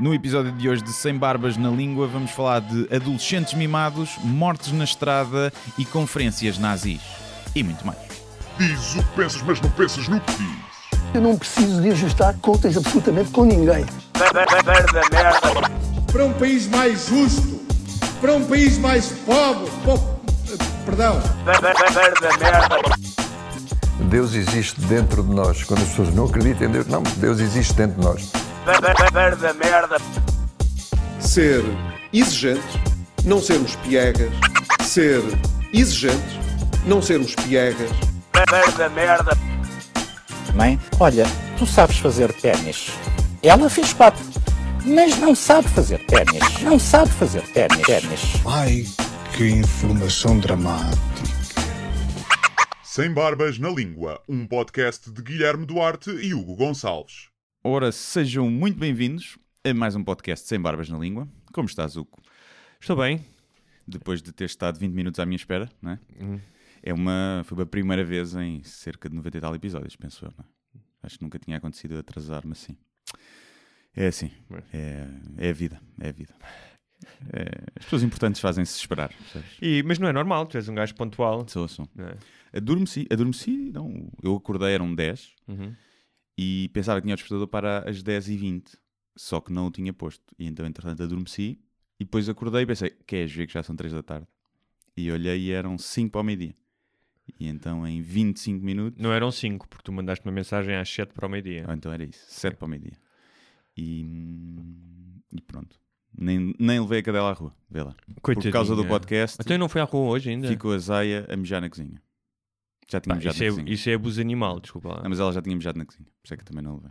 No episódio de hoje de Sem Barbas na Língua, vamos falar de adolescentes mimados, mortes na estrada e conferências nazis. E muito mais. Diz o que pensas, mas não pensas no que diz. Eu não preciso de ajustar contas absolutamente com ninguém. para um país mais justo, para um país mais pobre, po- perdão, Deus existe dentro de nós. Quando as pessoas não acreditam em Deus, não, Deus existe dentro de nós. ser exigente, não sermos piegas, ser exigente, não sermos piegas, Mãe, olha, tu sabes fazer ténis. Ela fez quatro, mas não sabe fazer ténis. Não sabe fazer ténis. ténis. Ai, que informação dramática. Sem Barbas na Língua, um podcast de Guilherme Duarte e Hugo Gonçalves. Ora, sejam muito bem-vindos a mais um podcast Sem Barbas na Língua. Como estás, Hugo? Estou bem. Depois de ter estado 20 minutos à minha espera, não é? É uma, foi a primeira vez em cerca de 90 e tal episódios, penso eu, não é? Acho que nunca tinha acontecido atrasar-me assim. É assim, é, é a vida, é a vida. É, as pessoas importantes fazem-se esperar? E, mas não é normal, tu és um gajo pontual. Sou, sou. é? Adormeci, adormeci, não, eu acordei, eram 10 Uhum. e pensava que tinha o despertador para as 10h20, só que não o tinha posto. E então, entretanto, adormeci e depois acordei e pensei, queres ver que já são 3 da tarde? E olhei e eram 5 para o meio-dia. E então, em 25 minutos, Não eram 5, porque tu mandaste uma mensagem às 7 para o meio-dia. ou então era isso, 7 para o meio-dia. E, e pronto. Nem, nem levei a cadela à rua, vê lá. Por causa do Coitadinha. podcast, Então não foi à rua hoje ainda? ficou a Zaya a mijar na cozinha. Já tinha Pá, mijado isso, na é, cozinha. isso é abuso animal, desculpa lá. Não, mas ela já tinha mijado na cozinha, por isso é que também não levei.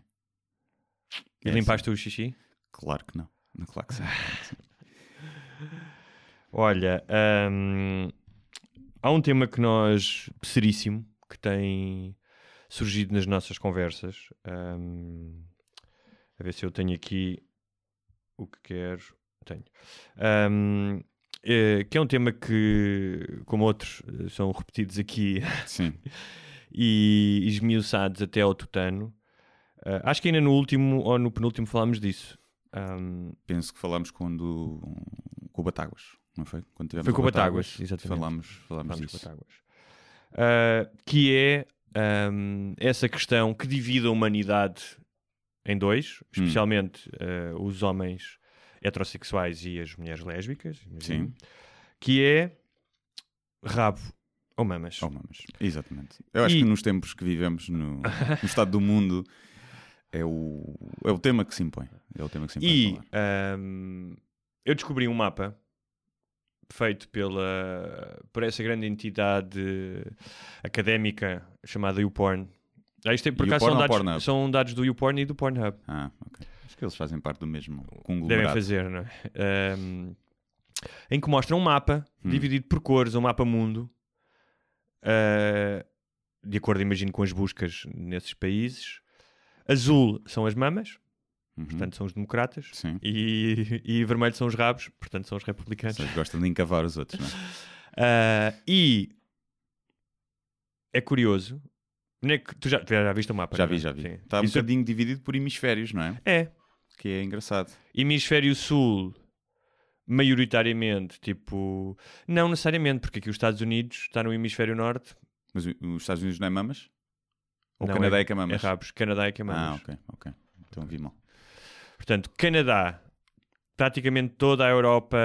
E É limpaste o xixi? assim. Claro que não. Não, Claro que sim. claro que sim. Olha, hum, há um tema que nós, seríssimo, que tem surgido nas nossas conversas. hum, a ver se eu tenho aqui o que quero. Tenho. Hum, eh, que é um tema que, como outros, eh, são repetidos aqui e esmiuçados até ao tutano. Ah, acho que ainda no último ou no penúltimo falámos disso. Hum, Penso que falámos quando com o Batáguas, não foi? Quando tivemos Foi com o Batáguas, Batáguas, exatamente. Falámos, falámos Vamos disso. Uh, que é um, essa questão que divide a humanidade em dois, especialmente uh, os homens heterossexuais e as mulheres lésbicas, imagino, Sim. que é rabo ou mamas. Oh, mamas. Exatamente. Eu acho E- que nos tempos que vivemos no, no estado do mundo é o, é o tema que se impõe. É o tema que se impõe. E um, eu descobri um mapa feito pela, por essa grande entidade académica chamada YouPorn. Ah, isto é, por acaso são ou dados, são dados do YouPorn e do Pornhub. Ah, ok. Acho que eles fazem parte do mesmo Devem conglomerado. fazer, não é? Um, em que mostra um mapa Hum. dividido por cores, um mapa mundo, uh, de acordo, imagino, com as buscas nesses países. Azul são as mamas, Uhum. portanto são os democratas. E, e vermelho são os rabos, portanto são os republicanos. Vocês gostam de encavar os outros, não é? Ah, e é curioso. é tu já, tu já viste o mapa? Já é? vi, já vi. Sim. Está um Isso é- bocadinho dividido por hemisférios, não é? É. Que é engraçado. Hemisfério Sul, maioritariamente, tipo. Não necessariamente, porque aqui os Estados Unidos está no Hemisfério Norte. Mas os Estados Unidos não é mamas? Ou Não, o Canadá é, que é É mamas? rabos. Canadá é que é ah, mamas. ok, ok. Então vi mal. Portanto, Canadá, praticamente toda a Europa,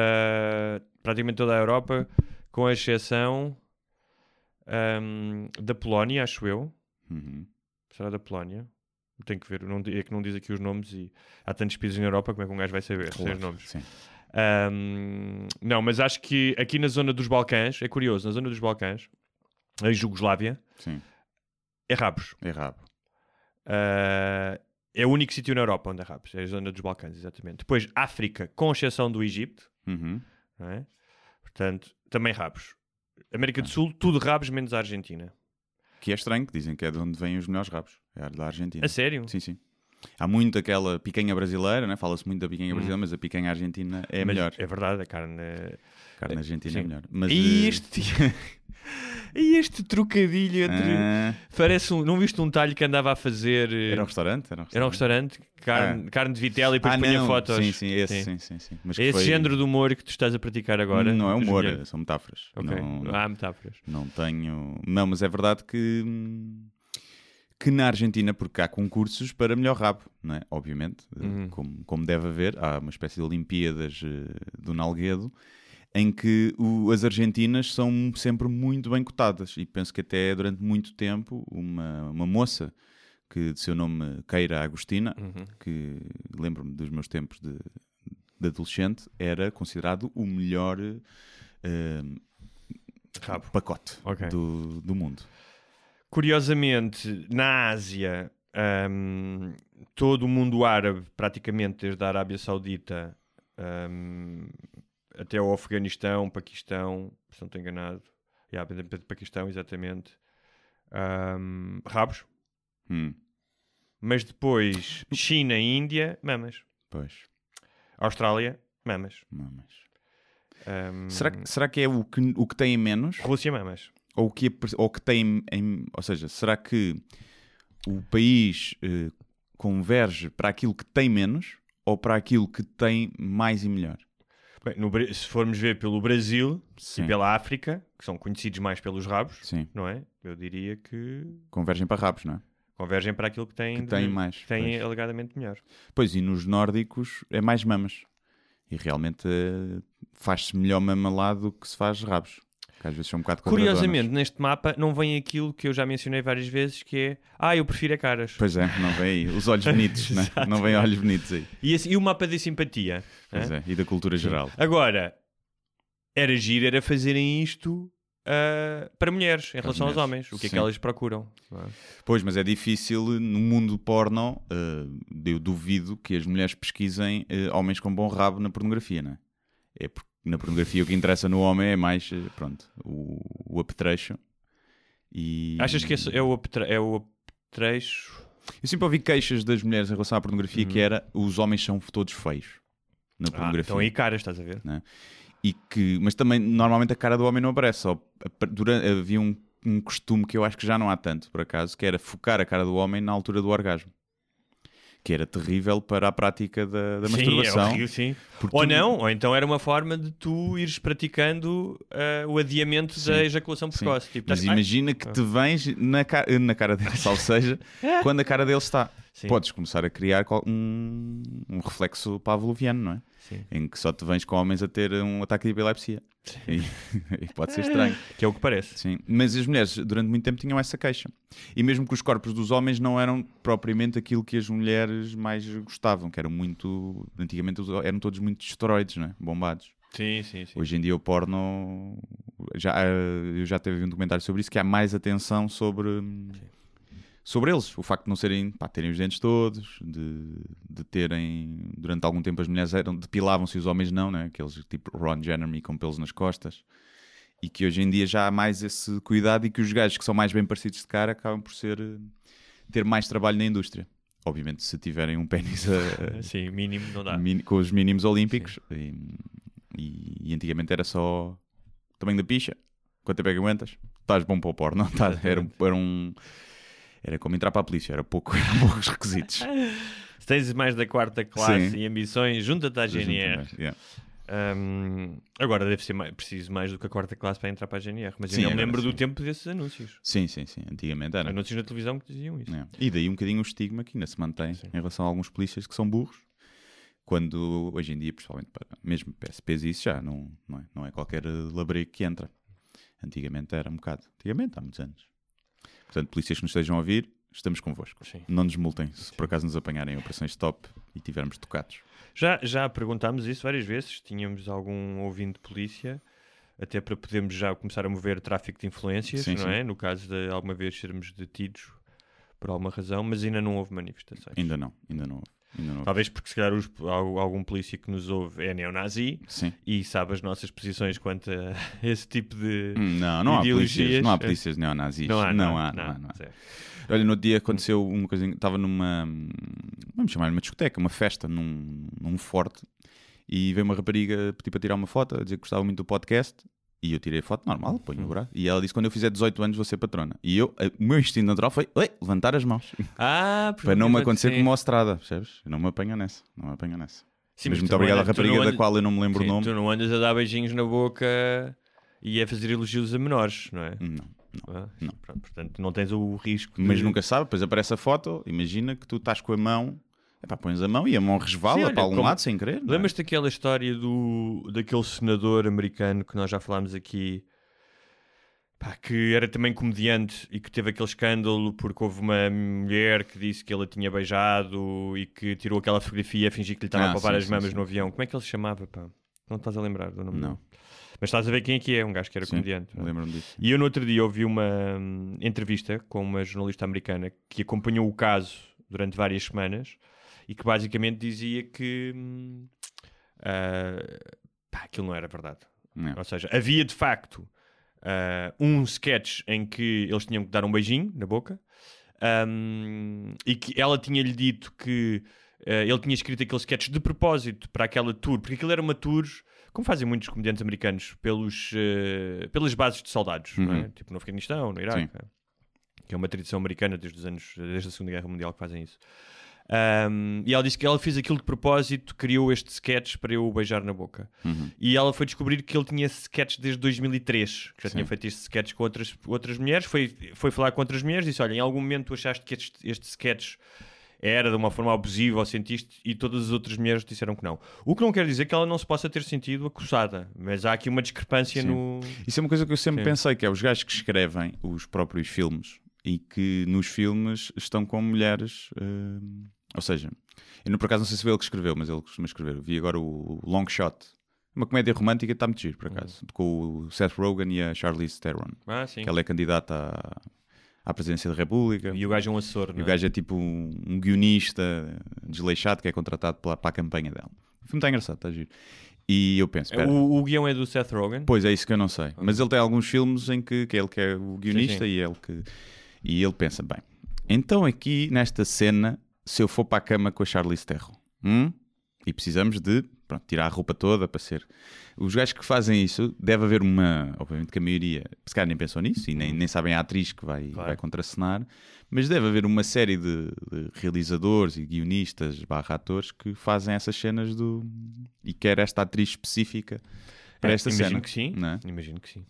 praticamente toda a Europa, com a exceção ahm, da Polónia, acho eu. Uhum. Será da Polónia? Tenho que ver, não, é que não diz aqui os nomes e há tantos países na Europa, como é que um gajo vai saber sem os nomes? Sim. Ahm, não, mas acho que aqui na zona dos Balcãs, é curioso, na zona dos Balcãs, a Jugoslávia, Sim. é Rabos. É rabo. Ah, é o único sítio na Europa onde é Rabos, é a zona dos Balcãs, exatamente. Depois, África, com exceção do Egito, Uhum. é? portanto, também Rabos. América do Sul, tudo Rabos, menos a Argentina. Que é estranho, que dizem que é de onde vêm os melhores rabos. É da Argentina. A sério? Sim, sim. Há muito aquela picanha brasileira, né? fala-se muito da picanha brasileira, mas a picanha argentina é Mas melhor. É verdade, a carne. A carne argentina sim. é melhor. Mas, E eh, este, E este trocadilho entre. Ah, Parece um. Não viste um talho que andava a fazer. eh, era um restaurante? Era um Era um restaurante. restaurante, carne, carne de vitela e depois Ah, punha não. fotos. Sim, sim, esse, sim, sim. sim. Que esse foi- género de humor que tu estás a praticar agora? Não é humor, são metáforas. Ok. Não, Ah, metáforas. não tenho. Não, mas é verdade que. Que na Argentina, porque há concursos para melhor rabo, não é? Obviamente, eh, Uhum. como, como deve haver, há uma espécie de Olimpíadas eh, do Nalguedo em que o- as argentinas são sempre muito bem cotadas e penso que até durante muito tempo uma, uma moça que de seu nome Keira Agostina, Uhum. que lembro-me dos meus tempos de, de adolescente, era considerado o melhor eh, Rabo. pacote Ok. do, do mundo. Curiosamente, na Ásia, hum, todo o mundo árabe, praticamente desde a Arábia Saudita hum, até ao Afeganistão, Paquistão, se não estou enganado, yeah, Paquistão, exatamente, hum, rabos. Hum, Mas depois, China e Índia, mamas. pois, Austrália, mamas. mamas. Hum, Será, que- será que é o que, o que tem menos? Rússia, mamas. Ou o que, ou que tem em, Ou seja, será que o país eh, converge para aquilo que tem menos ou para aquilo que tem mais e melhor? No se formos ver pelo Brasil Sim. e pela África, que são conhecidos mais pelos rabos, Sim, não é? Eu diria que convergem para rabos, não é? convergem para aquilo que têm, Que têm mais, que têm pois. alegadamente melhor. Pois, e nos nórdicos é mais mamas. E realmente eh, faz-se melhor mama lá do que se faz rabos. Que às vezes são um bocado Curiosamente, neste mapa não vem aquilo que eu já mencionei várias vezes, que é ah, eu prefiro é caras. Pois é, não vem aí. Os olhos bonitos, né? Não vem olhos bonitos aí. E, esse- e o mapa da simpatia. Pois hã? é, e da cultura geral. Agora, era giro, era fazerem isto ah, para mulheres, em Para relação aos mulheres, homens. O que é que sim. elas procuram? é? Pois, mas é difícil no mundo porno. eh, eu duvido que as mulheres pesquisem eh, homens com bom rabo na pornografia, não é? É porque na pornografia o que interessa no homem é mais, eh, pronto, o, o apetrecho. E... Achas que esse é o, apetre- é o apetrecho? Eu sempre ouvi queixas das mulheres em relação à pornografia que era os homens são todos feios na Uhum. Ah, pornografia. então aí caras, estás a ver? e que, mas também normalmente a cara do homem não aparece. Só, durante, havia um, um costume que eu acho que já não há tanto, por acaso, que era focar a cara do homem na altura do orgasmo. Que era terrível para a prática da, da Sim, masturbação. é horrível, sim. Ou tu- não, ou então era uma forma de tu ires praticando ah, o adiamento da ejaculação Sim. precoce. Tipo, Mas estás- Ai, imagina que te vens na, ca- na cara dele, ou seja, quando a cara dele está. Sim. Podes começar a criar um, um reflexo pavloviano, não é? Sim. Em que só te vens com homens a ter um ataque de epilepsia. E, e pode ser estranho. Que é o que parece. Sim, mas as mulheres durante muito tempo tinham essa queixa. E mesmo que os corpos dos homens não eram propriamente aquilo que as mulheres mais gostavam, que eram muito. Antigamente eram todos muito esteroides, não é? bombados. Sim, sim, sim. Hoje em dia o porno. Já, eh, eu já teve um documentário sobre isso, que há mais atenção sobre. Sobre eles, o facto de não serem, pá, terem os dentes todos, de, de terem, durante algum tempo as mulheres eram, depilavam-se e os homens não, né? aqueles tipo Ron Jeremy com pelos nas costas, e que hoje em dia já há mais esse cuidado e que os gajos que são mais bem parecidos de cara acabam por ser, eh, ter mais trabalho na indústria. Obviamente, se tiverem um pênis a- a- Sim, mínimo não dá. mini- com os mínimos olímpicos, e, e- e antigamente era só tamanho da picha, quanto tempo é que aguentas? Estás bom para o porno, não? Era, um- era um. Era como entrar para a polícia, era pouco, eram poucos requisitos. Se tens mais da quarta classe Sim. e ambições, junta-te à GNR. Yeah. Hum, agora deve ser mais, preciso mais do que a quarta classe para entrar para a GNR. Mas Sim, eu não me lembro do sim. tempo desses anúncios. Sim, sim, sim. Antigamente era. Anúncios na televisão que diziam isso. É. E daí um bocadinho o estigma que ainda se mantém em relação a alguns polícias que são burros, quando hoje em dia, principalmente para mesmo PSPs, isso já não, não, é, não é qualquer labrego que entra. Antigamente era um bocado. Antigamente, há muitos anos. Portanto, polícias que nos estejam a ouvir, estamos convosco. Sim. Não nos multem se por acaso nos apanharem em operações stop e tivermos tocados. Já, já perguntámos isso várias vezes. Tínhamos algum ouvinte de polícia, até para podermos já começar a mover tráfico de influências, Sim, não sim. é? No caso de alguma vez sermos detidos por alguma razão, mas ainda não houve manifestações. Ainda não, ainda não. Ainda não. Talvez porque se calhar os- al- algum polícia que nos ouve é neonazi Sim. e sabe as nossas posições quanto a esse tipo de. Hum, Não, não há polícias, ideologias. não há polícias neonazis. Não há, não há, não há, não há. Olha, no outro dia aconteceu uma coisa. Estava numa. Vamos chamar uma discoteca, uma festa num, num forte. E veio uma rapariga pedir para tirar uma foto, a dizer que gostava muito do podcast. E eu tirei a foto normal, ponho o braço. E ela disse: quando eu fizer 18 anos vou ser patrona. E eu, eh, o meu instinto natural foi "Oi, levantar as mãos. Ah, para não me acontecer como ao Estrada, percebes? Eu não me apanho nessa. Não me apanho nessa. Sim, mas mas muito obrigado à não andas- rapariga não da qual eu não me lembro Sim, o nome. Tu não andas a dar beijinhos na boca e a fazer elogios a menores, não é? Não. Ah, não. pronto, portanto, não tens o risco. Mas de- nunca sabe, depois aparece a foto, imagina que tu estás com a mão, epá, pões a mão e a mão resvala Sim, para algum como- lado sem querer. é? Lembras-te daquela história do, daquele senador americano que nós já falámos aqui, pá, que era também comediante e que teve aquele escândalo porque houve uma mulher que disse que ele a tinha beijado e que tirou aquela fotografia a fingir que lhe estava Ah, a papar sim, as mamas sim. no avião. Como é que ele se chamava, pá? Não estás a lembrar do nome Não. Mas estás a ver quem é que é, um gajo que era Sim, comediante. é? Lembro-me disso. E eu no outro dia ouvi uma hum, entrevista com uma jornalista americana que acompanhou o caso durante várias semanas e que basicamente dizia que hum, ah, pá, aquilo não era verdade. Não. Ou seja, havia de facto ah, um sketch em que eles tinham que dar um beijinho na boca hum, e que ela tinha-lhe dito que ah, ele tinha escrito aquele sketch de propósito para aquela tour, porque aquilo era uma tour, como fazem muitos comediantes americanos, pelos, eh, pelas bases de soldados, não é? Uhum. tipo no Afeganistão, no Iraque, Sim. que é uma tradição americana desde os anos, desde a Segunda Guerra Mundial que fazem isso. Um, e ela disse que ela fez aquilo de propósito, criou este sketch para eu beijar na boca. Uhum. E ela foi descobrir que ele tinha sketch desde 2003, que já Sim. tinha feito este sketch com outras, outras mulheres. Foi, foi falar com outras mulheres e disse: Olha, em algum momento tu achaste que este, este sketch era de uma forma abusiva ou sentiste, e todas as outras mulheres disseram que não. O que não quer dizer que ela não se possa ter sentido acusada, mas há aqui uma discrepância Sim. no. Isso é uma coisa que eu sempre Sim. pensei, que é os gajos que escrevem os próprios filmes e que nos filmes estão com mulheres. hum, ou seja, eu não, por acaso não sei se foi ele que escreveu, mas ele costuma escrever. Vi agora o Long Shot. Uma comédia romântica está muito giro, por acaso. Com o Seth Rogen e a Charlize Theron. Ah, sim. Que ela é candidata à, à presidência da República. E o gajo é um assessor. E não o é? gajo é tipo um, um guionista desleixado que é contratado pela, para a campanha dela. O filme está engraçado, está giro. E eu penso, espera, O, o guião é do Seth Rogen. pois é isso que eu não sei. Mas ele tem alguns filmes em que, que é ele que é o guionista sim. e ele que e ele pensa bem. Então aqui nesta cena, se eu for para a cama com a Charlize Theron, hum? e precisamos de pronto, tirar a roupa toda para ser. Os gajos que fazem isso, deve haver uma. Obviamente que a maioria, se calhar nem pensou nisso e nem, nem sabem a atriz que vai, Claro. vai contracenar, mas deve haver uma série de, de realizadores e guionistas barra atores que fazem essas cenas do. e quer esta atriz específica para É, esta imagino cena. que sim. é? Imagino que sim.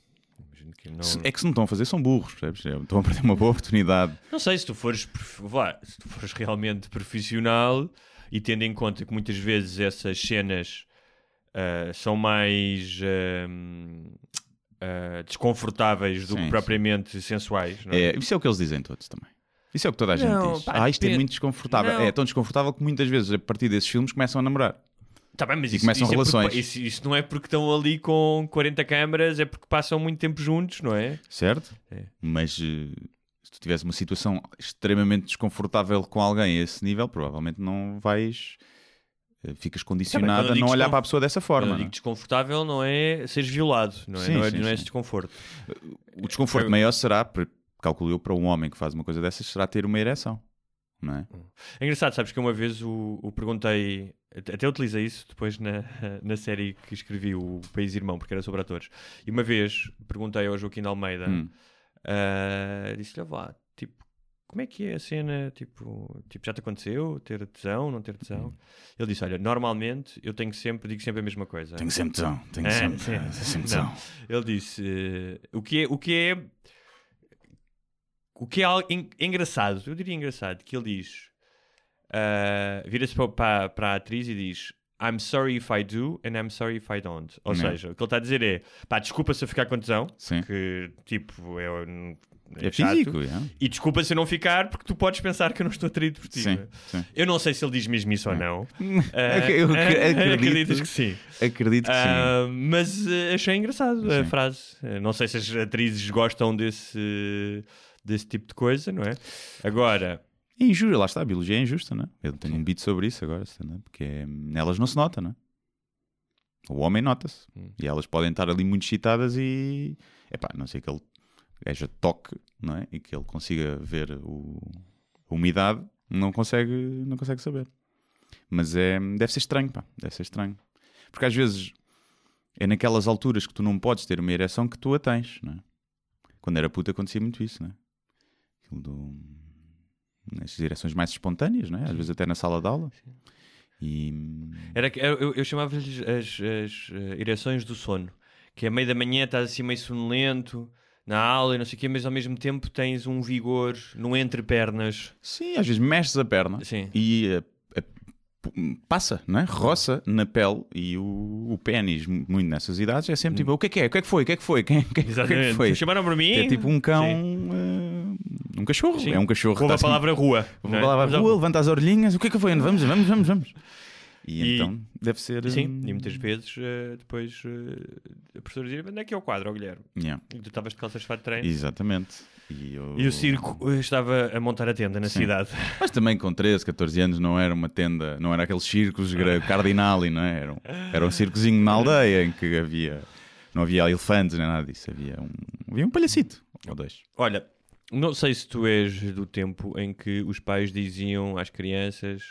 Imagino que não... É que se não estão a fazer, são burros, percebes? Estão a perder uma boa oportunidade. Não sei se tu fores, vá, se tu fores realmente profissional e tendo em conta que muitas vezes essas cenas ah, são mais ahm, ah, desconfortáveis do Sim, que sim. propriamente sensuais. Não é? É, isso é o que eles dizem todos também. Isso é o que toda a gente Não, diz. pá, ah, isto é depende. muito desconfortável. Não. É tão desconfortável que muitas vezes, a partir desses filmes, começam a namorar. Tá bem, mas E isso, começam isso é relações. porque- isso, isso não é porque estão ali com 40 câmaras, é porque passam muito tempo juntos, não é? Certo? É. Mas eh, se tu tivesse uma situação extremamente desconfortável com alguém a esse nível, provavelmente não vais. eh, Ficas Tá condicionado a digo não olhar para a pessoa dessa forma. eu não é? digo desconfortável não é seres violado, não é? Sim, não é, sim, não é esse desconforto. O desconforto Eu- maior será, calculo eu, para um homem que faz uma coisa dessas, será ter uma ereção. Não é? É engraçado, sabes que uma vez o, o perguntei, até utilizei isso depois na, na série que escrevi, o País Irmão, porque era sobre atores. E uma vez perguntei ao Joaquim de Almeida, Hum. ah, disse-lhe, vá, tipo, como é que é a cena? Tipo, tipo, já te aconteceu ter tesão, não ter tesão? Hum. Ele disse, olha, normalmente eu tenho sempre, digo sempre a mesma coisa. Tenho sempre tesão. Tenho É, sempre, sempre tesão. Ele disse eh, o que é o que é o que é engraçado, eu diria engraçado, que ele diz ah, vira-se para, para, para a atriz e diz I'm sorry if I do and I'm sorry if I don't. Ou Não. seja, o que ele está a dizer é pá, desculpa se eu ficar com tesão, Sim. que tipo é, É chato. físico, é. E desculpa se eu não ficar, porque tu podes pensar que eu não estou atraído por ti. Sim, é? sim. Eu não sei se ele diz mesmo isso ou não. Ah, Eu acredito. acreditas que sim. Acredito que sim. Ah, mas eh, achei engraçado a Sim. frase. Eh, não sei se as atrizes gostam desse, desse tipo de coisa, não é? Agora, É injusto, lá está, a biologia é injusta, não é? Eu tenho um beat sobre isso agora, stand-up, porque é, nelas não se nota, não é? O homem nota-se. Hum. E elas podem estar ali muito excitadas e. Epá, não sei que ele gaja toque, não é? E que ele consiga ver o, a umidade, não consegue, não consegue saber. Mas é, deve ser estranho, pá, deve ser estranho. Porque às vezes É naquelas alturas que tu não podes ter uma ereção que tu a tens, não é? Quando era puta acontecia muito isso, não é? Aquilo do... Nas ereções mais espontâneas, não é? Às vezes até na sala de aula. E... Era, que- eu, eu chamava-lhes as, as eh, ereções do sono. Que é meio da manhã, estás assim meio sonolento, na aula e não sei o quê, mas ao mesmo tempo tens um vigor no entre-pernas. Sim, às vezes mexes a perna Sim. e eh, eh, p- passa, não é? Roça na pele e o, o pênis, mu- muito nessas idades, é sempre tipo: o que é que é? O que é que foi? O que é que foi? Quem, quem- o que é que Exatamente. foi? Chamaram para mim. É tipo um cão, eh, um cachorro. Sim. É um cachorro. Houve que a está palavra rua. assim, é? lá à Mas há- rua, levanta as orelhinhas. O que é que foi? Vamos, vamos, vamos, vamos. E, E- então deve ser. Sim, hum, e muitas vezes eh, depois eh, a professora dizia: onde é que é o quadro, ó Guilherme? yeah, E tu estavas de calças de fato de treino. Exatamente. E, eu- E o circo eh, estava a montar a tenda na Sim. cidade. Mas também com 13, 14 anos não era uma tenda, não era aqueles circos cardinali, não é? Era um, era um circozinho na aldeia em que havia, não havia elefantes nem nada disso, havia um, havia um palhacito ou dois. Olha, não sei se tu és do tempo em que os pais diziam às crianças: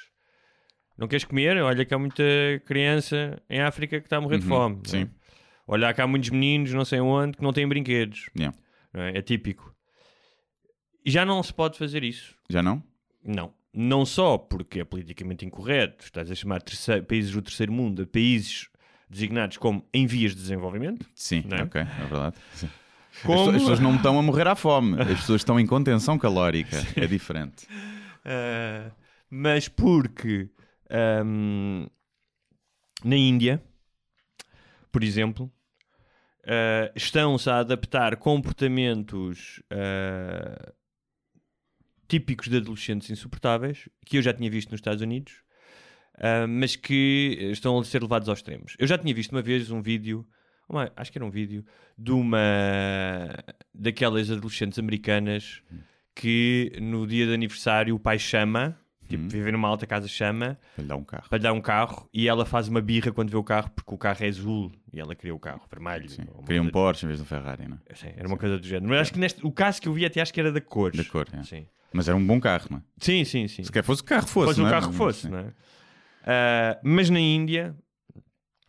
Não queres comer? Olha que há muita criança em África que está a morrer de Uhum, fome. não é? sim. Olha que há muitos meninos, não sei onde, que não têm brinquedos. Yeah. é? É típico. Já não se pode fazer isso. Já não? Não. Não só porque é politicamente incorreto, estás a chamar terceiro- países do terceiro mundo a países designados como em vias de desenvolvimento. Sim, é? ok, é verdade. Sim. As, Como? pessoas, as pessoas não estão a morrer à fome, as pessoas estão em contenção calórica, é diferente. Uh, mas porque um, na Índia, por exemplo, uh, estão-se a adaptar comportamentos uh, típicos de adolescentes insuportáveis, que eu já tinha visto nos Estados Unidos, mas que estão a ser levados aos extremos. Eu já tinha visto uma vez um vídeo, uma- acho que era um vídeo, de uma daquelas adolescentes americanas que no dia de aniversário o pai chama, tipo, Hum. viver numa alta casa chama, Para lhe dar um carro. para lhe dar um carro e ela faz uma birra quando vê o carro porque o carro é azul e ela queria o carro vermelho. Sim. Queria um Porsche em vez de um Ferrari, não é? Sim, era uma coisa do género. Mas acho que neste, o caso que eu vi até acho que era da cor. Da cor, é. Sim. Mas era um bom carro, não é? sim, sim, sim. Se quer fosse o carro fosse, Fosse o não é? carro que fosse, Sim. não é? Ah, mas na Índia,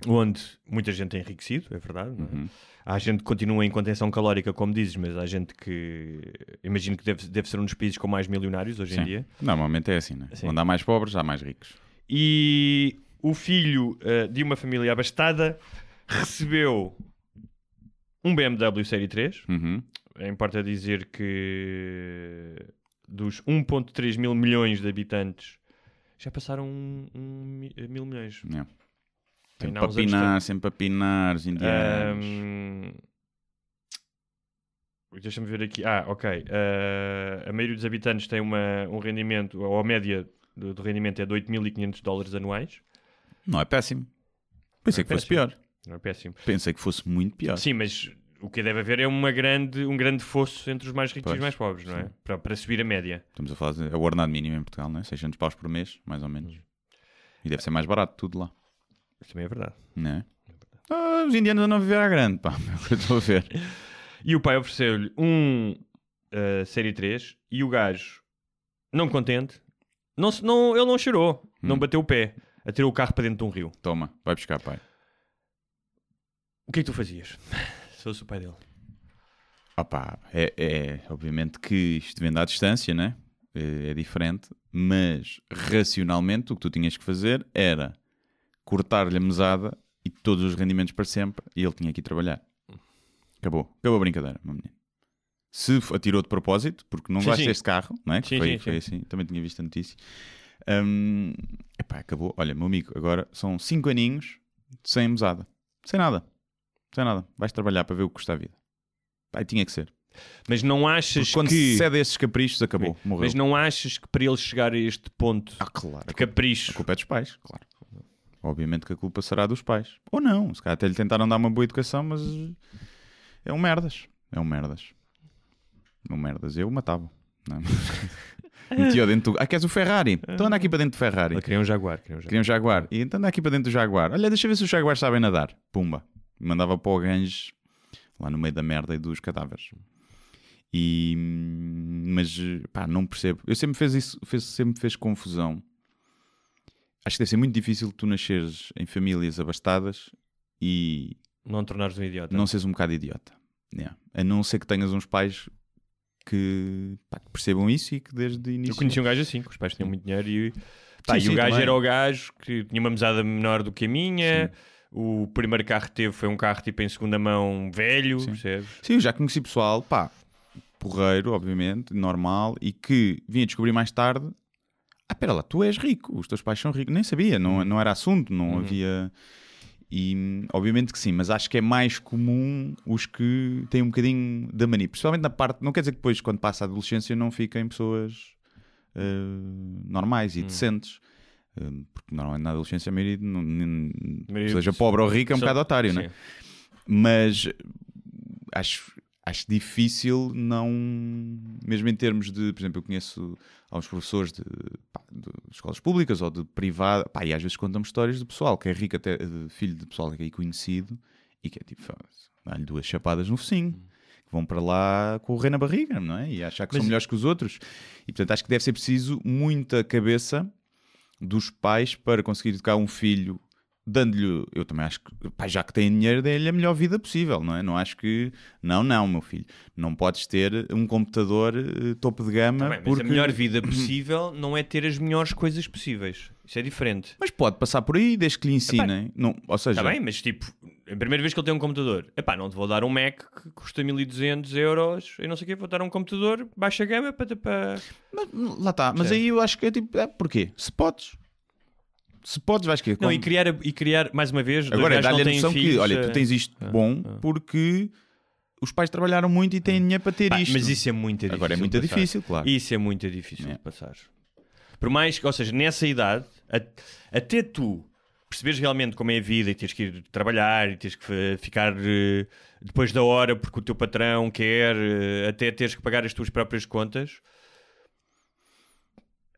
onde muita gente é enriquecido, é verdade, é? Uhum. Há gente que continua em contenção calórica, como dizes, mas há gente que imagino que deve, deve ser um dos países com mais milionários hoje em Sim. dia. Normalmente é assim, não é? Sim. Onde há mais pobres, há mais ricos. E o filho eh, de uma família abastada recebeu um BMW Série 3. Uhum. Importa dizer que dos 1.3 mil milhões de habitantes já passaram um, um mi- mil milhões. Yeah. Sempre anos pinar, sempre para pinar, os indianos. Ahm, Deixa-me ver aqui. Ah, ok. Ah, a maioria dos habitantes tem uma, um rendimento, ou a média do, do rendimento é de 8.500 dólares anuais. Não é péssimo. Pensei é que fosse péssimo. pior. Não é péssimo. Pensei que fosse muito pior. Sim, mas o que deve haver é uma grande, um grande fosso entre os mais ricos e Pois, os mais pobres, não é? sim. Para, para subir a média. Estamos a falar de é o ordenado mínimo em Portugal, não é? 600 paus por mês, mais ou menos. E deve ser mais barato tudo lá, Isso também é verdade. não é? Ah, os indianos andam a viver à grande, pá. É o que eu estou a ver. E o pai ofereceu-lhe um ah, Série 3 e o gajo, não contente, não, se- não, ele não chorou, não Hum. bateu o pé, atirou o carro para dentro de um rio. Toma, vai buscar, pai. O que é que tu fazias? Se fosse o pai dele. Opá, é, é obviamente que isto vem à distância, né? É, é diferente, mas racionalmente o que tu tinhas que fazer era cortar-lhe a mesada e todos os rendimentos para sempre e ele tinha que ir trabalhar. Acabou. Acabou a brincadeira, meu menino. Se atirou de propósito, porque não Sim, gosta sim. deste carro, não é? Que Sim, foi, foi sim. assim, também tinha visto a notícia. Hum, epá, acabou. Olha, meu amigo, agora são 5 aninhos sem mesada. Sem nada. Sem nada. Vais trabalhar para ver o que custa a vida. E tinha que ser. Mas não achas Porque quando que... se cede a esses caprichos, acabou. Morreu. Mas não achas que para ele chegar a este ponto Ah, claro. de capricho... A culpa é dos pais, claro. Obviamente que a culpa será dos pais. Ou não. Se calhar até lhe tentaram dar uma boa educação, mas é um merdas. É um merdas. É um merdas. Eu matava. Não. Metia dentro do... Ah, queres o Ferrari? Então anda aqui para dentro do Ferrari. Queria um Jaguar. Queria um Jaguar. Queria um Jaguar. E então anda aqui para dentro do Jaguar. Olha, deixa ver se os Jaguares sabem nadar. Pumba. Mandava para o Ganges, lá no meio da merda e dos cadáveres. E... Mas, pá, não percebo. Eu sempre fez isso, fez, sempre fez confusão. Acho que deve ser muito difícil tu nasceres em famílias abastadas e Não tornares um idiota. não seres um bocado idiota. Yeah. A não ser que tenhas uns pais que, pá, que percebam isso e que desde o início. Eu conheci um gajo assim, que os pais tinham muito dinheiro e, pá, Sim, e sim, o gajo também. era o gajo que tinha uma mesada menor do que a minha. O primeiro carro que teve foi um carro tipo em segunda mão velho, Sim. percebes? Sim, eu já conheci pessoal, pá, porreiro, obviamente, normal, e que vinha descobrir mais tarde. Ah, pera lá, tu és rico, os teus pais são ricos. Nem sabia, não, Uhum. não era assunto, não havia. E obviamente que sim, mas acho que é mais comum os que têm um bocadinho da mania, principalmente na parte. Não quer dizer que depois, quando passa a adolescência, não fiquem pessoas eh, normais e Hum. decentes. Eh, porque normalmente na adolescência a maioria, não- nem- maioria- seja pobre ou rico, é um Só- bocado otário, não é? Sim. mas acho, acho difícil não mesmo em termos de, por exemplo, eu conheço alguns professores de, pá, de escolas públicas ou de privada, pá, e às vezes contam-me histórias do pessoal que é rico até de filho de pessoal que é conhecido e que é tipo, dá-lhe duas chapadas no focinho que vão para lá com o rei na barriga, não é? E achar que Mas- são melhores que os outros. E portanto acho que deve ser preciso muita cabeça dos pais para conseguir educar um filho dando-lhe, eu também acho que, pá, já que tem dinheiro, dê-lhe a melhor vida possível, não é? Não acho que, não, não, meu filho, não podes ter um computador eh, topo de gama mas porque... a melhor vida possível não é ter as melhores coisas possíveis. Isso é diferente. Mas pode passar por aí desde que lhe ensinem. Não, ou seja, Está bem, mas tipo, a primeira vez que ele tem um computador, epá, não te vou dar um Mac que custa 1200 euros e não sei o quê, vou dar um computador baixa gama para. para... mas, lá está. Mas Sim. aí eu acho que é tipo, é, porquê? Se podes. Se podes, vais que Não, e criar, e criar, mais uma vez, Agora é dar-lhe a noção que, olha, tu eh, tens isto ah, bom ah. porque os pais trabalharam muito e têm dinheiro para ter pá, isto. Mas isso é muito difícil. Agora é muito passar. difícil, claro. Isso é muito difícil É. de passar. Por mais que, ou seja, nessa idade, até tu perceberes realmente como é a vida e tens que ir trabalhar e tens que ficar eh, depois da hora porque o teu patrão quer, eh, até teres que pagar as tuas próprias contas.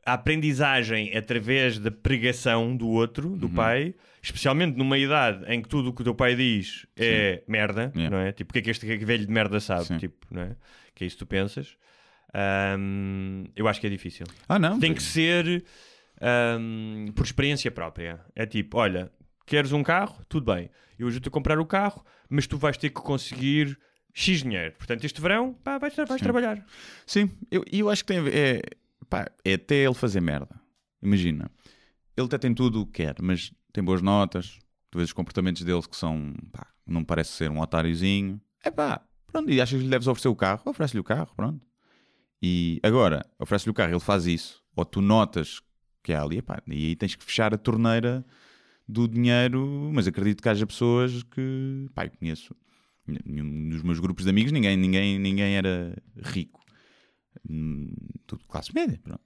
A aprendizagem através da pregação do outro, Uhum. do pai, especialmente numa idade em que tudo o que o teu pai diz é merda, Yeah. não é? Tipo, o que é que este velho de merda sabe? Sim. Tipo, não é? Que é isso que tu pensas. Ahm, eu acho que é difícil. Ah, não. Tem que ser ahm, por experiência própria. É tipo, olha, queres um carro? Tudo bem. Eu ajudo-te a comprar o carro, mas tu vais ter que conseguir X dinheiro. Portanto, este verão, pá, vais, vais trabalhar. Sim, eu, e eu acho que tem a ver. É, pá, é até ele fazer merda. Imagina, ele até tem tudo o que quer, mas tem boas notas. Tu vês os comportamentos dele que são. Pá, não parece ser um otáriozinho. É pá, pronto. E achas que lhe deves oferecer o carro? Oferece-lhe o carro, pronto. E agora, oferece-lhe o carro, ele faz isso. Ou tu notas que há ali, epá, e aí tens que fechar a torneira do dinheiro. Mas acredito que haja pessoas que. Pá, eu conheço. Dos meus grupos de amigos, ninguém, ninguém, ninguém era rico. Hum, tudo classe média, pronto.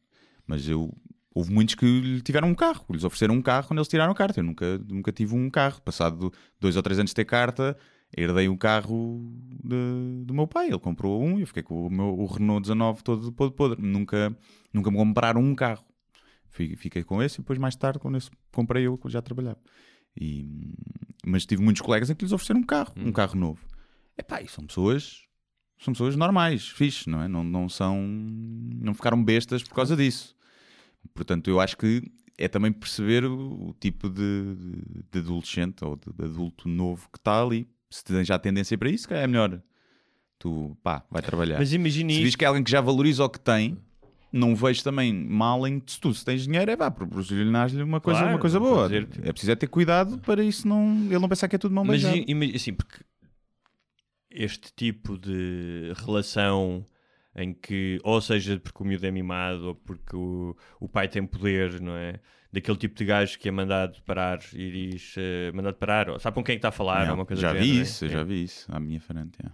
Mas eu houve muitos que lhe tiveram um carro, lhes ofereceram um carro quando eles tiraram a carta. Eu nunca, nunca tive um carro. Passado dois ou três anos de ter carta, herdei o carro de- do meu pai. Ele comprou um e eu fiquei com o, meu, o Renault 19 todo podre, podre. Nunca, nunca me compraram um carro. Fi- Fiquei com esse e depois mais tarde, quando esse comprei eu, já trabalhava. E, mas tive muitos colegas em que lhes ofereceram um carro, um carro novo. Epá, e são pessoas são pessoas normais, fixe, não é? Não, não são. Não ficaram bestas por causa disso. Portanto, eu acho que é também perceber o, o tipo de, de- adolescente ou de, de adulto novo que está ali. Se tens já tendência para isso, é melhor. Tu, pá, vai trabalhar. Mas imagina se vis que é alguém que já valoriza o que tem, não vejo também mal em se tu se tens dinheiro, é vá, proporcionar-lhe uma coisa, Claro, uma coisa boa. dizer, tipo- É preciso é ter cuidado para isso não, ele não pensar que é tudo mão Mas beijada. ima- assim, porque este tipo de relação em que, ou seja, porque o miúdo é mimado, ou porque o, o pai tem poder, não é? Daquele tipo de gajo que é mandado parar e diz eh, mandado parar, ou sabe com quem é que está a falar, Não, ou uma coisa já vi género, isso, é? eu já vi isso à minha frente. é.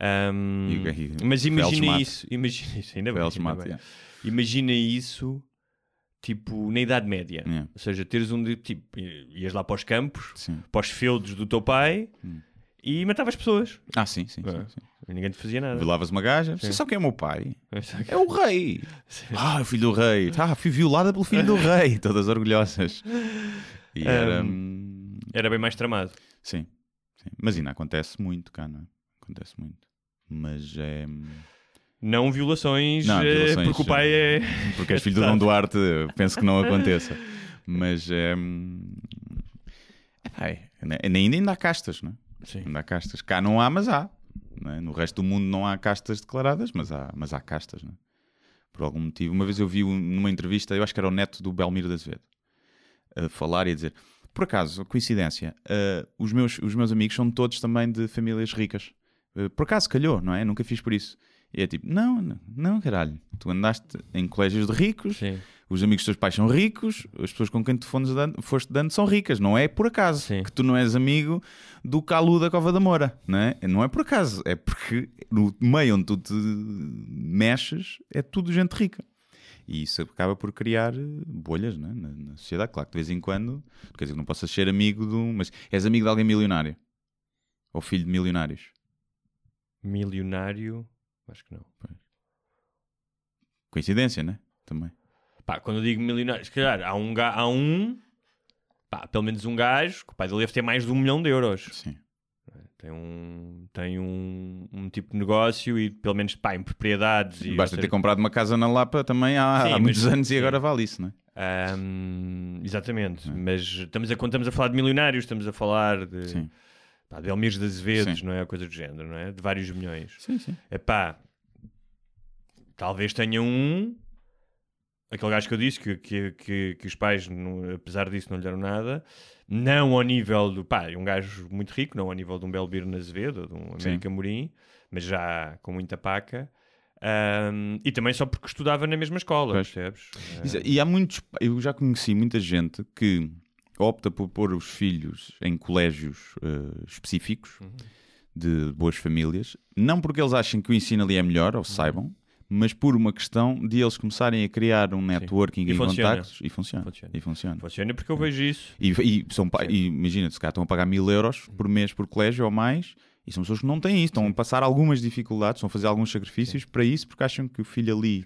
Ahm, E mas imagina isso, imagina isso, ainda bem, ainda bem. é. Imagina isso, tipo, na Idade Média. É. Ou seja, teres um tipo, ias lá para os campos, Sim. para os feudos do teu pai e matavas pessoas. Ah, sim, sim, sim, É. sim. Ninguém te fazia nada. Violavas uma gaja. Você sabe quem é o meu pai? Sim. É o rei. Ah, o filho do rei. Ah, fui violada pelo filho do rei. Todas orgulhosas. E era. hum, Era bem mais tramado. Sim, sim. Mas ainda acontece muito cá, não é? Acontece muito. Mas é. Não violações, Não, eh, violações, porque o pai é. Porque és filho do Dom Duarte, penso que não aconteça. Mas é. hum, é, nem ainda, ainda há castas, não é? Sim. Onde há castas. Cá não há, mas há. é? No resto do mundo não há castas declaradas, mas há, mas há castas. é? Por algum motivo. Uma vez eu vi um- numa entrevista, eu acho que era o neto do Belmiro da Azevedo, a falar e a dizer: Por acaso, coincidência, eh, os, meus, os meus amigos são todos também de famílias ricas. Eh, por acaso calhou, não é? Nunca fiz por isso. E é tipo: Não, não, não caralho. Tu andaste em colégios de ricos, Sim. os amigos dos teus pais são ricos, as pessoas com quem tu foste dando, foste dando são ricas, não é por acaso Sim. que tu não és amigo do Calu da Cova da Moura, não é? Não é por acaso, é porque no meio onde tu te mexes é tudo gente rica. E isso acaba por criar eh, bolhas não é? na, na sociedade. Claro que de vez em quando, quer dizer, não possas ser amigo de um. Mas és amigo de alguém milionário ou filho de milionários. Milionário. Acho que não. Coincidência, né? Também. Pá, quando eu digo milionário, se calhar há um, há um pá, pelo menos um gajo que o pai dele deve ter mais de um milhão de euros. Sim. Tem um, tem um, um tipo de negócio e pelo menos pá, em propriedades. E, Basta ter seja, comprado uma casa na Lapa também há, Sim, há mas- muitos anos sim. e agora vale isso, não é? Ahm, exatamente, mas estamos a, quando estamos a falar de milionários, estamos a falar de, Sim. Pá, de Elmires de Azevedos, não é? Coisa do género, não é? De vários milhões. Sim, sim. É pá, talvez tenha um, aquele gajo que eu disse que, que, que, que os pais, não- apesar disso, não lhe deram nada, não ao nível do pá, um gajo muito rico, não ao nível de um Belbir na Azevedo ou de um Sim. América Morim, mas já com muita paca. Ahm, e também só porque estudava na mesma escola, Pois. percebes? Isso- E há muitos. Eu já conheci muita gente que opta por pôr os filhos em colégios eh, específicos Uhum. de boas famílias, não porque eles achem que o ensino ali é melhor Uhum. ou saibam, mas por uma questão de eles começarem a criar um networking E e, funciona. contactos e funciona. Funciona. E funciona. Funciona porque eu vejo isso. E, e são, e imagina, se cá estão a pagar mil euros por mês por colégio ou mais, e são pessoas que não têm isso, estão a passar algumas dificuldades, estão a fazer alguns sacrifícios para isso, porque acham que o filho ali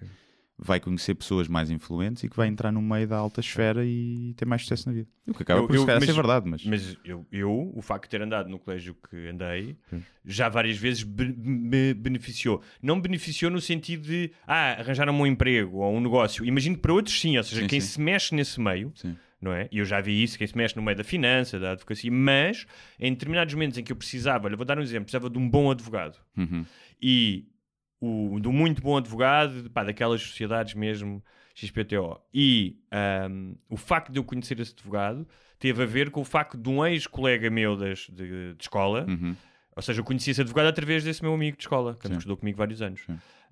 vai conhecer pessoas mais influentes e que vai entrar no meio da alta esfera e ter mais sucesso na vida. O que acaba Eu- por eu- mas- ser verdade, mas, Mas eu, eu, o facto de ter andado no colégio que andei, já várias vezes be- me beneficiou. Não beneficiou no sentido de, ah, arranjaram um emprego ou um negócio. Imagino que para outros sim, ou seja, Sim, quem sim. se mexe nesse meio, Sim. não é? E eu já vi isso, quem se mexe no meio da finança, da advocacia, mas em determinados momentos em que eu precisava, olha, vou dar um exemplo, precisava de um bom advogado. Uhum. E o, do muito bom advogado, pá, daquelas sociedades mesmo XPTO. E ahm, o facto de eu conhecer esse advogado teve a ver com o facto de um ex-colega meu das, de, de escola, Uhum. ou seja, eu conheci esse advogado através desse meu amigo de escola, que estudou comigo vários anos.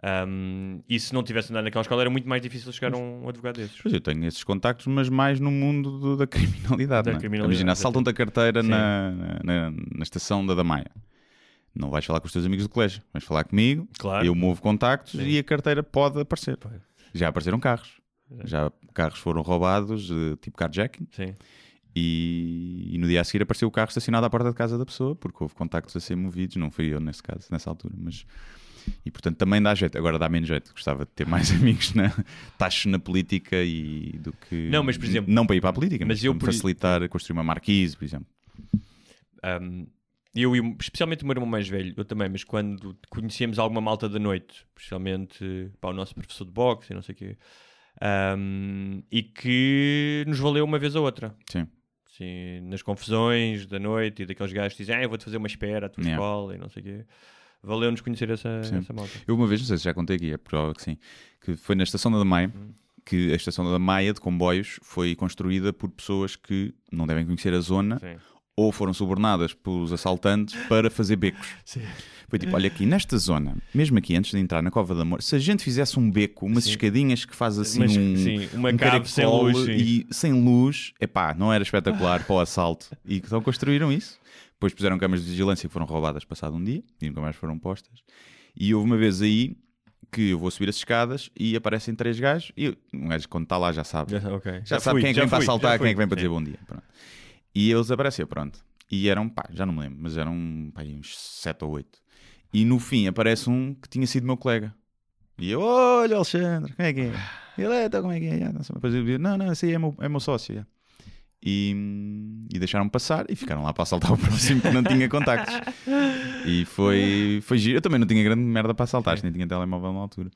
Ahm, e se não tivesse andado naquela escola era muito mais difícil chegar a um advogado desses. Pois eu tenho esses contactos, mas mais no mundo do- da criminalidade. Da é? criminalidade, Imagina, assaltam-te a carteira Sim. na, na, na estação da Damaia. Não vais falar com os teus amigos do colégio, vais falar comigo, Claro. eu movo contactos Sim. e a carteira pode aparecer. Já apareceram carros. Já carros foram roubados, eh, tipo carjacking, Sim. e, e no dia a seguir apareceu o carro estacionado à porta de casa da pessoa, porque houve contactos a ser movidos, não fui eu nesse caso, nessa altura, mas... E portanto também dá jeito, agora dá menos jeito, gostava de ter mais amigos na taxos na política e do que... Não, mas, por exemplo- Não para ir para a política, mas, mas eu, para por- facilitar construir uma marquise, por exemplo. Um, eu e especialmente o meu irmão mais velho, eu também, mas quando conhecíamos alguma malta da noite, especialmente para o nosso professor de boxe e não sei o quê, um, e que nos valeu uma vez ou outra. Sim. Sim, nas confusões da noite e daqueles gajos que dizem, ah, eu vou-te fazer uma espera à tua Yeah. escola e não sei o quê. Valeu-nos conhecer essa, Sim. essa malta. Eu uma vez, não sei se já contei aqui, é provável que sim, que foi na estação da Maia, Hum. que a estação da Maia de comboios foi construída por pessoas que não devem conhecer a zona Sim. Ou foram subornadas pelos assaltantes para fazer becos. Foi tipo, olha aqui, nesta zona, mesmo aqui antes de entrar na Cova da Amor, se a gente fizesse um beco, umas Sim. escadinhas que faz assim Mas, um, sim, uma um cave sem luz, sim. e sem luz, epá, não era espetacular para o assalto. E então construíram isso. Depois puseram câmaras de vigilância que foram roubadas passado um dia e nunca mais foram postas. E houve uma vez aí que eu vou subir as escadas e aparecem três gajos e um gajo quando está lá já sabe. Já, ok. Já, sabe fui, quem é que vem para fui, assaltar, já quem é que vem para dizer Sim. bom dia. Pronto. E eles apareceram, pronto. E eram, pá, já não me lembro, mas eram pá, uns sete ou oito. E no fim aparece um que tinha sido meu colega. E eu, olha Alexandre, como é que é? Ele é, então como é que é? Depois eu digo, não, não, esse aí é meu, é meu sócio. já." E, e deixaram-me passar e ficaram lá para assaltar o próximo que não tinha contactos. E foi, foi giro. Eu também não tinha grande merda para assaltar, nem tinha telemóvel na altura.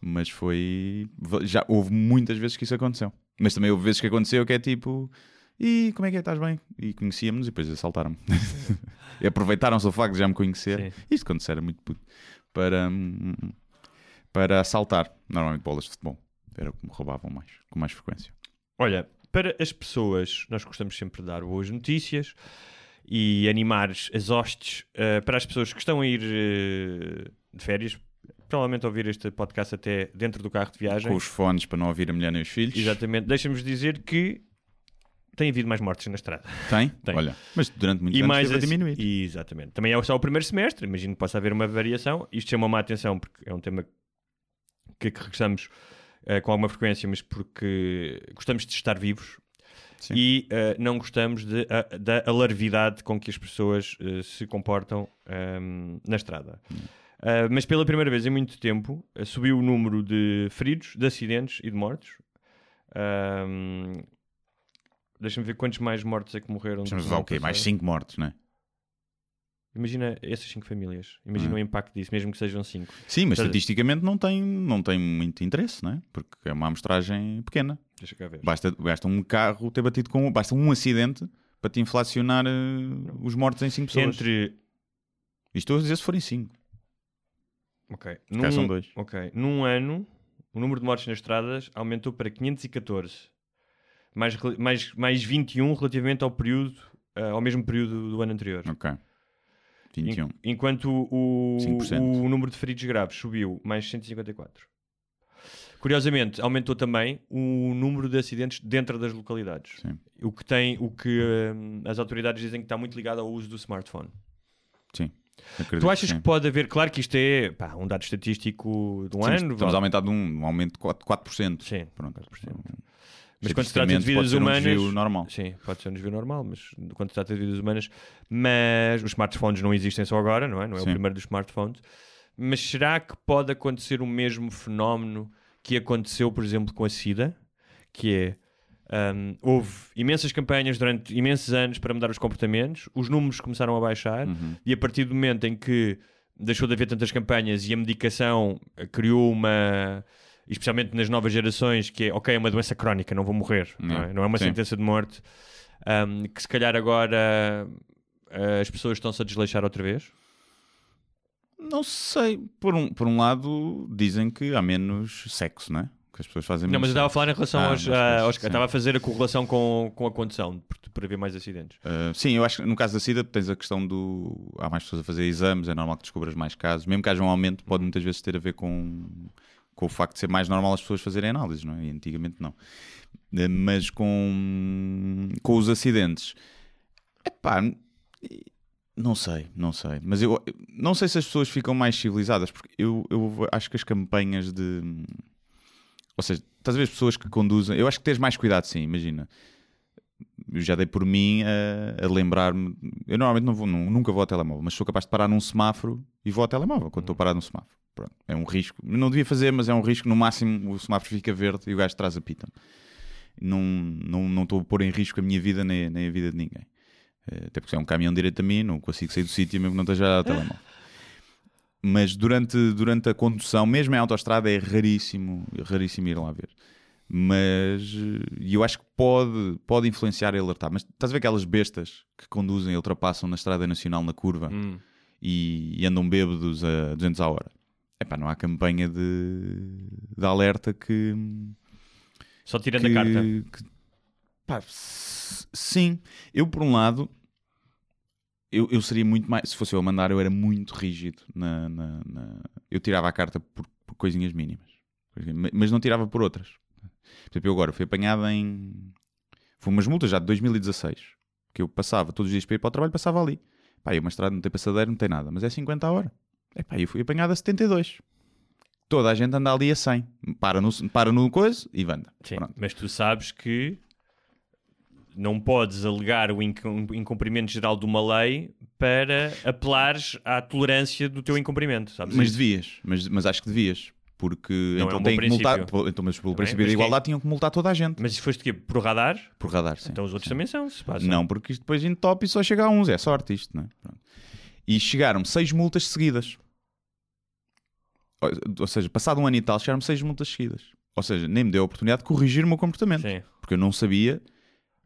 Mas foi. Já houve muitas vezes que isso aconteceu. Mas também houve vezes que aconteceu que é tipo. E como é que é? Estás bem? E conhecíamos e depois assaltaram-me. E aproveitaram-se do facto de já me conhecer. Sim. Isto quando se era muito puto. Para, hum, para assaltar, normalmente bolas de futebol. Era o que me roubavam mais, com mais frequência. Olha, para as pessoas, nós gostamos sempre de dar boas notícias e animar as hostes eh, para as pessoas que estão a ir eh, de férias, provavelmente ouvir este podcast até dentro do carro de viagem. Com os fones para não ouvir a mulher nem os filhos. Exatamente. Deixa-nos dizer que tem havido mais mortes na estrada. Tem? Tem. Olha, mas durante muito E tempo mais esteve a diminuir. Exatamente. Também é só o primeiro semestre, imagino que possa haver uma variação. Isto chama-me a atenção porque é um tema que, que regressamos eh, com alguma frequência, mas porque gostamos de estar vivos Sim. e eh, não gostamos de, da alarvidade com que as pessoas eh, se comportam ehm, na estrada. Ah, mas pela primeira vez em muito tempo subiu o número de feridos, de acidentes e de mortos. Ahm, Deixa-me ver quantos mais mortos é que morreram. Estamos do a ano o quê? Mais passado. 5 mortos, não é? Imagina essas cinco famílias. Imagina Hum. o impacto disso, mesmo que sejam cinco. Sim, mas Estás estatisticamente não tem, não tem muito interesse, não é? Porque é uma amostragem pequena. Deixa cá ver. Basta, basta um carro ter batido com. Basta um acidente para te inflacionar eh, os mortos em 5 pessoas. Entre. E estou a dizer se forem 5. Ok. Cá são dois. Ok. Num ano, o número de mortes nas estradas aumentou para 514. Mais, mais, mais 21 relativamente ao período, ah, ao mesmo período do ano anterior. Ok. 21. En- enquanto o, 5%. o número de feridos graves subiu mais 154. Curiosamente, aumentou também o número de acidentes dentro das localidades. Sim. O que tem, o que hum, as autoridades dizem que está muito ligado ao uso do smartphone. Sim. Acredito Tu achas sim. que pode haver, claro que isto é pá, um dado estatístico de um Sim, ano, Estamos vale- a aumentar de um, um aumento de 4%. 4%. Sim, Pronto. 4%. Mas quando se trata de vidas pode ser um humanas. desvio normal. Sim, pode ser um desvio normal, mas quando se trata de vidas humanas. Mas os smartphones não existem só agora, não é? Não é o Sim. primeiro dos smartphones. Mas será que pode acontecer o mesmo fenómeno que aconteceu, por exemplo, com a SIDA? Que é. hum, houve imensas campanhas durante imensos anos para mudar os comportamentos, os números começaram a baixar, Uhum. e a partir do momento em que deixou de haver tantas campanhas e a medicação eh, criou uma. Especialmente nas novas gerações, que é ok, é uma doença crónica, não vou morrer, não é, Não. não é uma Sim. sentença de morte, hum, que se calhar agora eh, as pessoas estão-se a desleixar outra vez. Não sei. Por um, por um lado, dizem que há menos sexo, não é? Que as pessoas fazem Não, mas eu estava a falar em relação Ah, aos. ah, aos- estava a fazer a correlação com, com a condução, por- para ver mais acidentes. Uh, sim, eu acho que no caso da SIDA tens a questão do. Há mais pessoas a fazer exames, é normal que descubras mais casos. Mesmo que haja um aumento, pode muitas vezes ter a ver com, com o facto de ser mais normal as pessoas fazerem análises, não é? E antigamente não. Uh, Mas com, com os acidentes, epá, não sei, não sei. Mas eu não sei se as pessoas ficam mais civilizadas, porque eu, eu acho que as campanhas de. Ou seja, estás a ver as pessoas que conduzem. Eu acho que tens mais cuidado, sim, imagina já dei por mim a, a lembrar-me. Eu normalmente não vou, não- nunca vou ao telemóvel, mas sou capaz de parar num semáforo e vou ao telemóvel quando estou parado num semáforo. Pronto, é um risco. Não devia fazer, mas é um risco. No máximo o semáforo fica verde e o gajo de trás apita-me. Não não não estou a pôr em risco a minha vida nem, nem a vida de ninguém. Eh, Até porque se é um caminhão direito a mim, não consigo sair do sítio mesmo que não esteja ao telemóvel. Mas durante, durante a condução, mesmo em autoestrada, é raríssimo, raríssimo ir lá ver mas eh, e eu acho que pode, pode influenciar e alertar. Mas estás a ver aquelas bestas que conduzem e ultrapassam na estrada nacional na curva Hum. e, e andam bêbados a 200 a hora? Epá, não há campanha de, de alerta que. Só tirando que, a carta. que- pá, sim, eu por um lado. Eu, eu seria muito mais. Se fosse eu a mandar, eu era muito rígido. Na, na- na- eu tirava a carta por, por coisinhas mínimas. Mas não tirava por outras. Por exemplo, eu agora fui apanhado em. Foi umas multas já de 2016. Que eu passava todos os dias para ir para o trabalho, passava ali. Pá, é uma estrada, não tem passadeiro, não tem nada. Mas é 50 a hora. Epá, eu fui apanhado a 72. Toda a gente anda ali a 100. Para no, para no coisa e anda. Sim, Pronto. mas tu sabes que não podes alegar o incum- incumprimento geral de uma lei para apelares à tolerância do teu incumprimento, sabes? Mas devias. Mas, mas acho que devias. Porque Não é então um bom têm que multar. Então, mas pelo bem, princípio da quem- igualdade tinham que multar toda a gente. Mas foste o quê? Por radar? Por radar, sim. Então os outros sim. também são. Não, porque isto depois em top e só chega a 11. É sorte isto, não é? Pronto. E chegaram-me seis multas seguidas. Ou, ou seja, passado um ano e tal, chegaram-me seis multas seguidas. Ou seja, nem me deu a oportunidade de corrigir o meu comportamento. Sim. Porque eu não sabia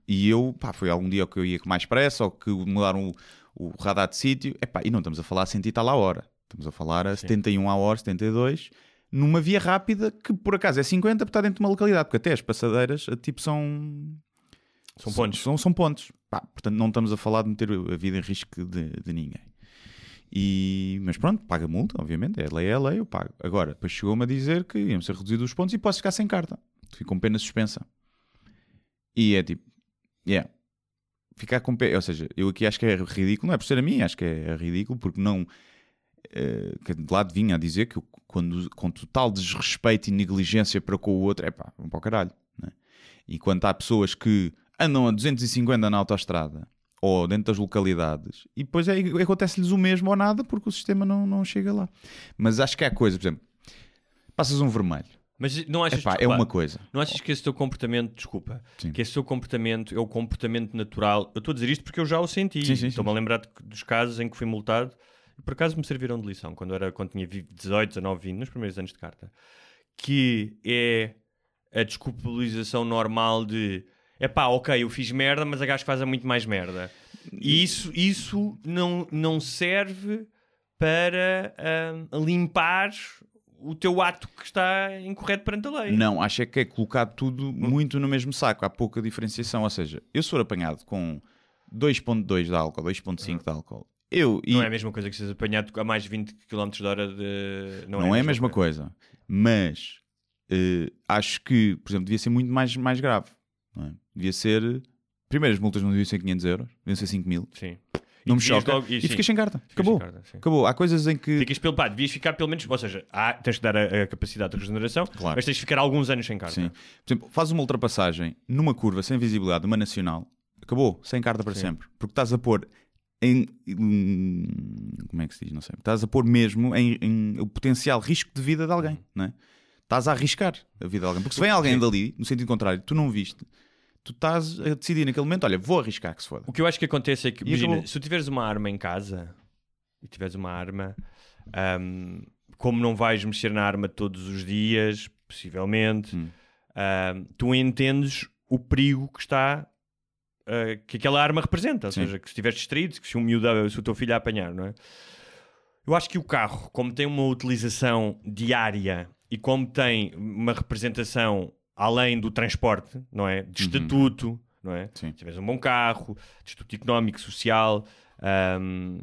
E eu, pá, foi algum dia que eu ia com mais pressa ou que mudaram o, o radar de sítio. Epá, e não estamos a falar a 100 e tal a hora. Estamos a falar a 71 a hora, 72, numa via rápida que por acaso é 50 porque está dentro de uma localidade. Porque até as passadeiras, tipo, são. São pontos. São, são pontos. Pá, portanto, não estamos a falar de meter a vida em risco de, de ninguém. E, mas pronto, paga multa, obviamente, é lei, é lei, eu pago. Agora, depois chegou-me a dizer que iam ser reduzidos os pontos e posso ficar sem carta. Fico com pena suspensa. E é tipo, yeah. Ficar com pena, ou seja, eu aqui acho que é ridículo, não é por ser a mim, acho que é ridículo, porque não. Uh, que de lado vinha a dizer que quando, com total desrespeito e negligência para com o outro, é pá, vão para o caralho. Né? E quando há pessoas que andam a 250 na autoestrada ou dentro das localidades e depois é, acontece-lhes o mesmo ou nada porque o sistema não, não chega lá. Mas acho que é a coisa, por exemplo, passas um vermelho. Mas não achas Epá, é uma coisa. Não achas que esse teu comportamento, desculpa, Sim. que esse teu comportamento é o comportamento natural? Eu estou a dizer isto porque eu já o senti. Estou-me a lembrar dos casos em que fui multado por acaso me serviram de lição quando, era, quando tinha 18, 19, 20, nos primeiros anos de carta. Que é a desculpabilização normal de é pá, ok, eu fiz merda, mas a gajo faz a muito mais merda. E isso, isso não, não serve para ah, limpar o teu ato que está incorreto perante a lei. Não, acho é que é colocado tudo Hum. muito no mesmo saco. Há pouca diferenciação. Ou seja, eu sou apanhado com 2.2 de álcool, 2.5 de álcool. Eu, e Não é a mesma coisa que seres apanhado a mais de 20 km de hora de... não, é a mesma coisa. Mas eh, acho que, por exemplo, devia ser muito mais, mais grave. não é? Devia ser. Primeiro, as multas não deviam ser 500 euros, deviam ser 5 mil. Sim. Não me choca. logo- E, sim, ficas sem carta. ficas Acabou. sem carta. Acabou. Há coisas em que. Ficas pelo pá, devias ficar pelo menos, ou seja, há, tens de dar a, a capacidade de regeneração, Claro. mas tens de ficar alguns anos sem carta. Sim. Por exemplo, fazes uma ultrapassagem numa curva sem visibilidade, uma nacional, acabou, sem carta para Sim. sempre. Porque estás a pôr em, Como é que se diz? Não sei. Estás a pôr mesmo em, em o potencial risco de vida de alguém, não é? Estás a arriscar a vida de alguém. Porque se vem alguém dali, no sentido contrário, tu não viste, tu estás a decidir naquele momento: olha, vou arriscar que se foda. O que eu acho que acontece é que, imagina, acabou. se tu tiveres uma arma em casa e tiveres uma arma, ahm, como não vais mexer na arma todos os dias, possivelmente, Hum. ahm, tu entendes o perigo que está. Ah, que aquela arma representa, ou Sim. seja, que se estiveres distraído, que se, um miúdo, se o teu filho a apanhar, não é? Eu acho que o carro, como tem uma utilização diária e como tem uma representação além do transporte, não é? De estatuto, não é? Sim. Se tiveres um bom carro, de estatuto económico, social, ahm,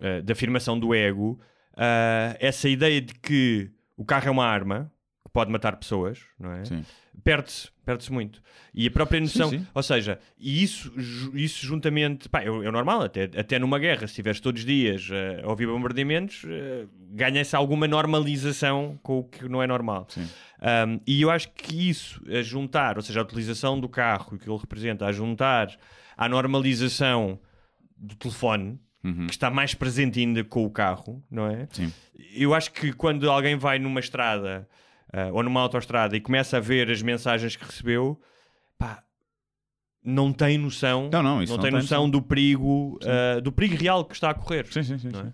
ah, de afirmação do ego, ah, essa ideia de que o carro é uma arma pode matar pessoas, não é? Sim. Perde-se, perde-se muito. E a própria noção, sim. ou seja, e isso, isso juntamente, pá, é, é normal, até, até numa guerra, se estiveres todos os dias eh, a ouvir bombardeamentos, eh, ganha-se alguma normalização com o que não é normal. Sim. Um, e eu acho que isso, a juntar, ou seja, a utilização do carro, o que ele representa, a juntar à normalização do telefone, que está mais presente ainda com o carro, não é? Sim. Eu acho que quando alguém vai numa estrada ah, ou numa autoestrada e começa a ver as mensagens que recebeu, pá, não tem noção, Não, não, não tem tem noção do perigo, ah, do perigo real que está a correr. Sim, sim, sim. Não é?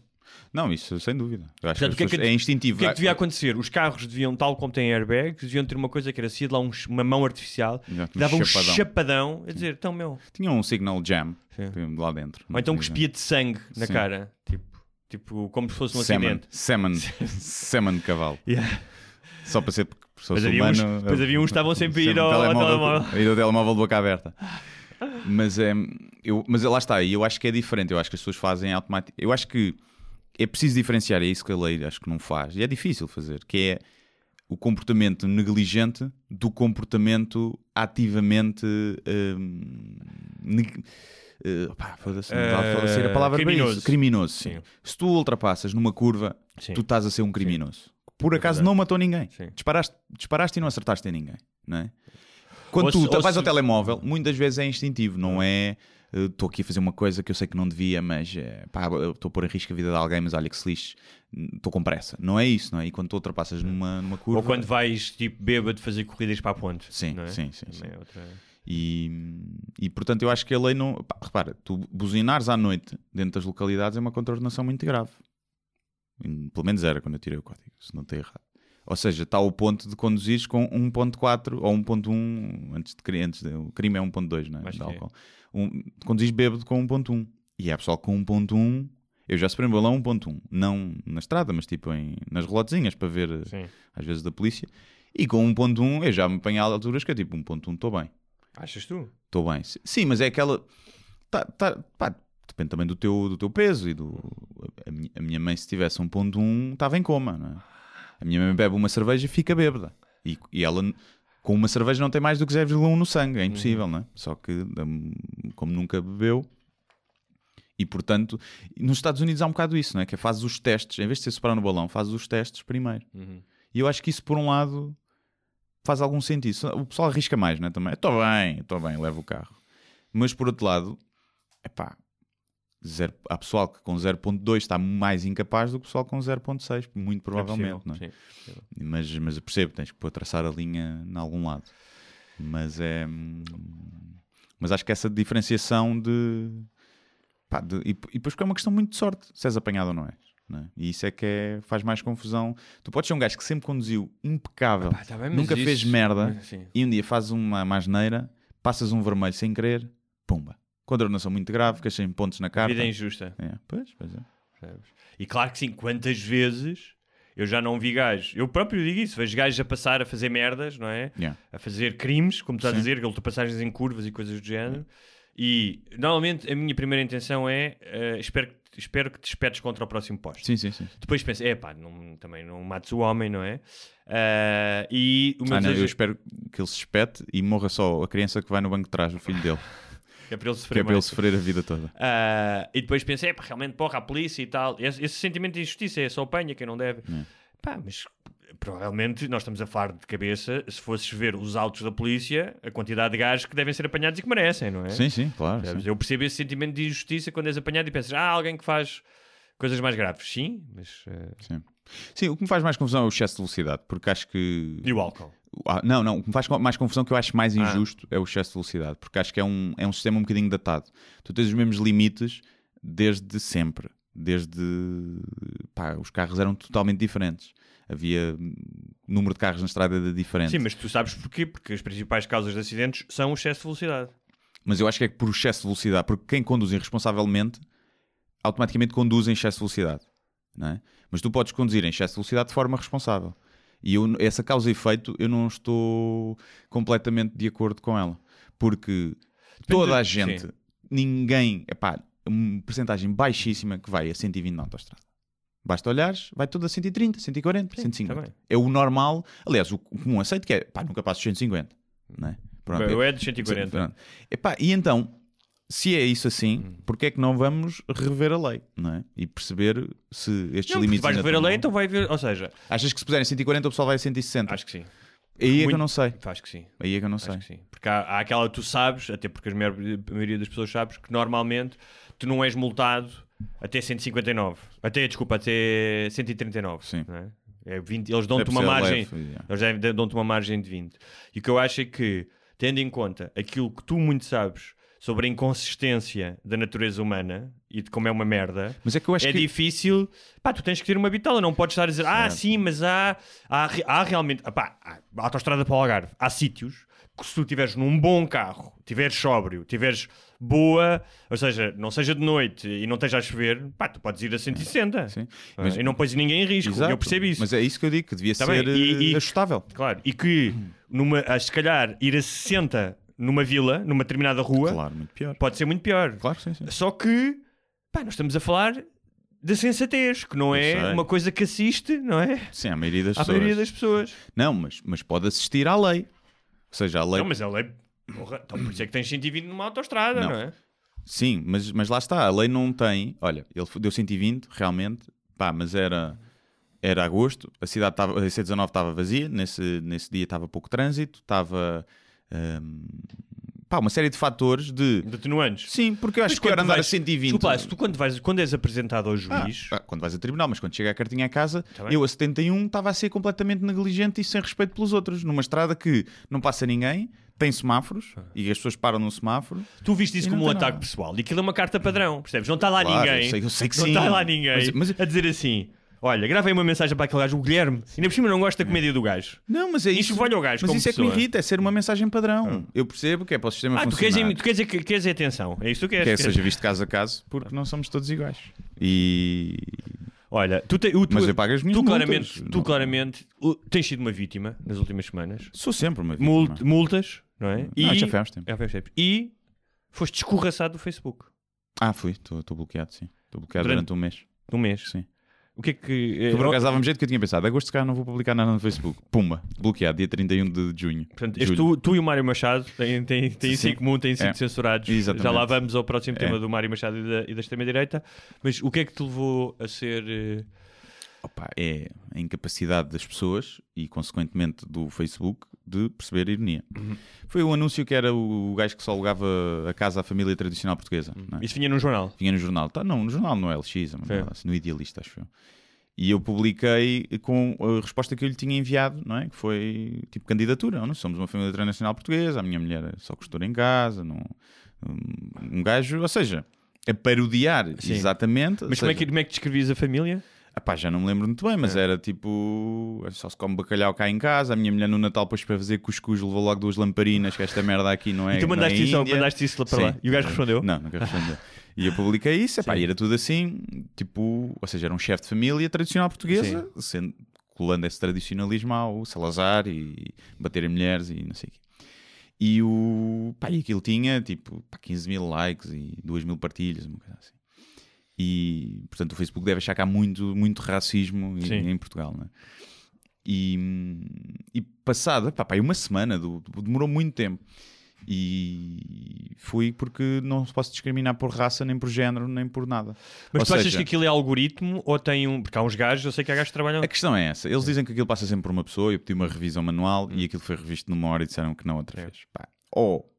Não, isso sem dúvida. Portanto, que, que é que- é instintivo. O que é que devia acontecer? Os carros deviam, tal como têm airbags, deviam ter uma coisa que era assim, lá um- uma mão artificial, Exato, que dava um chapadão. chapadão, a dizer, então meu. Tinha um signal jam Sim. lá dentro. Ou então cuspia de sangue na Sim. cara, tipo, tipo, como se fosse um Semen. acidente. Semen. Semen de cavalo. Yeah. Só para ser porque se Mas fosse havia uns- humano. mas havia uns que estavam sempre a ir ao- ao telemóvel. A ir ao telemóvel de boca aberta. Mas, é, eu, mas lá está, e eu acho que é diferente. Eu acho que as pessoas fazem automático. Eu acho que é preciso diferenciar, é isso que a lei acho que não faz. E é difícil fazer, que é o comportamento negligente do comportamento ativamente. hum, neg- eh, pá, foda-se, não estava a sair a palavra criminoso. Criminoso. sim. Sim. Se tu ultrapassas numa curva, Sim. tu estás a ser um criminoso. Por É acaso não matou ninguém. Sim. Disparaste, disparaste e não acertaste em ninguém. Não é? Quando Ou tu se- ou vais se- ao telemóvel, muitas vezes é instintivo, não é? eh, Estou aqui a fazer uma coisa que eu sei que não devia, mas eh, estou a pôr em risco a vida de alguém, mas olha que se lixe, estou com pressa. Não é isso, não é? E quando tu ultrapassas numa, numa curva. Ou quando vais, tipo, bêbado fazer corridas para a ponte. Sim, é? sim, sim, Também é outra- E, e portanto eu acho que a lei não. pá, repara, tu buzinares à noite dentro das localidades é uma contraordenação muito grave. Pelo menos era quando eu tirei o código, se não estou errado. Ou seja, está ao ponto de conduzires com 1.4 ou 1.1 antes de antes de, o crime é 1.2, não é? De é. álcool. Um, conduzis bêbado com 1.1. E há pessoal com 1.1. Eu já superei balão 1.1. Não na estrada, mas tipo em, nas relotezinhas para ver, Sim. às vezes, da polícia. E com 1.1 eu já me apanhei a alturas que é tipo 1.1, estou bem. Achas tu? Estou bem. Sim, mas é aquela. Tá, tá, pá, depende também do teu, do teu peso e do. A minha, a minha mãe, se tivesse um ponto um, estava em coma, não é? A minha mãe bebe uma cerveja e fica bêbada. E, e ela, com uma cerveja, não tem mais do que 0,1 no sangue. É impossível, não é? Só que, hum, como nunca bebeu. E portanto, nos Estados Unidos há um bocado isso, não é? Que é fazes os testes, em vez de ser separar no balão, fazes os testes primeiro. Uhum. E eu acho que isso, por um lado, faz algum sentido. O pessoal arrisca mais, não é? Também. Estou bem, estou bem, levo o carro. Mas por outro lado, epá, zero, há pessoal que com 0.2 está mais incapaz do que o pessoal com 0.6, muito provavelmente, não é? Sim. Mas, mas eu percebo, tens que pôr traçar a linha em algum lado. Mas é. Mas acho que essa diferenciação de. pá, de- e, e depois que é uma questão muito de sorte, se és apanhado ou não és. é? E isso é que é- faz mais confusão. Tu podes ser um gajo que sempre conduziu impecável, Pá, tá bem, nunca isso- fez merda, Sim. e um dia fazes uma masneira, passas um vermelho sem querer, pumba. Condenação muito grave, ficas sem pontos na A carta. vida é injusta. É, pois, pois é. E claro que sim, quantas vezes eu já não vi gajos. Eu próprio digo isso, vejo gajos a passar a fazer merdas, não é? Yeah. A fazer crimes, como estás a dizer, ultrapassagens em curvas e coisas do género. E normalmente a minha primeira intenção é eh, espero, que- espero que te espetes contra o próximo posto. Sim, sim, sim. Depois penso, é pá, não, também não mates o homem, não é? Ah, e o meu Ah, não, eu espero que ele se espete e morra só a criança que vai no banco de trás, o filho dele. é para ele que sofrer é para ele sofrer a vida toda. Ah, e depois pensei, é pá, realmente, porra, a polícia e tal. Esse, esse sentimento de injustiça é só apanha quem não deve. É. Pá, mas provavelmente nós estamos a falar de cabeça. Se fosses ver os autos da polícia, a quantidade de gajos que devem ser apanhados e que merecem, não é? Sim, sim, claro. Sim. Eu percebo esse sentimento de injustiça quando és apanhado e pensas, ah, alguém que faz coisas mais graves. Sim, mas. ah, Sim. Sim, o que me faz mais confusão é o excesso de velocidade, porque acho que. E o álcool? Ah, não, não, o que me faz mais confusão que eu acho mais Ah. injusto é o excesso de velocidade, porque acho que é um, é um sistema um bocadinho datado. Tu tens os mesmos limites desde sempre. Desde. Pá, os carros eram totalmente diferentes. Havia. Número de carros na estrada era diferente. Sim, mas tu sabes porquê? Porque as principais causas de acidentes são o excesso de velocidade. Mas eu acho que é por excesso de velocidade, porque quem conduz irresponsavelmente automaticamente conduz em excesso de velocidade. Não é? Mas tu podes conduzir em excesso de velocidade de forma responsável. E eu, essa causa e efeito eu não estou completamente de acordo com ela. Porque toda a gente, sim. ninguém, epá, uma porcentagem baixíssima que vai a 120 na autostrada. Basta olhares, vai tudo a 130, 140, 150. tá bem. é o normal. Aliás, o comum aceito que é, pá, nunca passo os 150. Não é? Pronto, eu eu- é de 140. Pronto. Epá, e então, se é isso assim, Hum. porque é que não vamos rever a lei, não é? E perceber se estes Não, limites. vais ainda ver a lei, então vai ver. Ou seja, Achas que se puserem 140 o pessoal vai a 160? acho que sim. Aí é que eu muito- não sei. Acho que sim. Aí é que eu não Acho sei. que sim. Porque há, há aquela que tu sabes, até porque a maior- a maioria das pessoas sabes, que normalmente tu não és multado até 159. Até, desculpa, até 139. Sim. não é? É 20, eles dão-te uma margem. leve, yeah. Eles devem- dão-te uma margem de 20. E o que eu acho é que, tendo em conta aquilo que tu muito sabes sobre a inconsistência da natureza humana e de como é uma merda, Mas é que eu acho é que. difícil. Pá, tu tens que ter uma bitola, não podes estar a dizer, ah, Certo. sim, mas há, há, há realmente. Ah, pá, há, a autostrada para o Algarve, há sítios que se tu estiveres num bom carro, tiveres sóbrio, tiveres boa, ou seja, não seja de noite e não esteja a chover, pá, tu podes ir a 160 Sim. Ah, Mas- e não pões ninguém em risco. Exato. Eu percebo isso. Mas é isso que eu digo, que devia Tá ser e- eh, e- ajustável. Claro, e que numa, a, se calhar ir a 60 numa vila, numa determinada rua, Claro, muito pior. pode ser muito pior. Claro, sim, sim. Só que, pá, nós estamos a falar da sensatez, que não Eu é sei. uma coisa que assiste, não é? Sim, a maioria das À pessoas. maioria das pessoas. Não, mas, mas pode assistir à lei. Ou seja, a lei. Não, mas a lei. Porra, então por isso é que tens 120 numa autostrada, não, Não. é? Sim, mas, mas lá está, a lei não tem. Olha, ele deu 120, realmente, pá, mas era, era agosto, a cidade estava, a C19 estava vazia, nesse, nesse dia estava pouco trânsito, estava. Hum, pá, uma série de fatores de. Detenuantes. Sim, porque eu acho Mas que era andar vais- a 120. Desculpa se tu quando, vais, quando és apresentado ao Ah, juiz. ah, quando vais a tribunal, mas quando chega a cartinha a casa, Tá eu a 71 estava a ser completamente negligente e sem respeito pelos outros, numa estrada que não passa ninguém, tem semáforos Ah. e as pessoas param no semáforo. Tu viste isso não como um ataque nada. pessoal. E aquilo é uma carta padrão, percebes? Não está lá Claro, ninguém. eu sei- eu sei que não sim. está lá ninguém Mas- mas- a dizer assim: Olha, gravei uma mensagem para aquele gajo, o Guilherme. Ainda por cima não gosta da comédia do gajo. Não, mas é Isso isso. olha o gajo mas como isso é que me irrita, é ser uma mensagem padrão. Eu percebo que é para o sistema Ah, tu queres, funcionar. tu queres, queres dizer atenção. É isso que tu queres. Quer queres- seja visto caso a caso, porque não somos todos iguais. E. Olha, tu, te, o- tu, Mas eu pago as minhas tu multas. claramente, tu Não- claramente uh, tens sido uma vítima nas últimas semanas. Sou sempre uma vítima. Mult- multas, não é? Não, já foi há uns tempos. Já foi há uns tempos. E foste escorraçado do Facebook. Ah, fui. Estou bloqueado, sim. Estou bloqueado Durante- durante um mês. Num mês. Sim. O que é que. eh, Tu por acaso dava-me jeito que eu tinha pensado. Agosto, se calhar, não vou publicar nada no Facebook. Pumba. Bloqueado, dia 31 de junho. Portanto, este tu, tu e o Mário Machado têm, têm, têm isso em comum, têm sido É. censurados. Exatamente. Já lá vamos ao próximo É. tema do Mário Machado e da, e da extrema-direita. Mas o que é que te levou a ser. eh, Opa, é a incapacidade das pessoas e, consequentemente, do Facebook de perceber a ironia. Uhum. Foi o anúncio que era o gajo que só alugava a casa à família tradicional portuguesa. não é? Isso vinha num jornal. Vinha no jornal. Tá, não, no jornal no LX, É. assim, no Idealista, acho eu. E eu publiquei com a resposta que eu lhe tinha enviado, não é? Que foi tipo candidatura. Não? é? Somos uma família tradicional portuguesa, a minha mulher é só costura em casa, não, um, um gajo, ou seja, a parodiar Sim. exatamente. Mas como é, seja, que, como é que descrevias a família? Epá, já não me lembro muito bem, mas era tipo. Só se come bacalhau cá em casa. A minha mulher no Natal, depois para fazer cuscuz, levou logo duas lamparinas. Que esta merda aqui não é. e tu é mandaste, isso, Índia. mandaste isso lá para lá. Sim. E o gajo respondeu? Não, nunca respondeu. E eu publiquei isso, epá, e era tudo assim, tipo, ou seja, era um chefe de família tradicional portuguesa, sendo, colando esse tradicionalismo ao Salazar e bater em mulheres e não sei o quê. E o pá, e aquilo tinha tipo pá, 15 mil likes e 2 mil partilhas, uma coisa assim. E portanto o Facebook deve achar que há muito, muito racismo em, em Portugal, não é? E, e passado, pá, pá, aí uma semana, do- demorou muito tempo. E fui porque não se posso discriminar por raça, nem por género, nem por nada. Mas Ou tu achas seja, que aquilo é algoritmo ou tem um. Porque há uns gajos, eu sei que há gajos que trabalham. A questão é essa. Eles dizem que aquilo passa sempre por uma pessoa. Eu pedi uma revisão manual Hum. e aquilo foi revisto numa hora e disseram que não outra É. vez. Pá. Ou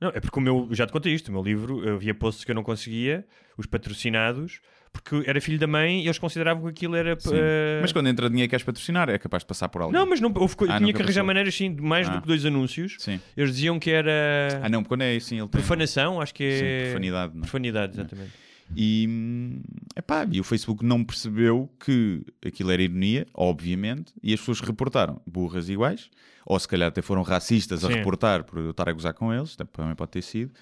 Não, é porque o meu. eu Já te contei isto. O meu livro, eu havia posts que eu não conseguia, os patrocinados, porque era filho da mãe e eles consideravam que aquilo era. Sim. eh, Mas quando entra dinheiro que queres patrocinar, é capaz de passar por algo. Não, mas não, houve, Ah, tinha que arranjar maneiras, sim, de mais Ah. do que dois anúncios. Sim. Eles diziam que era Ah, não, quando é assim, ele tem. profanação, acho que é. Sim, profanidade. Não? é? Profanidade, exatamente. E, epá, e o Facebook não percebeu que aquilo era ironia, obviamente, e as pessoas reportaram burras iguais, ou se calhar até foram racistas a Sim. reportar por eu estar a gozar com eles, também pode ter sido.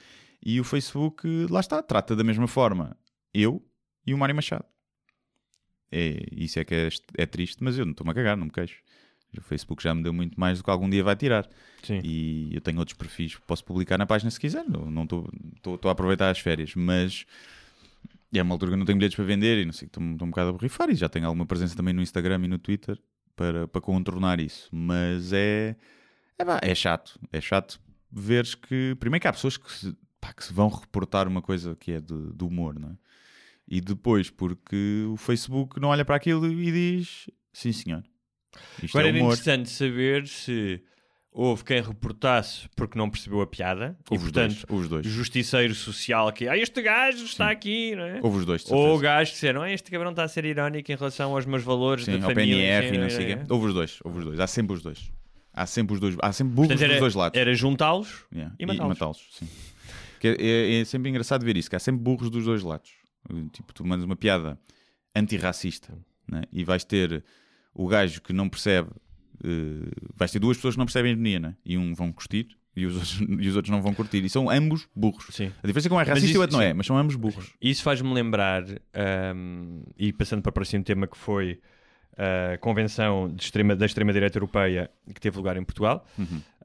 E o Facebook, lá está, trata da mesma forma eu e o Mário Machado. É, isso é que é, é triste, mas eu não estou-me a cagar, não me queixo. O Facebook já me deu muito mais do que algum dia vai tirar. Sim. E eu tenho outros perfis que posso publicar na página se quiser. Não estou a aproveitar as férias, mas é uma altura que eu não tenho bilhetes para vender e não sei, estou um bocado a borrifar e já tenho alguma presença também no Instagram e no Twitter para, para contornar isso. Mas é, é, é chato. É chato veres que. Primeiro que há pessoas que se, pá, que se vão reportar uma coisa que é de, de humor, não é? E depois porque o Facebook não olha para aquilo e diz sim senhor. Isto Agora é era humor. interessante saber se houve quem reportasse porque não percebeu a piada Houve e, os portanto, dois, houve os dois. justiceiro social que ah, este gajo está aqui, não é? Houve os dois, Ou certeza. gajos que disseram, ah, este cabrão está a ser irónico em relação aos meus valores Sim, da família. Sim, e não sei o é? quê. Houve os dois, houve os dois. Há sempre os dois. Há sempre os dois. Há sempre burros Portanto, dos dois lados. era juntá-los Yeah, e matá-los. sim. Que é, é- é sempre engraçado ver isso, que há sempre burros dos dois lados. Tipo, tu mandas uma piada antirracista né? e vais ter o gajo que não percebe, eh, vais ter duas pessoas que não percebem a ironia, né? e um vão curtir e os, outros, e os outros não vão curtir. E são ambos burros. Sim. A diferença é que um é racista e o outro não é, mas são ambos burros. Isso faz-me lembrar, ahm, e passando para o próximo tema que foi a convenção de extrema, da extrema-direita europeia que teve lugar em Portugal,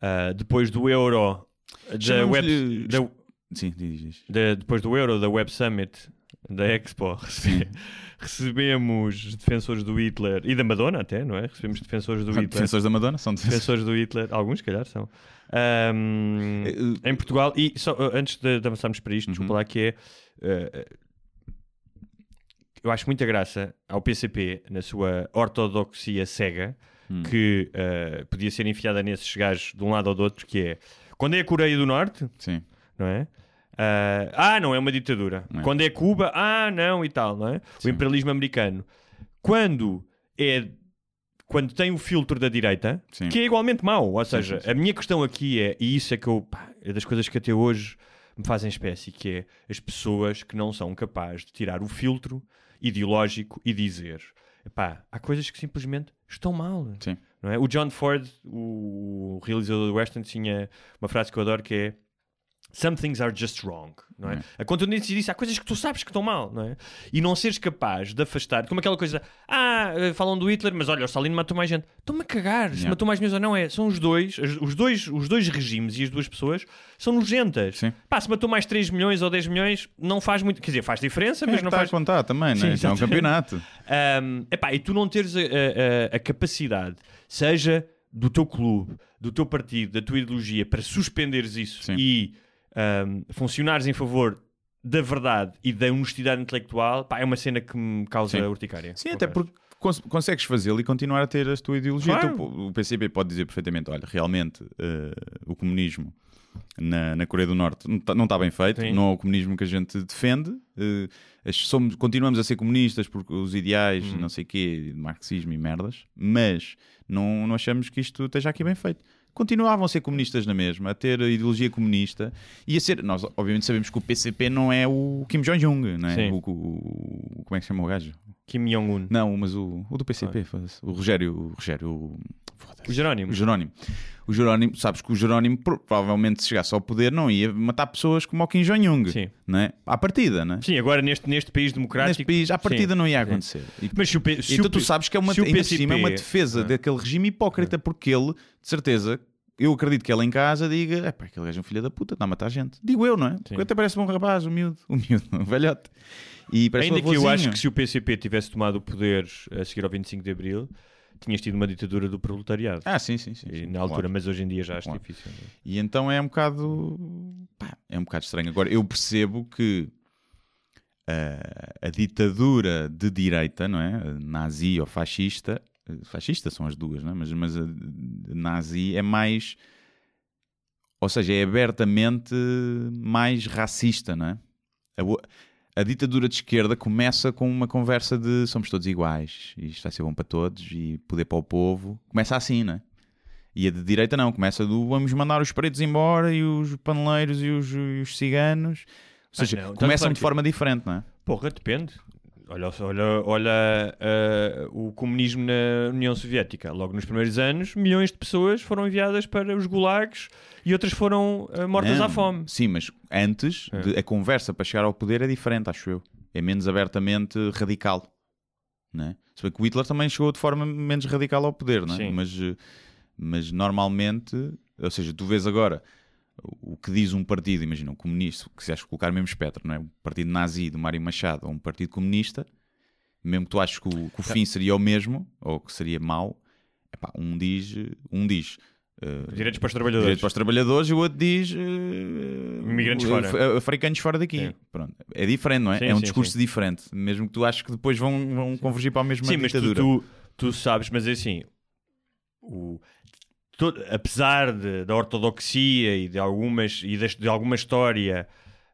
ah, depois do Euro, da web, da- Sim, diz, diz. da- depois do Euro, da Web Summit, da Expo, rece- recebemos defensores do Hitler e da Madonna até, não é? Recebemos defensores do Hitler. Defensores da Madonna são defensores. Defensores do Hitler, alguns, se calhar, são. Ahm, Eh, em Portugal, e só uh, antes de, de avançarmos para isto, desculpa lá, que é. uh, eu acho muita graça ao PCP na sua ortodoxia cega, que uh, podia ser enfiada nesses gajos de um lado ou do outro, que é quando é a Coreia do Norte, Sim. não é? Uh, ah, não, é uma ditadura. Não é. Quando é Cuba, ah, não, e tal, não é? Sim. O imperialismo americano. Quando é. Quando tem o filtro da direita, Sim. que é igualmente mau. Ou seja, sim, a minha questão aqui é, e isso é que eu. pá, é das coisas que até hoje me fazem espécie, que é as pessoas que não são capazes de tirar o filtro ideológico e dizer epá, há coisas que simplesmente estão mal. Sim. Não é? O John Ford, o realizador do Western, tinha uma frase que eu adoro que é Some things are just wrong, não é? É. A contundência disso, há coisas que tu sabes que estão mal, não é? E não seres capaz de afastar, como aquela coisa, ah, falam do Hitler, mas olha, o Stalin matou mais gente. Estão-me a cagar, se Yeah. matou mais gente ou não é. São os dois, os dois, os dois regimes e as duas pessoas são nojentas. Sim. Pá, se matou mais 3 milhões ou 10 milhões, não faz muito, quer dizer, faz diferença, Quem é mas que não está faz. a contar também, Sim, né? Isto é um campeonato. Um, epá, e tu não teres a, a- a capacidade, seja do teu clube, do teu partido, da tua ideologia, para suspenderes isso Sim. e um, funcionares em favor da verdade e da honestidade intelectual, pá, é uma cena que me causa Sim. urticária. Sim, até porque cons- consegues fazê-lo e continuar a ter a tua ideologia. Claro. Então, o PCP pode dizer perfeitamente: olha, realmente eh, o comunismo na, na Coreia do Norte não está tá bem feito, Sim. não é o comunismo que a gente defende. as- somos, continuamos a ser comunistas porque os ideais, Hum. não sei o quê, de marxismo e merdas, mas não, não achamos que isto esteja aqui bem feito. Continuavam a ser comunistas na mesma, a ter a ideologia comunista e a ser. Nós, obviamente, sabemos que o PCP não é o Kim Jong-un, não é? O, o- como é que se chama o gajo? Kim Jong-un. Não, mas o, o do PCP, foda-se. o Rogério, o Rogério, o. O Jerónimo. O Jerónimo. O Jerónimo, sabes que o Jerónimo pro- provavelmente se chegasse ao poder não ia matar pessoas como o Kim Jong-un, Sim. não é? À partida, não é? Sim, agora neste, neste país democrático. Neste país, à partida sim. não ia Sim. acontecer. E, Mas se o, P- se então o tu sabes que é uma, ainda por cima, é uma PCP defesa Ah. daquele regime hipócrita, porque ele, de certeza, eu acredito que ele em casa diga: é pá, aquele gajo é um filho da puta, está a matar gente. Digo eu, não é? Porque até parece um rapaz, humilde, humilde, um velhote. E Ainda um que eu acho que se o PCP tivesse tomado o poder a seguir ao 25 de Abril, tinhas tido uma ditadura do proletariado. Ah, sim, sim, sim. Sim, na altura, claro. mas hoje em dia já acho Claro. difícil. não é? E então é um bocado. pá, é um bocado estranho. Agora, eu percebo que ah, a ditadura de direita, não é? A Nazi ou fascista. eh, Fascista são as duas, não é? Mas, mas a nazi é mais. Ou seja, é abertamente mais racista, não é? A, a ditadura de esquerda começa com uma conversa de somos todos iguais, e isto vai ser bom para todos e poder para o povo. Começa assim, não é? E a de direita não, começa do vamos mandar os pretos embora e os paneleiros e os, e os ciganos. Ou seja, Ah, não, estás a começam de forma diferente, não é? Porra, depende. Olha, olha, olha ah, o comunismo na União Soviética. Logo nos primeiros anos, milhões de pessoas foram enviadas para os gulags e outras foram ah, mortas Não, à fome. Sim, mas antes É. de- a conversa para chegar ao poder é diferente, acho eu. É menos abertamente radical. Não é? Se bem que o Hitler também chegou de forma menos radical ao poder, não é? Mas, mas normalmente, ou seja, tu vês agora o que diz um partido, imagina, um comunista, que quiseres colocar mesmo espectro, não é? Um partido nazi do Mário Machado ou um partido comunista, mesmo que tu aches que o, que o Tá. fim seria o mesmo, ou que seria mau, epá, um diz, um diz eh, Direitos para os trabalhadores. direito para os trabalhadores e o outro diz eh, Imigrantes eh, fora. af- africanos fora daqui. Sim. Pronto. É diferente, não é? Sim, é um sim, discurso sim. diferente, mesmo que tu aches que depois vão, vão convergir para a mesma Sim, mas tu, ditadura. tu, tu sabes, mas é assim, o, todo- apesar de- da ortodoxia e de, algumas, e de, de alguma história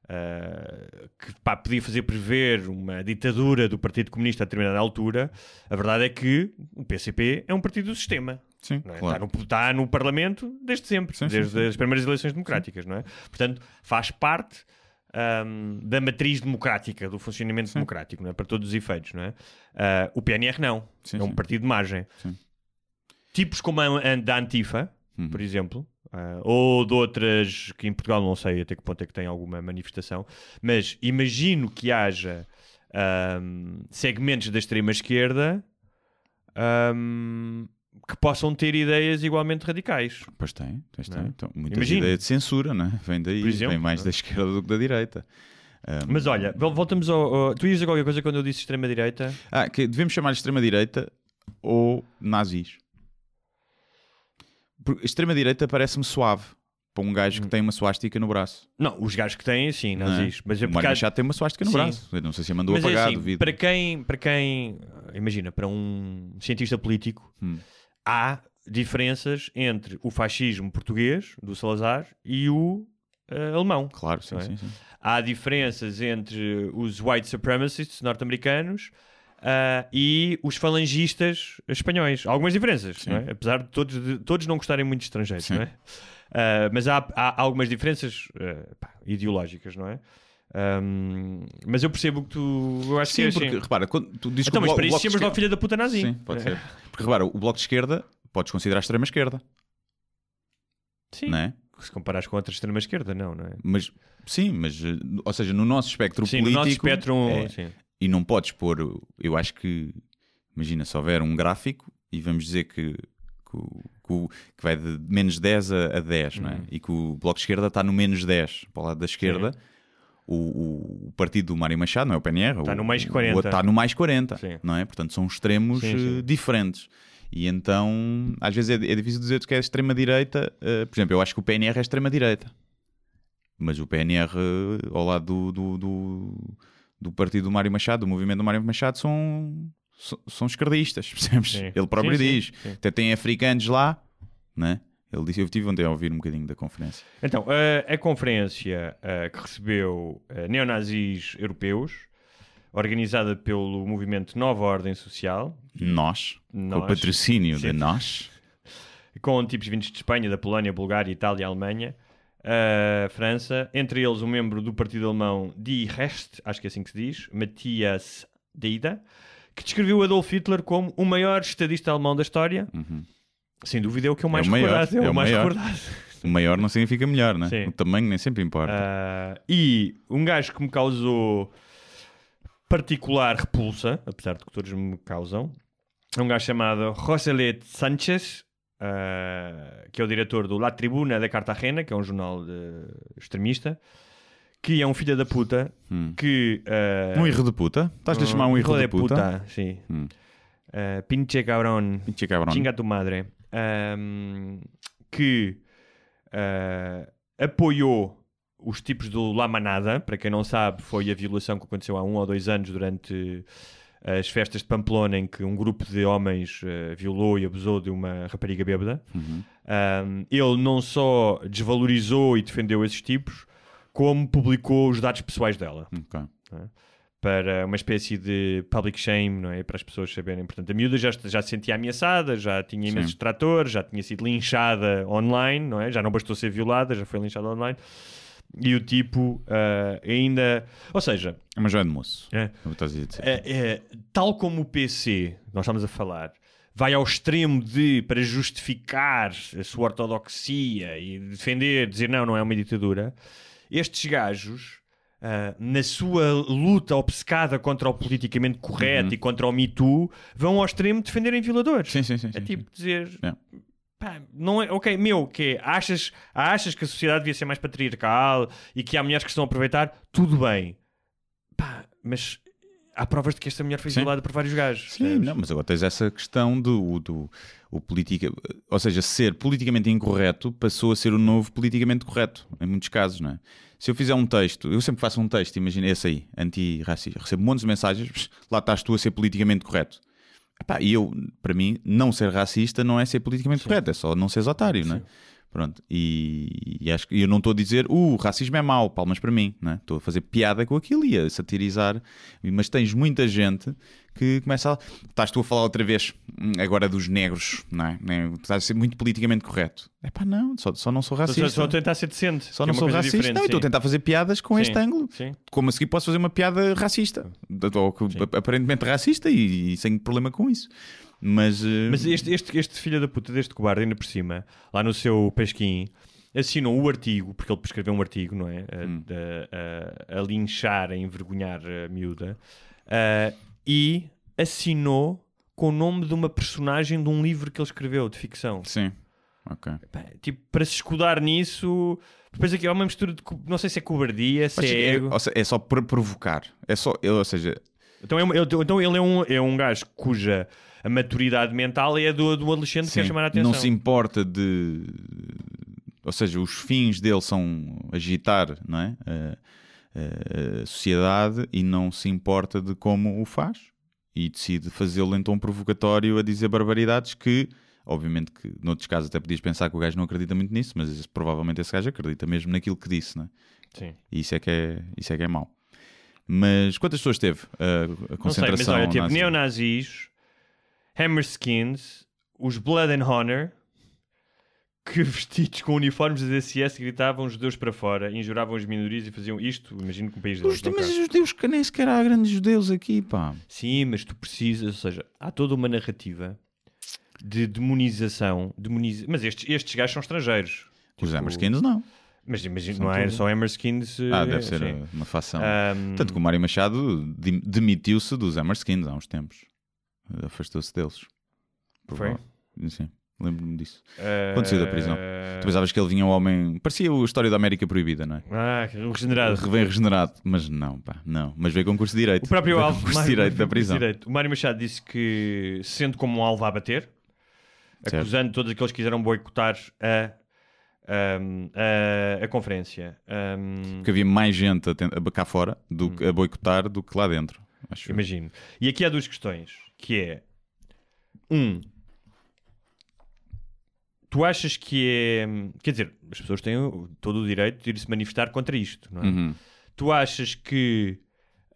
ah, que pá, podia fazer prever uma ditadura do Partido Comunista a determinada altura, a verdade é que o PCP é um partido do sistema. Sim, é? claro. está, no, está no Parlamento desde sempre, Sim, desde sim. as primeiras eleições democráticas, não é? Portanto, faz parte ahm, da matriz democrática, do funcionamento democrático, não é? Para todos os efeitos, não é? Ah, o PNR não, é um partido de margem. Sim. Tipos como a, a da Antifa, Uhum. por exemplo, ah, ou de outras que em Portugal não sei até que ponto é que tem alguma manifestação, mas imagino que haja ahm, segmentos da extrema esquerda ahm, que possam ter ideias igualmente radicais. Pois tem, pois tem. é? Então, muitas Imagina. ideias de censura, não é? Vem daí, exemplo, vem mais é? da esquerda do que da direita. Ah, Mas olha, vol- voltamos ao. ao- tu ias dizer qualquer coisa quando eu disse extrema-direita? ah, que devemos chamar de extrema-direita ou nazis. Porque Extrema-direita parece-me suave para um gajo que Hum. tem uma suástica no braço. Não, os gajos que têm, sim, não é? nazis. Mas é o por Mário Machado tem uma suástica no Sim. braço. Eu não sei se a mandou Mas é apagar, assim, duvido. para quem, para quem, imagina, para um cientista político, Hum. há diferenças entre o fascismo português, do Salazar, e o eh, alemão. Claro, sim, não é? sim, sim. Há diferenças entre os white supremacists norte-americanos ah, e os falangistas espanhóis. Há algumas diferenças, Sim. não é? apesar de todos, de todos não gostarem muito de estrangeiros, Sim. não é? Ah, mas há, há algumas diferenças ah, pá, ideológicas, não é? Ahm, mas eu percebo que tu. Eu acho que Sim, é porque assim. repara, quando tu dizes Então, que mas o para Blo- isso chamas logo filha da puta nazi. Sim, pode ser. Porque repara, o Bloco de Esquerda podes considerar extrema-esquerda, Sim. não é? Se comparares com outra extrema-esquerda, não, não é? Mas, sim, mas, ou seja, no nosso espectro Sim, no político... nosso espectro. é, sim. E não podes pôr, eu acho que, imagina, se houver um gráfico e vamos dizer que, que, o- que o- que vai de menos 10 a, a 10, não é? Uhum. E que o Bloco de Esquerda está no menos 10, para o lado da esquerda. O, o- o partido do Mário Machado, não é o PNR, Está o- no mais o 40. outro está no mais 40, Sim. não é? Portanto, são extremos Sim, sim. eh, diferentes. E então, às vezes é, é difícil dizer que é extrema-direita. eh, por exemplo, eu acho que o PNR é extrema-direita. Mas o PNR, eh, ao lado do, do, do, do partido do Mário Machado, do movimento do Mário Machado, são, são, são esquerdistas, percebes? Sim. Ele próprio Sim, diz. sim. Até tem africanos lá, né? Ele disse, eu estive ontem a ouvir um bocadinho da conferência. Então, a, a conferência ah, que recebeu ah, neonazis europeus, organizada pelo movimento Nova Ordem Social, Nós, com o Nós. patrocínio Sim. de nós, com tipos vindos de Espanha, da Polónia, Bulgária, Itália, Alemanha, a França, entre eles um membro do partido alemão Die Recht, acho que é assim que se diz, Matthias Deida, que descreveu Adolf Hitler como o maior estadista alemão da história. Sem dúvida é o que eu mais o maior, recordado. É, é o mais maior. recordado. o maior não significa melhor, né? Sim. O tamanho nem sempre importa. Ah, e um gajo que me causou particular repulsa, apesar de que todos me causam, é um gajo chamado Joselet Sánchez, ah, que é o diretor do La Tribuna de Cartagena, que é um jornal de- extremista, que é um filho da puta, que... ah, um erro de puta? Estás-lhe a chamar um erro de puta? sim. Hum. Ah, pinche cabrón. Pinche cabrón. Chinga tu madre. Ahm, que ah, apoiou os tipos do La Manada. Para quem não sabe, foi a violação que aconteceu há um ou dois anos durante as festas de Pamplona, em que um grupo de homens ah, violou e abusou de uma rapariga bêbada. Uhum. Ahm, ele não só desvalorizou e defendeu esses tipos, como publicou os dados pessoais dela Ok. para uma espécie de public shame, não é? Para as pessoas saberem. Portanto, a miúda já, já se sentia ameaçada, já tinha imensos Sim. tratores, já tinha sido linchada online, não é? Já não bastou ser violada, já foi linchada online. E o tipo ah, ainda. Ou seja, É uma joia de moço. É. É é- é, tal como o PC, nós estamos a falar, vai ao extremo de, para justificar a sua ortodoxia e defender, dizer não, não é uma ditadura, estes gajos, ah, na sua luta obcecada contra o politicamente correto e contra o Me Too, vão ao extremo de defenderem violadores. Sim, sim, sim. É sim, tipo dizer. É. Pá, não é, ok, meu, que achas, achas que a sociedade devia ser mais patriarcal e que há mulheres que estão a aproveitar, tudo bem. Pá, mas há provas de que esta mulher foi Sim. violada por vários gajos. Sim, percebes? não, mas agora tens essa questão do, do o politica, ou seja, ser politicamente incorreto passou a ser o novo politicamente correto, em muitos casos, não é? Se eu fizer um texto, eu sempre faço um texto, imagina esse aí, anti-racista, recebo montes de mensagens, lá estás tu a ser politicamente correto. E eu, para mim, não ser racista não é ser politicamente correto, é só não seres otário, não é? Pronto, e, e acho que eu não estou a dizer, uh, o racismo é mau, palmas para mim, não é? Estou a fazer piada com aquilo e a satirizar, mas tens muita gente que começa a. Estás tu a falar outra vez hum, agora dos negros, não é? Estás a ser muito politicamente correto. É pá, não, só, só não sou Só- racista. Só, só tentar ser decente. Só não é sou racista. Não, eu estou a tentar fazer piadas com Sim, este ângulo. sim. Como a seguir posso fazer uma piada racista. Ou aparentemente racista e, e sem problema com isso. Mas, eh, Mas este, este, este filho da puta deste cobarde, ainda por cima, lá no seu pesquim, assinou o artigo, porque ele escreveu um artigo, não é? A, Hum. a- a- a linchar, a envergonhar a miúda, ah, e assinou com o nome de uma personagem de um livro que ele escreveu, de ficção. Sim, ok. Pá, Tipo, para se escudar nisso, depois aqui há uma mistura de. Não sei se é cobardia, se Mas é é, ego. ou seja, é só para provocar. É só, ou seja, Então, é, ele- então ele é um, é um gajo cuja a maturidade mental é do, do adolescente que sim, quer chamar a atenção. não se importa de. Ou seja, os fins dele são agitar não é? a, a sociedade e não se importa de como o faz. E decide fazê-lo em tom provocatório a dizer barbaridades que, obviamente, que noutros casos até podias pensar que o gajo não acredita muito nisso, mas esse- provavelmente esse gajo acredita mesmo naquilo que disse, não é? Sim. E isso é que é, isso é, que é mau. Mas quantas pessoas teve a, a Não sei, mas concentração? olha, teve nazi? neonazis, Hammerskins, os Blood and Honor, que vestidos com uniformes da DCS gritavam os judeus para fora, injuravam as minorias e faziam isto, imagino que um país mas cá. os judeus que nem sequer há grandes judeus aqui, pá. Sim, mas tu precisas, ou seja, há toda uma narrativa de demonização. demoniza- Mas estes, estes gajos são estrangeiros. Os Tipo, Hammerskins não. Mas imagina, não é tudo. só Hammerskins. Ah, eh, deve ser sim. uh, uma facção. Ahm, Tanto que o Mário Machado demitiu-se dos Hammerskins há uns tempos. Afastou-se deles. Por Foi? Sim, lembro-me disso. eh, Quando saiu da prisão. Tu pensavas que ele vinha um homem. Parecia a história da América Proibida, não é? Ah, o regenerado. Vem regenerado. Mas não, pá, não. Mas veio com curso de Direito. O próprio Veio alvo. curso de Direito da prisão. Direito. O Mário Machado disse que se sente como um alvo a bater, Certo. acusando todos aqueles que quiseram boicotar a, a, a conferência. Ahm, Porque havia mais gente a, a cá fora do que a boicotar do que lá dentro. Acho eu. Imagino. E aqui há duas questões, que é um, tu achas que é quer dizer, as pessoas têm todo o direito de ir se manifestar contra isto, não é? Uhum. Tu achas que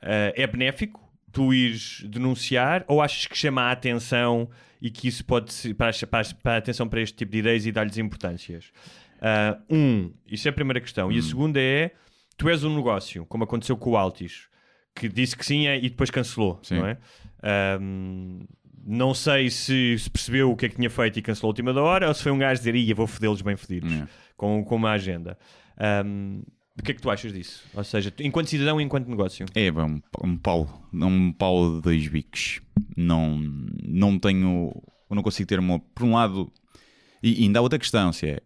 ah, é benéfico tu ires denunciar ou achas que chama a atenção e que isso pode ser para, para, para a atenção para este tipo de ideias e dar-lhes importâncias? Ah, um, isso é a primeira questão. Hum. E a segunda é: tu és um negócio, como aconteceu com o Altis, que disse que sim é, e depois cancelou, Sim. não é? Ahm, não sei se, se percebeu o que é que tinha feito e cancelou a última da hora ou se foi um gajo dizer, ia, vou fodê-los bem fodidos, É. com, com uma agenda. Ahm, o que é que tu achas disso? Ou seja, enquanto cidadão e enquanto negócio? É, um, um pau, um pau de dois bicos. Não, não tenho, eu não consigo ter uma. Por um lado, e, e ainda há outra questão: se é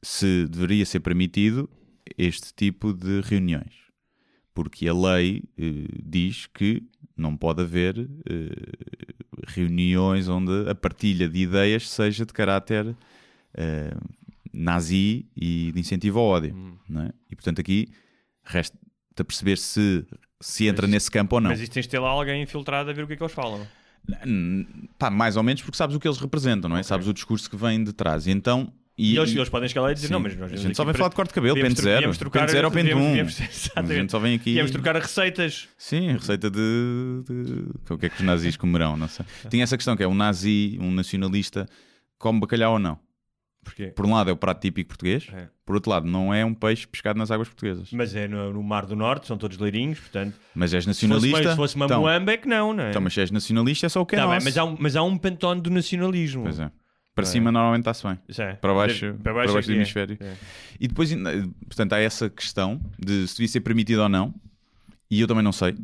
se deveria ser permitido este tipo de reuniões, porque a lei eh, diz que não pode haver eh, reuniões onde a partilha de ideias seja de caráter eh, nazi e de incentivo ao ódio, não é? E portanto aqui resta a perceber se se entra Mas- nesse campo ou não. Mas isso tens de ter lá alguém infiltrado a ver o que é que eles falam. Hum, Pá, mais ou menos porque sabes o que eles representam, não é? Sabes o discurso que vem de trás. E então. E, eles, eles podem chegar lá e dizer: Sim. Não, mas nós a gente só vem para- falar de corte de cabelo, pente zero. trocar- Pente zero ou pente um. A gente só vem aqui. Viemos trocar as receitas. Sim, receita de, de- O que é que os nazis comerão? Não sei. Tinha essa questão que é um nazi, um nacionalista, come bacalhau ou não? Porquê? Por um lado é o prato típico português, É. por outro lado não é um peixe pescado nas águas portuguesas. Mas é no, no Mar do Norte, são todos leirinhos, portanto. Mas és Se fosse, nacionalista. se fosse uma então, moamba, é que não, não é? então, mas se és nacionalista é só o que é Tá bem, nosso. mas, há um, mas há um pantónio do nacionalismo. Pois é. Para é? cima normalmente está-se bem. É. Para baixo, Para para baixo, baixo, é do é. hemisfério. E depois, portanto, há essa questão de se devia ser permitido ou não, e eu também não sei.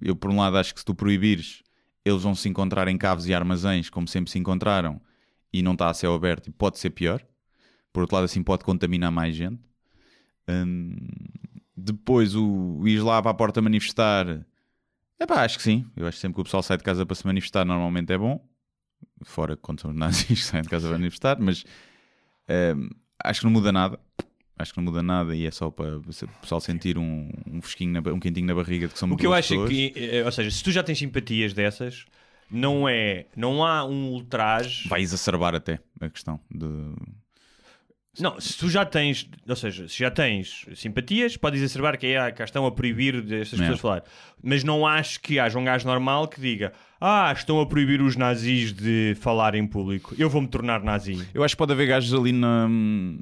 Eu, por um lado, acho que se tu proibires, eles vão se encontrar em caves e armazéns, como sempre se encontraram, e não está a céu aberto, e pode ser pior. Por outro lado, assim pode contaminar mais gente. Hum, depois, o, o ir lá para a porta manifestar, é pá, acho que sim. Eu acho que sempre que o pessoal sai de casa para se manifestar, normalmente é bom. Fora quando são os nazis que saem de casa para manifestar, mas hum, acho que não muda nada. Acho que não muda nada e é só para o pessoal sentir um, um fresquinho, na um quentinho na barriga de que são O que eu acho é pessoas. que, eh, ou seja, se tu já tens simpatias dessas, não é, não há um ultraje. vai exacerbar até a questão de Não, se tu já tens, ou seja, se já tens simpatias, podes exacerbar que é, cá estão a proibir destas É. pessoas falar. Mas não acho que haja um gajo normal que diga, ah, estão a proibir os nazis de falar em público, eu vou-me tornar nazi. Eu acho que pode haver gajos ali na,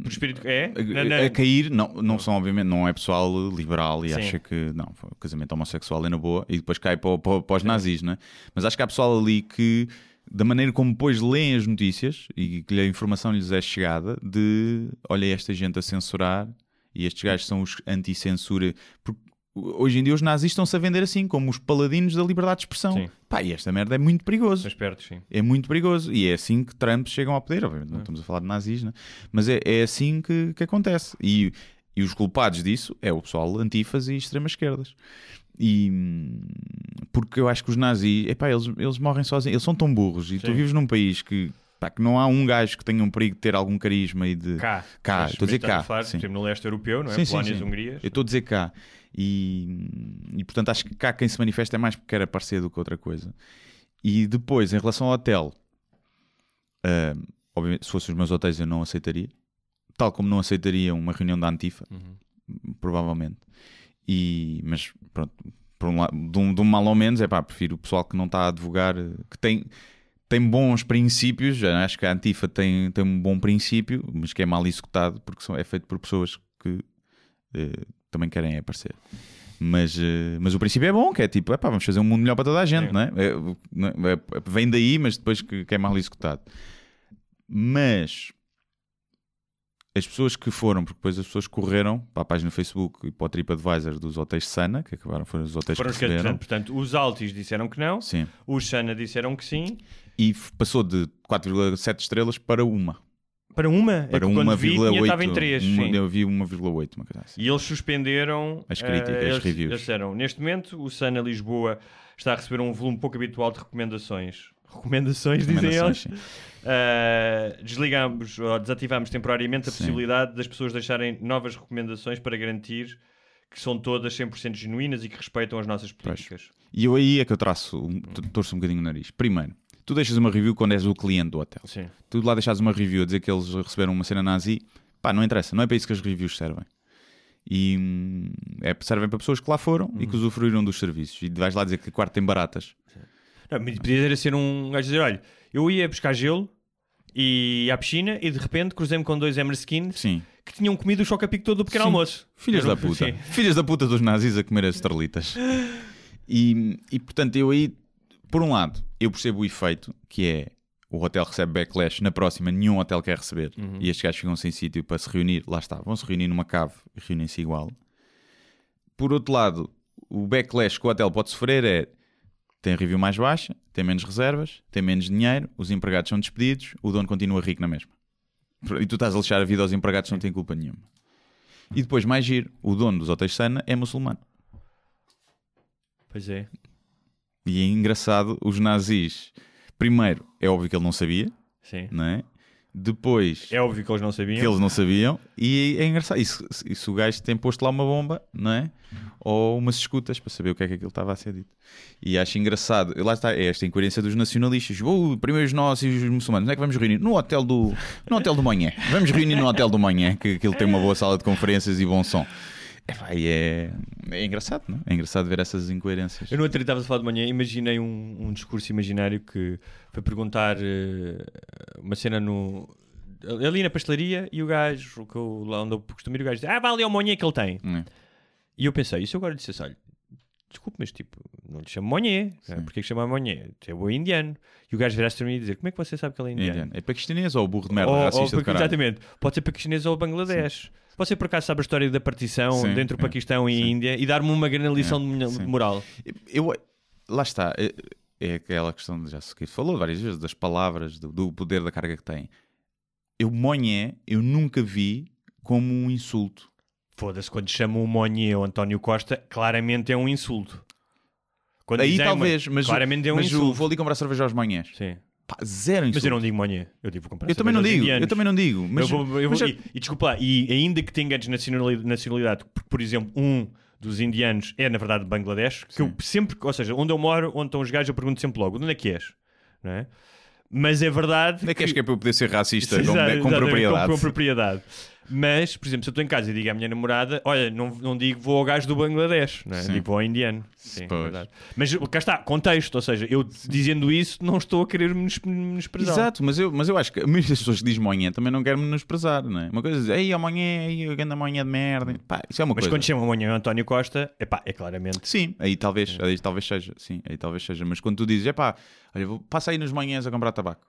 Por espírito é? a, Na- na- a cair, não, não são obviamente, não é pessoal liberal e Sim. acha que não, o casamento homossexual é na boa e depois cai para, para, para os nazis, né? Mas acho que há pessoal ali que, da maneira como depois leem as notícias e que a informação lhes é chegada, de olha esta gente a censurar e estes gajos são os anti-censura. Porque hoje em dia os nazis estão-se a vender assim, como os paladinos da liberdade de expressão. Sim. Pá, e esta merda é muito perigoso. Espertos, sim. É muito perigoso. E é assim que Trump chegam ao poder. Obviamente, não estamos a falar de nazis, né? mas é, é assim que, que acontece. E, e os culpados disso é o pessoal antifas e extremas-esquerdas. E porque eu acho que os nazis, epá, eles, eles morrem sozinhos, eles são tão burros. E tu Sim. vives num país que, pá, que não há um gajo que tenha um perigo de ter algum carisma e de. Cá. Cá, estou a dizer cá, falar, sim. no leste europeu, não é? Sim, Polónias, sim. Hungrias. Eu estou a dizer cá. E, e portanto acho que cá quem se manifesta é mais porque quer aparecer do que outra coisa. E depois, em relação ao hotel, ah, obviamente, se fossem os meus hotéis eu não aceitaria. Tal como não aceitaria uma reunião da Antifa, Uhum. provavelmente. E, mas pronto, por um lado, de, um, de um mal ao menos, é pá, prefiro o pessoal que não está a advogar, que tem, tem bons princípios, já acho que a Antifa tem, tem um bom princípio, mas que é mal executado porque são, é feito por pessoas que eh, também querem aparecer. Mas, eh, mas o princípio é bom, que é tipo, epá, vamos fazer um mundo melhor para toda a gente, é? É, não é? É, Vem daí, mas depois que, que é mal executado. Mas as pessoas que foram, porque depois as pessoas correram para a página do Facebook e para o TripAdvisor dos hotéis Sana, que acabaram foram os hotéis Foram que receberam. portanto, portanto, os Altis disseram que não, Sim. os Sana disseram que sim. E passou de 4,7 estrelas para uma. Para uma? Para é que quando uma vi, vírgula estava em 3. Uma- Eu vi 1,8, uma coisa assim. E eles suspenderam As críticas, eh, as reviews. eles disseram, neste momento, o Sana Lisboa está a receber um volume pouco habitual de recomendações. Recomendações, dizem eles. sim. Eh, desligamos ou desativamos temporariamente a Sim. possibilidade das pessoas deixarem novas recomendações para garantir que são todas 100% genuínas e que respeitam as nossas políticas. E eu aí é que eu traço, torço um bocadinho o nariz. Primeiro, tu deixas uma review quando és o cliente do hotel. Sim. Tu lá deixas uma review a dizer que eles receberam uma cena nazi, pá, não interessa, não é para isso que as reviews servem. E hum, é, servem para pessoas que lá foram e Uhum. que usufruíram dos serviços. E vais lá dizer que o quarto tem baratas. Não, podia ser um gajo dizer: olha, eu ia buscar gelo e à piscina e de repente cruzei-me com dois Emerskins Sim. que tinham comido o choca-pico todo do pequeno Sim. almoço. Filhas Era da um- puta. Sim. Filhas da puta dos nazis a comer as estrelitas. E, e portanto, eu aí, por um lado, eu percebo o efeito, que é o hotel recebe backlash, na próxima nenhum hotel quer receber. Uhum. E estes gajos ficam sem sítio para se reunir. Lá está, vão se reunir numa cave e reúnem-se igual. Por outro lado, o backlash que o hotel pode sofrer é tem review mais baixa, tem menos reservas, tem menos dinheiro, os empregados são despedidos, o dono continua rico na mesma. E tu estás a lixar a vida aos empregados, não tem culpa nenhuma. E depois, mais giro, o dono dos hotéis Sana é muçulmano. Pois é. E é engraçado, os nazis, primeiro, é óbvio que ele não sabia, Sim. não é? Depois, É óbvio que eles não sabiam. que eles não sabiam, e é engraçado. Isso, isso o gajo tem posto lá uma bomba, não é? Ou umas escutas para saber o que é que aquilo estava a ser dito. E acho engraçado, lá está, é esta incoerência dos nacionalistas. Oh, primeiro os nossos e os muçulmanos, onde é que vamos reunir? No hotel do, no hotel do Manhã. Vamos reunir no hotel do Manhã, que aquilo tem uma boa sala de conferências e bom som. É, e é, é engraçado, não é? É engraçado ver essas incoerências. Eu no outro dia estava a falar de manhã, imaginei um, um discurso imaginário que foi perguntar eh, uma cena no. Ali na pastelaria e o gajo, que eu, lá onde eu costumo ir, o gajo diz: Ah, vai ali ao monhê que ele tem. É. E eu pensei, e se eu agora dissesse: Olha, desculpe, mas tipo, não lhe chamo monhê. Porquê que chama monhê? É o indiano. E o gajo virasse para mim e dizer: Como é que você sabe que ele é É, indiano? indiano. é paquistanês ou burro de merda, Ou- racista ou- exatamente. Pode ser paquistanês ou Bangladesh. Você por acaso sabe a história da partição Sim, entre o. Paquistão e a. Índia e dar-me uma grande lição É, de moral? Eu, lá está, é, é aquela questão, de- já se falou várias vezes, das palavras, do, do poder da carga que tem. Eu, monhé, eu nunca vi como um insulto. Foda-se, quando chamam o Monnier ou António Costa, claramente é um insulto. Quando Aí talvez, mas, claramente é um mas insulto. vou ali comprar cerveja aos manhãs. Sim. Pá, zero insulto. Mas eu não digo Monnier, eu digo comprar Eu também não digo, eu também não digo. Mas, eu vou, eu mas vou- já- e, e desculpa lá, e ainda que tenha de nacionalidade, nacionalidade, porque, por exemplo, um dos indianos é na verdade de Bangladesh, que eu sempre, ou seja, onde eu moro, onde estão os gajos, eu pergunto sempre logo, de onde é que és? Não é? Mas é verdade. Onde é que és que é para eu poder ser racista com, Exato, com propriedade? Com, com propriedade. Mas, por exemplo, se eu estou em casa e digo à minha namorada, olha, não, não digo vou ao gajo do Bangladesh, não é? Sim. digo vou ao indiano. Sim, é verdade. Mas cá está, contexto, ou seja, eu dizendo isso não estou a querer menos- menosprezar. Exato, mas eu, mas eu acho que muitas pessoas que dizem manhã também não querem menosprezar, não é? Uma coisa é dizer, ei, amanhã, ei, eu ando amanhã de merda. Pá, isso é uma Mas coisa. quando chamam amanhã António Costa, epá, é claramente. Sim, aí talvez, aí talvez seja, sim, aí talvez seja. Mas quando tu dizes, é pá, olha, vou, passa aí nas manhãs a comprar tabaco.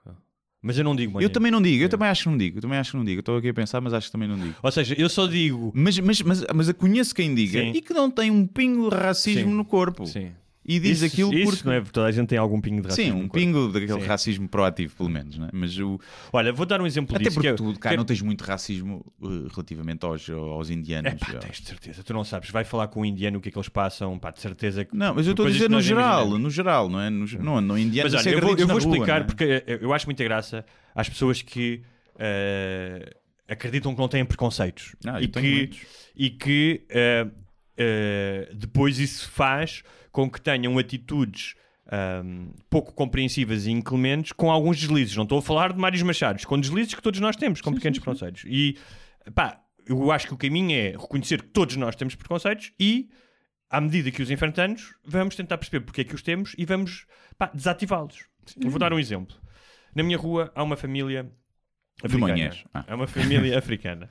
Mas eu não digo manhã. Eu também não digo, eu também acho que não digo, eu também acho que não digo. Estou aqui a pensar, mas acho que também não digo. Ou seja, eu só digo. Mas, mas, mas, mas conheço quem diga Sim. e que não tem um pingo de racismo Sim. no corpo. Sim. E diz isso, aquilo isso porque. não é? Toda a gente tem algum pingo de racismo. Sim, um pingo daquele Sim. racismo proativo, pelo menos, não é? Mas o. Olha, vou dar um exemplo Até disso. porque que é- tu, cá, que é- não tens muito racismo eh, relativamente aos, aos indianos. É pá, já. tens de certeza. Tu não sabes. Vai falar com um indiano o que é que eles passam. Pá, de certeza que. Não, mas eu estou a dizer que no geral, imaginamos. no geral, não é? No, não, no indiano Mas olha, eu vou, eu vou explicar é? porque eu, acho muita graça às pessoas que eh, acreditam que não têm preconceitos Ah, e, eu tenho que, e que eh, depois isso faz com que tenham atitudes ahm, pouco compreensivas e inclementes com alguns deslizes. Não estou a falar de Mários Machados, com deslizes que todos nós temos, com pequenos preconceitos. E pá, eu acho que o caminho é reconhecer que todos nós temos preconceitos e à medida que os enfrentamos, vamos tentar perceber porque é que os temos e vamos desativá-los. Vou dar um exemplo. Na minha rua há uma família africana. Ah. É uma família africana.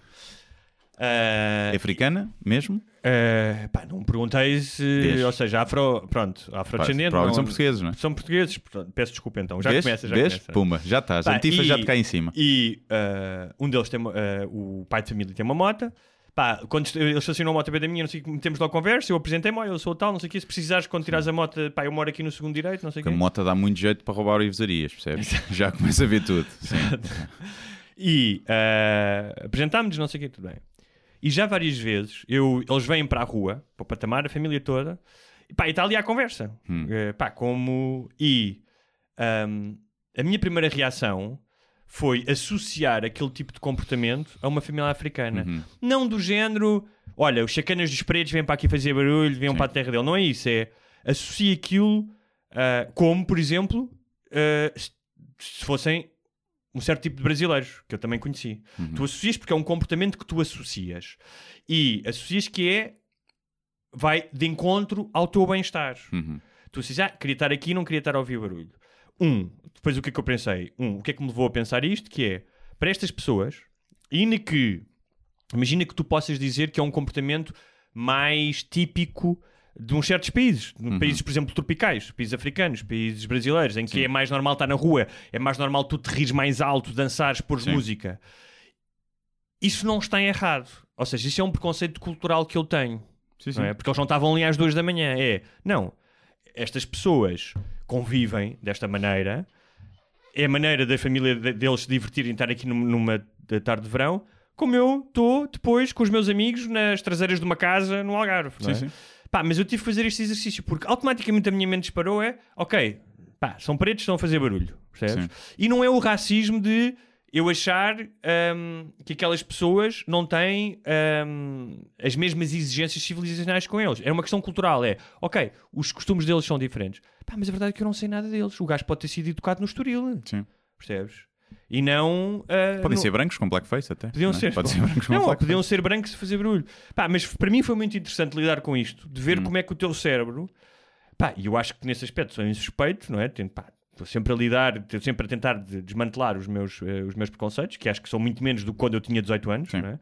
É africana mesmo? ah, pá, não me perguntei se. Vês? Ou seja, afro, pronto, afrodescendente. Provavelmente são portugueses, não é? São portugueses, portanto, peço desculpa então. Já Vês? começa, já Vês? começa. Puma, já estás. Pá, A Antifa e- já te cai em cima. E ah, um deles tem o pai de família tem uma moto. Pá, quando ele estacionou a moto bem da minha, não sei o que, metemos lá conversa, eu apresentei-me, olha, eu sou o tal, não sei o que, se precisares, quando tirares a moto, pá, eu moro aqui no segundo direito, não sei o quê. a moto dá muito jeito para roubar ivesarias, percebes? já começa a ver tudo. Sim. E ah, apresentámos-nos, não sei o quê, tudo bem. E já várias vezes, eu, eles vêm para a rua, para o patamar, a família toda, e pá, e está ali à conversa. Hum. Eh, pá, como... E ahm, a minha primeira reação foi associar aquele tipo de comportamento a uma família africana. Uhum. Não do género, olha, os chacanas dos pretos vêm para aqui fazer barulho, vêm Sim. para a terra dele. Não é isso, é associa aquilo ah, como, por exemplo, se- se fossem um certo tipo de brasileiros, que eu também conheci. Uhum. Tu associas porque é um comportamento que tu associas. E associas que é vai de encontro ao teu bem-estar. Uhum. Tu associas, ah, queria estar aqui, não queria estar a ouvir barulho. Um, depois o que é que eu pensei? Um, o que é que me levou a pensar isto? Que é, para estas pessoas, ainda que, imagina que tu possas dizer que é um comportamento mais típico de uns certos países, de países, por exemplo, tropicais, países africanos, países brasileiros, em que é mais normal estar na rua, é mais normal tu te rires mais alto, dançares, pôr Sim. música. Isso não está errado. Ou seja, isso é um preconceito cultural que eu tenho. Sim, sim. É? Porque eles não estavam ali às duas da manhã. É, não. Estas pessoas convivem desta maneira. É a maneira da família de- deles se divertirem, estar aqui num- numa tarde de verão. Como eu estou depois com os meus amigos nas traseiras de uma casa no Algarve. não é? Sim, sim. Pá, mas eu tive que fazer este exercício porque automaticamente a minha mente disparou é ok, pá, são pretos, estão a fazer barulho, percebes? Sim. E não é o racismo de eu achar hum, que aquelas pessoas não têm hum, as mesmas exigências civilizacionais com eles. É uma questão cultural, é ok, os costumes deles são diferentes. Pá, mas a verdade é que eu não sei nada deles. O gajo pode ter sido educado no Estoril, Sim. percebes? E não. ah, Podem no- ser brancos com blackface até. Podiam não é? ser. Pode ser brancos com Não, blackface. podiam ser brancos e fazer barulho. Pá, mas para mim foi muito interessante lidar com isto, de Hum. ver como é que o teu cérebro. Pá, e eu acho que nesse aspecto sou insuspeito, não é? Tento, pá, Estou sempre a lidar, estou sempre a tentar de- desmantelar os meus, eh, os meus preconceitos, que acho que são muito menos do que quando eu tinha 18 anos, Sim. não é?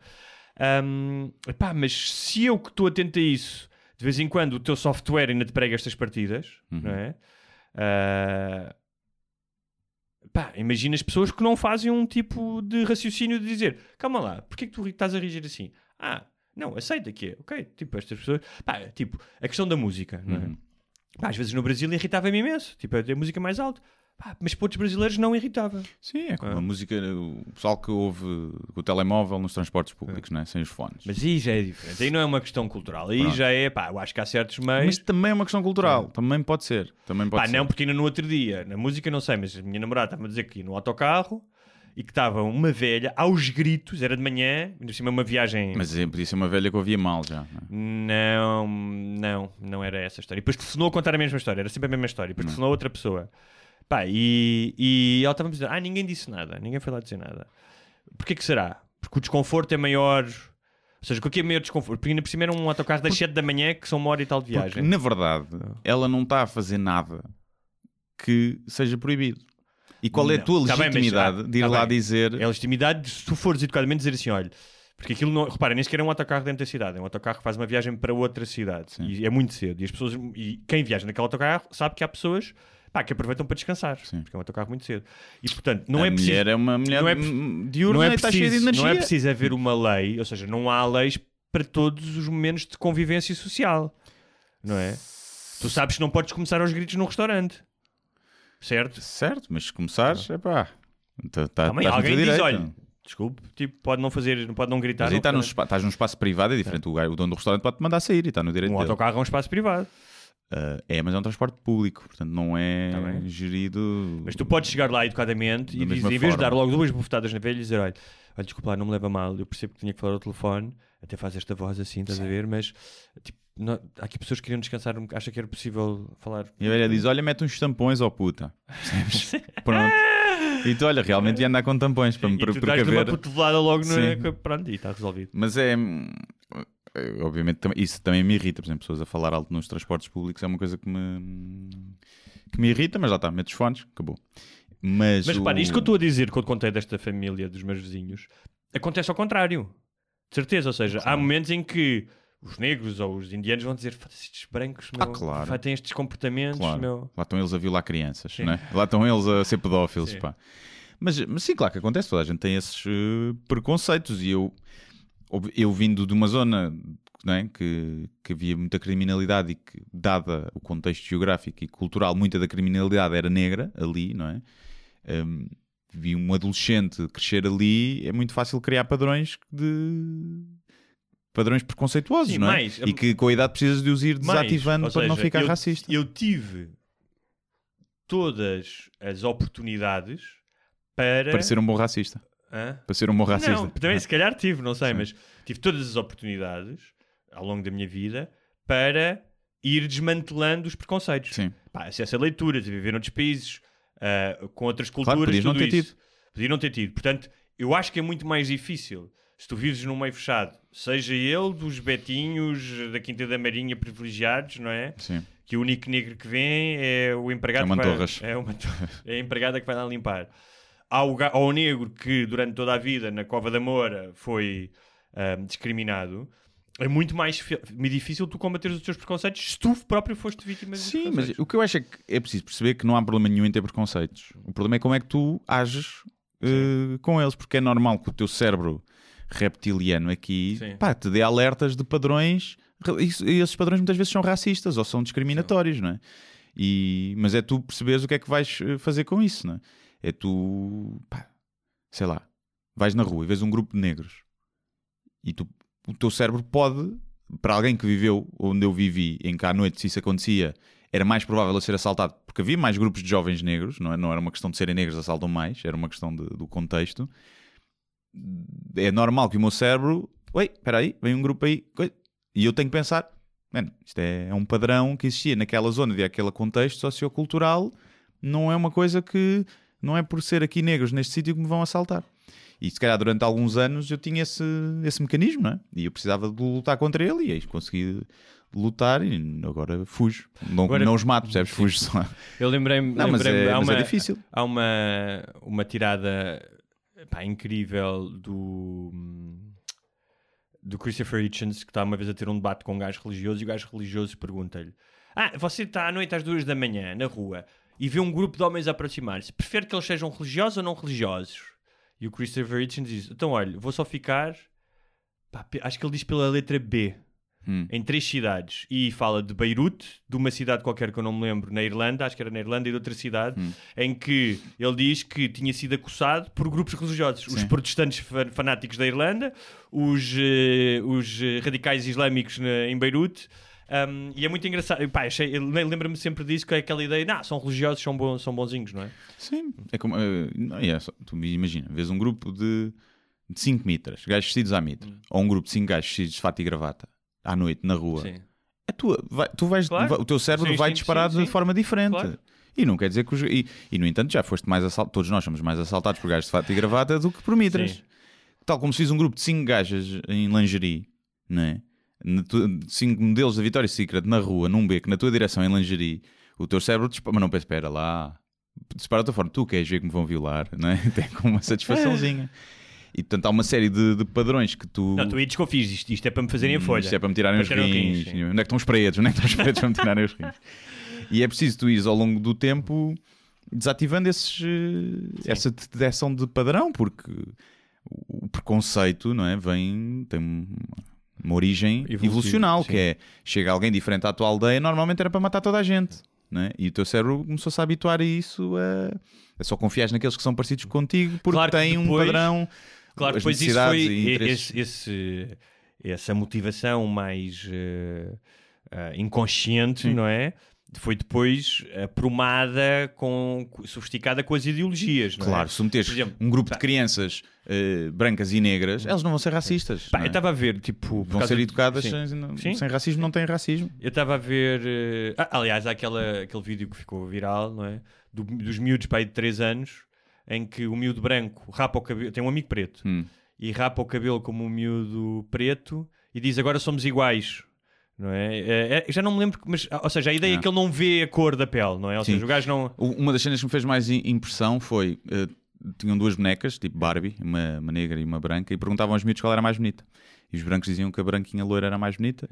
Ahm, epá, mas se eu que estou atento a isso, de vez em quando o teu software ainda te prega estas partidas, Uhum. não é? Ah, pá, imagina as pessoas que não fazem um tipo de raciocínio de dizer calma lá, porquê que tu estás a reagir assim? Ah, não, aceita que é, ok, tipo, estas pessoas, pá, tipo, a questão da música, não é? Uhum. Pá, às vezes no Brasil irritava-me imenso, tipo, a ter música mais alta, pá, mas para outros brasileiros não irritava. Sim, é como a música, o pessoal que ouve o telemóvel nos transportes públicos, não é? sem os fones. Mas aí já é diferente, aí não é uma questão cultural, aí Pronto. já é, pá, eu acho que há certos meios. Mas também é uma questão cultural, também pode ser. Também pode Pá, ser. não, porque ainda no outro dia, na música não sei, mas a minha namorada estava a dizer que ia no autocarro e que estava uma velha aos gritos, era de manhã, ainda por cima uma viagem. Mas eh, podia ser uma velha que ouvia mal já. não é? Não, não, não era essa a história. E depois telefonou a contar a mesma história, era sempre a mesma história. E depois telefonou a outra pessoa. Pá, e, e ela estava a dizer: Ah, ninguém disse nada, ninguém foi lá dizer nada. Porquê que será? Porque o desconforto é maior. Ou seja, o que é maior desconforto? Porque ainda por cima era um autocarro das 7 da manhã, que são uma hora e tal de Porque, viagem. na verdade, ela não está a fazer nada que seja proibido. E qual é a Não. tua Tá bem, mas- legitimidade ah, de ir tá lá bem. dizer. É a legitimidade de, se tu fores educadamente dizer assim, olha, porque aquilo não, repara, nem sequer é um autocarro dentro da cidade, é um autocarro que faz uma viagem para outra cidade e é muito cedo. E as pessoas, e quem viaja naquele autocarro sabe que há pessoas pá, que aproveitam para descansar, Sim. porque é um autocarro muito cedo. E portanto, não a é preciso. mulher é uma mulher não é diurna não é e está cheia de preciso, energia. não é preciso haver uma lei, ou seja, não há leis para todos os momentos de convivência social, não é? Tu sabes que não podes começar aos gritos num restaurante, certo? Certo, mas se começares, é pá. Tá, tá, Também alguém diz, olha, desculpe, tipo, pode não fazer, pode não gritar. Mas aí está num espa- estás num espaço privado, é diferente. O, gajo- o dono do restaurante pode-te mandar sair e está no direito Um dele. autocarro é um espaço privado. Ah, é, mas é um transporte público, portanto não é Tá gerido. Mas tu podes chegar lá educadamente Da e dizer, em vez de dar logo duas bufetadas na velha e dizer, olha, olha, desculpa lá, não me leva mal, eu percebo que tinha que falar ao telefone, até faz esta voz assim, estás a ver, mas tipo, não- há aqui pessoas que queriam descansar, acha que era possível falar. E a velha diz: Olha, mete uns tampões, ó puta. Pronto. E tu, olha, realmente ia andar com tampões para me e tu uma precaver. logo no... Sim. Pronto, e está resolvido. Mas é. É, Obviamente, isso também me irrita. Por exemplo, pessoas a falar alto nos transportes públicos é uma coisa que me, que me irrita, mas lá está, metes os fones, acabou. Mas, Mas o- isto que eu estou a dizer quando contei desta família dos meus vizinhos acontece ao contrário. De certeza. Ou seja, há momentos em que os negros ou os indianos vão dizer "Foda-se, estes brancos Ah, meu, claro. pá, têm estes comportamentos. Claro. Meu. Lá estão eles a violar crianças, né? lá estão eles a ser pedófilos. Sim. Pá. Mas, mas sim, claro que acontece, toda a gente tem esses eh, preconceitos. E eu, eu vindo de uma zona né, que, que havia muita criminalidade e que, dada o contexto geográfico e cultural, muita da criminalidade era negra ali, não é? Hum, vi um adolescente crescer ali, é muito fácil criar padrões de. padrões preconceituosos, Sim, não é? mais, e que com a idade precisas de os ir Mais, desativando ou para não seja, ficar eu, racista. Eu tive todas as oportunidades para. Para ser um bom racista. Hã? Para ser um bom racista. Não, também se calhar tive, não sei, Sim. mas tive todas as oportunidades ao longo da minha vida para ir desmantelando os preconceitos. Sim. Pá, acesso a leituras, a viver noutros países, ah, com outras Claro, culturas, podias não tudo ter isso. tido. Podia não ter tido. Portanto, eu acho que é muito mais difícil se tu vives num meio fechado, seja ele dos betinhos da Quinta da Marinha privilegiados, não é? Sim. que o único negro que vem é o empregado É uma que vai, é, uma, é a empregada que vai lá limpar. Há o, ga- há o negro que durante toda a vida na Cova da Moura foi ahm, discriminado. É muito mais difícil tu combateres os teus preconceitos se tu próprio foste vítima dos Sim, mas o que eu acho é que é preciso perceber que não há problema nenhum em ter preconceitos. O problema é como é que tu ages eh, com eles, porque é normal que o teu cérebro reptiliano aqui Sim. pá, te dê alertas de padrões e esses padrões muitas vezes são racistas ou são discriminatórios, não é? E, mas é tu perceberes o que é que vais eh, fazer com isso, não é? É tu, pá, sei lá, vais na rua e vês um grupo de negros e tu, o teu cérebro pode, para alguém que viveu onde eu vivi, em que à noite se isso acontecia, era mais provável eu ser assaltado, porque havia mais grupos de jovens negros, não, é? não era uma questão de serem negros assaltam mais, era uma questão de- do contexto. É normal que o meu cérebro, oi, espera aí, vem um grupo aí, coi-" e eu tenho que pensar, "Mano, isto é, é um padrão que existia naquela zona, de aquele contexto sociocultural, não é uma coisa que, não é por ser aqui negros neste sítio que me vão assaltar. E se calhar durante alguns anos eu tinha esse, esse mecanismo, não é? E eu precisava de lutar contra ele e aí consegui lutar e agora fujo. Não, Agora- não os mato, percebes? Fujo só. Eu lembrei-me. Não, mas lembrei-me- é- há mas é difícil. Há uma, uma tirada pá, incrível do. Do Christopher Hitchens, que está uma vez a ter um debate com um gajo religioso, e o gajo religioso pergunta-lhe: Ah, você está à noite às duas da manhã na rua e vê um grupo de homens aproximar-se, prefere que eles sejam religiosos ou não religiosos? E o Christopher Hitchens diz: Então, olha, vou só ficar. pá, acho que ele diz pela letra B Hum. em três cidades e fala de Beirute, de uma cidade qualquer que eu não me lembro, na Irlanda, acho que era na Irlanda, e de outra cidade, Hum. em que ele diz que tinha sido acosado por grupos religiosos. Os Sim. protestantes fa- fanáticos da Irlanda, os, eh, os eh, radicais islâmicos na- em Beirute. Um, e é muito engraçado. Pá, achei- eu le- lembro-me sempre disso, que é aquela ideia, não, são religiosos, são, bons, são bonzinhos, não é? Sim, é como. não, é só- tu imagina, vês um grupo de 5 mitras, gajos vestidos à mitra, ou um grupo de 5 gajos vestidos de fato e gravata, à noite, na rua. Sim. A tua, vai- tu vais, Claro. vai- o teu cérebro vai disparar sim, de forma diferente. Claro. E não quer dizer que os, e, e, no entanto já foste mais assaltados, todos nós somos mais assaltados por gajos de fato e gravata do que por mitras. Sim. Tal como se fiz um grupo de 5 gajas em lingerie, não é? 5 modelos da Victoria's Secret na rua, num beco, na tua direção em lingerie, o teu cérebro dispara, mas não pensa, espera lá, dispara de outra forma, tu queres ver que me vão violar, não é? Tem com uma satisfaçãozinha. E portanto há uma série de, de padrões que tu. Não, tu aí desconfies, isto, isto é para me fazerem a Hum, folha. Isto é para me tirarem Para os rins. rins, sim. Onde é que estão os pretos? Onde é que estão os pretos para me tirarem os rins? E é preciso tu ires ao longo do tempo desativando esses, eh, essa detecção de padrão, porque o preconceito não é, vem, tem uma origem Evolutivo, evolucional, sim. que é chega alguém diferente à tua aldeia, normalmente era para matar toda a gente. É? E o teu cérebro começou-se a habituar a isso, a, a só confiar naqueles que são parecidos contigo, porque Claro têm um depois- padrão. Claro, depois isso foi esse, esse- essa motivação mais eh, ah, inconsciente, Sim. não é? Foi depois aprumada, com, sofisticada com as ideologias, não Claro, é? se meteres exemplo, um grupo de crianças eh, brancas e negras, elas não vão ser racistas. Pá, não eu é? estava a ver, tipo... Vão ser de- educadas sim. sem, Sim. sem racismo, não têm racismo. Eu estava a ver. eh, ah, aliás, há aquela, aquele vídeo que ficou viral, não é? Do- dos miúdos pai de 3 anos, em que o miúdo branco rapa o cabelo. Tem um amigo preto Hum. e rapa o cabelo como um miúdo preto e diz agora somos iguais. Não é? É, é, já não me lembro, mas, ou seja, a ideia é Não. que ele não vê a cor da pele, não é? Ou Sim. seja, o gajo não. Uma das cenas que me fez mais impressão foi. eh, tinham duas bonecas, tipo Barbie, uma, uma negra e uma branca, e perguntavam aos miúdos qual era a mais bonita. E os brancos diziam que a branquinha loira era a mais bonita,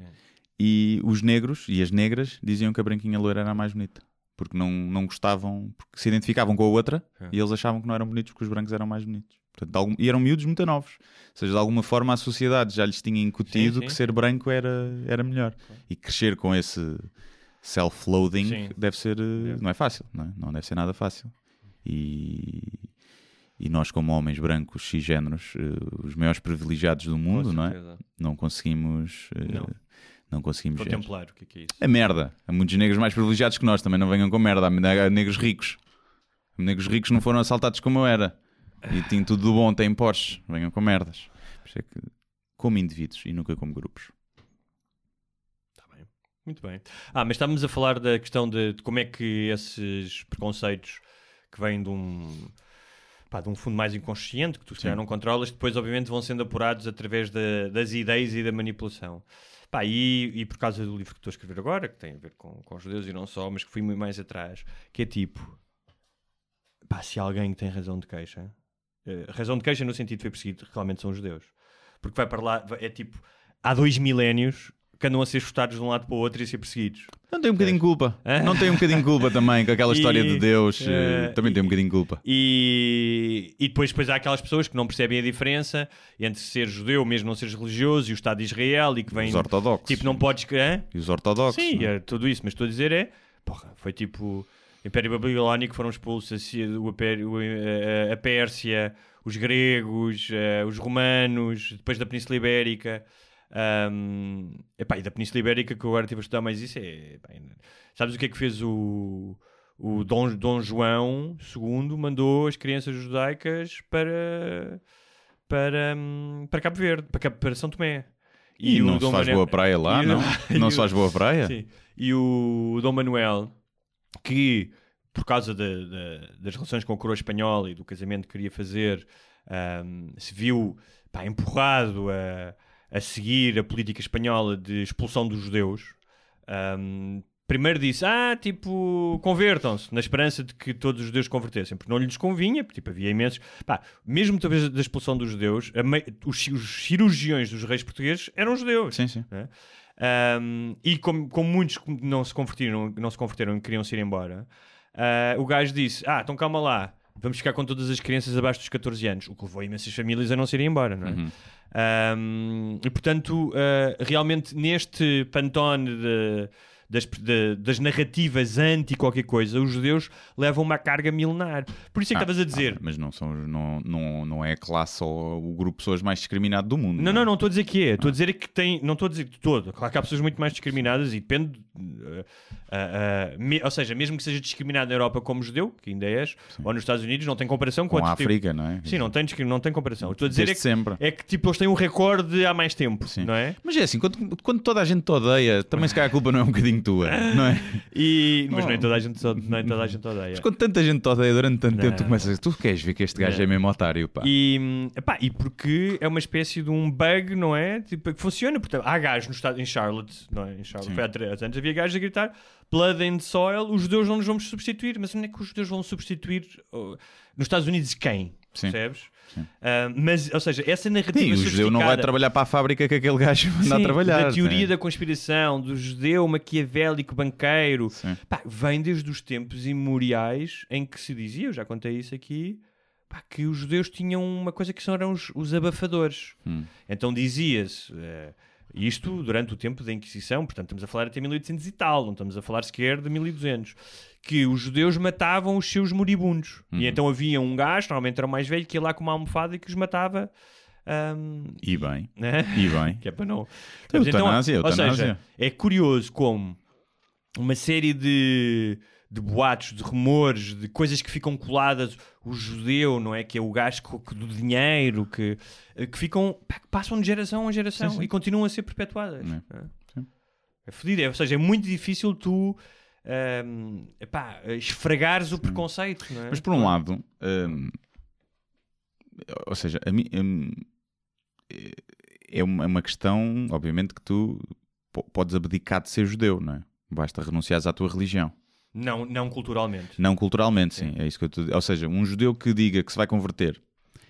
e os negros e as negras diziam que a branquinha loira era a mais bonita. Porque não, não gostavam, porque se identificavam com a outra É. e eles achavam que não eram bonitos porque os brancos eram mais bonitos. Portanto, e eram miúdos muito novos. Ou seja, de alguma forma a sociedade já lhes tinha incutido Sim, sim. que ser branco era, era melhor. E crescer com esse self-loathing Sim. deve ser. eh, Não é fácil, não, é? não deve ser nada fácil. E, e nós, como homens brancos cisgêneros, eh, os maiores privilegiados do mundo, não é? Não conseguimos. eh, Não. não conseguimos. Contemplar o que é que é isso. É merda. Há muitos negros mais privilegiados que nós, também não venham com merda. Há há negros ricos. Negros ricos não foram assaltados como eu era. E tinham tudo do bom, têm Porsche. Venham com merdas. Por isso é que, como indivíduos e nunca como grupos. Muito bem. Ah, mas estávamos a falar da questão de, de como é que esses preconceitos que vêm de um, pá, de um fundo mais inconsciente, que tu se calhar não controlas, depois obviamente vão sendo apurados através da- das ideias e da manipulação. Pá, e, e por causa do livro que estou a escrever agora, que tem a ver com, com os judeus e não só, mas que fui muito mais atrás, que é tipo, pá, se alguém tem razão de queixa, eh, razão de queixa no sentido de foi perseguido, realmente são os judeus. Porque vai para lá, é tipo, há dois milénios que andam a ser chutados de um lado para o outro e a ser perseguidos. Não tem um bocadinho de culpa. Ah. Não tem um bocadinho de culpa também com aquela E- história de Deus. eh, também tem um bocadinho de culpa. E, e depois, depois há aquelas pessoas que não percebem a diferença entre ser judeu, mesmo não seres religioso, e o Estado de Israel, e que vem. Os ortodoxos. Tipo, não podes. hã? E os ortodoxos. Sim, é? é tudo isso, mas estou a dizer é. Porra, foi tipo. Império Babilónico foram expulsos, assim, o o- a, Pérsia, os gregos, eh, os romanos, depois da Península Ibérica. Um, epá, e da Península Ibérica, que eu agora estive a estudar mais isso, é. pá, sabes o que é que fez o, o Dom, Dom João II? Mandou as crianças judaicas para. para, hum, para Cabo Verde, para, para São Tomé. E, o não se Dom faz Manuel- boa praia lá, e o- não? e Não o- se faz boa praia? Sim. E o Dom Manuel, que por causa da- da- das relações com a coroa espanhola e do casamento que queria fazer, ahm, se viu pá, empurrado a, a seguir a política espanhola de expulsão dos judeus. Ahm, primeiro disse, ah, tipo, convertam-se, na esperança de que todos os judeus se convertessem, porque não lhes convinha, porque tipo, havia imensos. Pá, mesmo talvez da expulsão dos judeus, mei- os cirurgiões dos reis portugueses eram judeus. Sim, sim. né? Um, e como, como muitos não se converteram, não se converteram e queriam se ir embora, ah, o gajo disse: Ah, então calma lá, vamos ficar com todas as crianças abaixo dos 14 anos, o que levou imensas famílias a não se irem embora, não é? Um, e portanto, ah, realmente neste pantone de- das, de- das narrativas anti qualquer coisa, os judeus levam uma carga milenar. Por isso é que Ah, estavas a dizer. ah, mas não, são, não, não, não é a classe ou o grupo de pessoas mais discriminado do mundo. Não, não, não estou a dizer que é. Estou Ah. a dizer é que tem. Não estou a dizer de todo. Claro que há pessoas muito mais discriminadas e depende. uh, uh, me- ou seja, mesmo que seja discriminado na Europa como judeu, que ainda és, ou nos Estados Unidos, não tem comparação com, Com a África, não é? Sim, não tem, não tem comparação. Estou a dizer é que, sempre. é que tipo, eles têm um recorde há mais tempo, Sim. não é? Mas é assim, quando, quando toda a gente te odeia, também se calhar a culpa não é um bocadinho tua, não é? E, mas Não. nem toda a gente, nem toda a gente odeia. Mas quando tanta gente te odeia durante tanto Não. tempo, tu começas a dizer, tu queres ver que este gajo Não. é mesmo otário, pá. E, epá, e porque é uma espécie de um bug, não é? Tipo, que funciona. Portanto, há gajos no estado, em Charlotte, não é? Em Charlotte, Sim. foi há três anos, havia gajos a gritar Blood and Soil, os judeus não nos vamos substituir. Mas onde é que os judeus vão substituir? oh, nos Estados Unidos, quem? Sim. Percebes? Ah, mas, ou seja, essa narrativa Sim, o judeu não vai trabalhar para a fábrica que aquele gajo anda a trabalhar. Da teoria da conspiração, do judeu maquiavélico banqueiro, pá, vem desde os tempos imemoriais em que se dizia, eu já contei isso aqui, pá, que os judeus tinham uma coisa que são, eram os, os abafadores. Hum. Então dizia-se. eh, isto durante o tempo da Inquisição, portanto estamos a falar até 1800 e tal, não estamos a falar sequer de 1200, que os judeus matavam os seus moribundos. Uhum. E então havia um gajo, normalmente era o mais velho, que ia lá com uma almofada e que os matava. ahm, E bem, né? e bem. que é para não. Eutanásia, ou seja, eutanásia. é curioso como uma série de, de boatos, de rumores, de coisas que ficam coladas, o judeu, não é? Que é o gajo do dinheiro, que, que ficam, pá, que passam de geração a geração Sim, sim. e continuam a ser perpetuadas. É. É, é fodido, é, ou seja, é muito difícil tu. Ahm, epá, esfragares o preconceito, é? Mas por um lado, hum, ou seja, a mim, hum, é uma, é uma questão, obviamente, que tu po- podes abdicar de ser judeu, não é? Basta renunciares à tua religião. Não, não culturalmente. Não culturalmente, sim. É isso que eu tô... Ou seja, um judeu que diga que se vai converter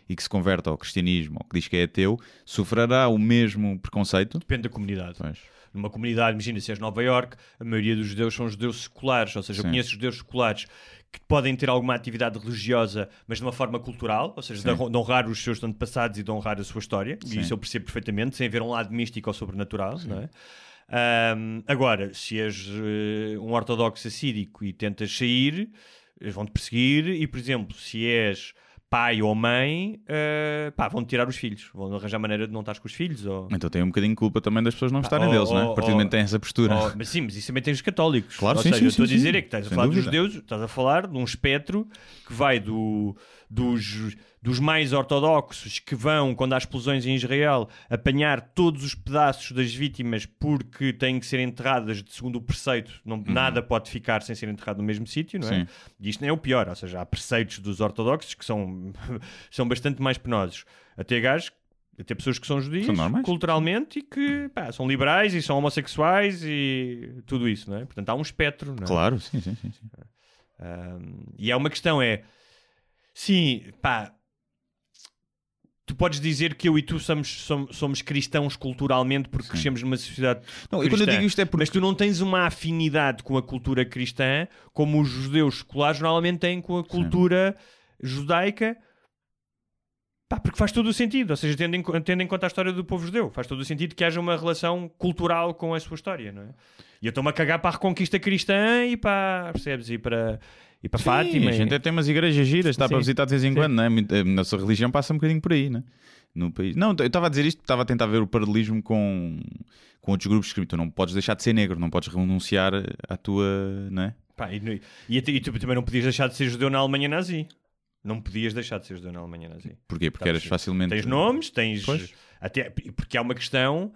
e que se converte ao cristianismo ou que diz que é ateu, sofrerá o mesmo preconceito. Depende da comunidade. Pois. Numa comunidade, imagina se és Nova York, a maioria dos judeus são judeus seculares, ou seja, eu Sim. conheço judeus seculares que podem ter alguma atividade religiosa, mas de uma forma cultural, ou seja, de Sim. de honrar os seus antepassados e de honrar a sua história, Sim. e isso eu percebo perfeitamente, sem haver um lado místico ou sobrenatural, não é? Ahm, agora, se és eh, um ortodoxo assírico e tentas sair, eles vão-te perseguir, e por exemplo, se és pai ou mãe, eh, pá, vão-te tirar os filhos, vão arranjar maneira de não estar com os filhos, ou... Então tem um bocadinho de culpa também das pessoas não estarem oh, deles, não é? oh, A partir do momento que têm essa postura. Oh, mas sim, mas isso também tem os católicos. Claro, Ou sim, seja, sim, eu estou sim, a dizer sim. é que estás a Sem falar dos dúvida. judeus, estás a falar de um espectro que vai do, dos, dos mais ortodoxos que vão, quando há explosões em Israel, apanhar todos os pedaços das vítimas porque têm que ser enterradas de segundo o preceito. Não, Nada pode ficar sem ser enterrado no mesmo sítio, não é? Uhum. Sim. E isto não é o pior, ou seja, há preceitos dos ortodoxos que são, são bastante mais penosos. Até gajos, até pessoas que são judias, São culturalmente, e que pá, são liberais e são homossexuais e tudo isso, não é? Portanto, há um espectro, não é? Claro, sim, sim, sim. sim. Um, e é uma questão, é... Sim, pá... Tu podes dizer que eu e tu somos, somos, somos cristãos culturalmente porque Sim. crescemos numa sociedade Não, e quando eu cristã. digo isto é porque. Mas tu não tens uma afinidade com a cultura cristã como os judeus seculares normalmente têm com a cultura judaica. Pá, porque faz todo o sentido. Ou seja, tendo em, tendo em conta a história do povo judeu, faz todo o sentido que haja uma relação cultural com a sua história, não é? E eu estou-me a cagar para a reconquista cristã e para, percebes? E para, e para Sim, Fátima. a gente até tem umas igrejas giras, está Sim. para visitar de vez em Sim. quando, não é? Muito- A nossa religião passa um bocadinho por aí, não é? No país. Não, eu estava a dizer isto, porque estava a tentar ver o paralelismo com, com outros grupos que tu não podes deixar de ser negro, não podes renunciar à tua, não é? Pá, e, e e tu também não podias deixar de ser judeu na Alemanha nazi. Não podias deixar de ser judeu na Alemanha nazi. Porquê? Porque Tá eras facilmente... Tens nomes, tens. Pois. Até, porque há uma questão.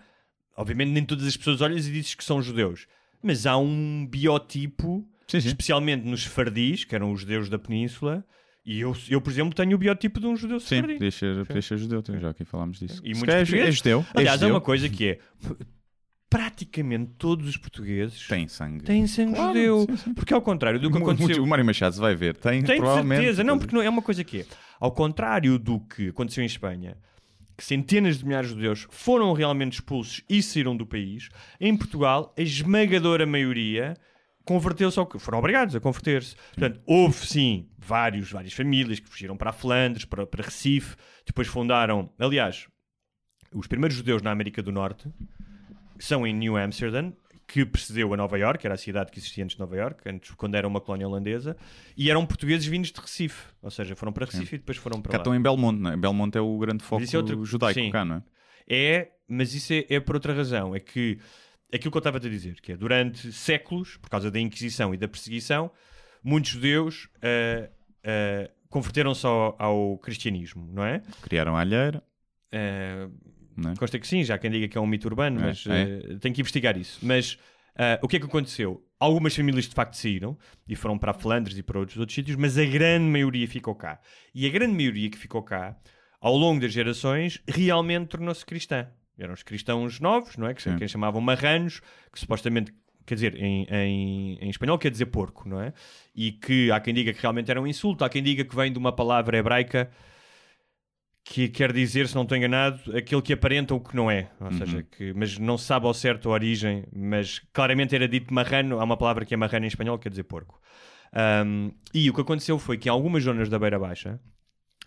Obviamente, nem todas as pessoas olhas e dizes que são judeus. Mas há um biotipo, Sim, sim. especialmente nos sefardis, que eram os judeus da península. E eu, eu, por exemplo, tenho o biotipo de um judeu Sim, sefardi. podias ser, podias ser judeu, já aqui falámos disso. E muitos portugueses. és judeu. és Aliás, há judeu. uma coisa que é. Praticamente todos os portugueses Tem sangue. têm sangue Claro, judeu. sim, sim. Porque, ao contrário do que aconteceu. muito- o Mário Machado vai ver. Tem, Tem provavelmente. certeza, não, porque não, é uma coisa que é. Ao contrário do que aconteceu em Espanha, que centenas de milhares de judeus foram realmente expulsos e saíram do país, em Portugal, a esmagadora maioria converteu-se ao que foram obrigados a converter-se. Portanto, houve sim vários, várias famílias que fugiram para a Flandres, para, para Recife, depois fundaram, aliás, os primeiros judeus na América do Norte são em New Amsterdam, que precedeu a Nova York, era a cidade que existia antes de Nova York, antes, quando era uma colónia holandesa, e eram portugueses vindos de Recife. Ou seja, foram para Recife e depois foram para Cá lá. estão em Belmonte, não é? Belmonte é o grande foco isso é outro- judaico sim. cá, não é? É, mas isso é, é por outra razão. É que aquilo que eu estava a dizer, que é durante séculos, por causa da Inquisição e da perseguição, muitos judeus ah, ah, converteram-se ao, ao cristianismo, não é? Criaram a alheira, não é? Consta que sim, já quem diga que é um mito urbano, É, mas é. tem que investigar isso. Mas o que é que aconteceu? Algumas famílias de facto saíram e foram para Flandres e para outros, outros sítios, mas a grande maioria ficou cá. E a grande maioria que ficou cá, ao longo das gerações, realmente tornou-se cristã. Eram os cristãos novos, não é? Que, que chamavam marranos, que supostamente, quer dizer, em, em, em espanhol quer dizer porco, não é? E que há quem diga que realmente era um insulto, há quem diga que vem de uma palavra hebraica que quer dizer, se não estou enganado, aquele que aparenta o que não é. Ou seja, que, mas não se sabe ao certo a origem, mas claramente era dito marrano, há uma palavra que é marrano em espanhol, quer dizer porco. Um, e o que aconteceu foi que em algumas zonas da Beira Baixa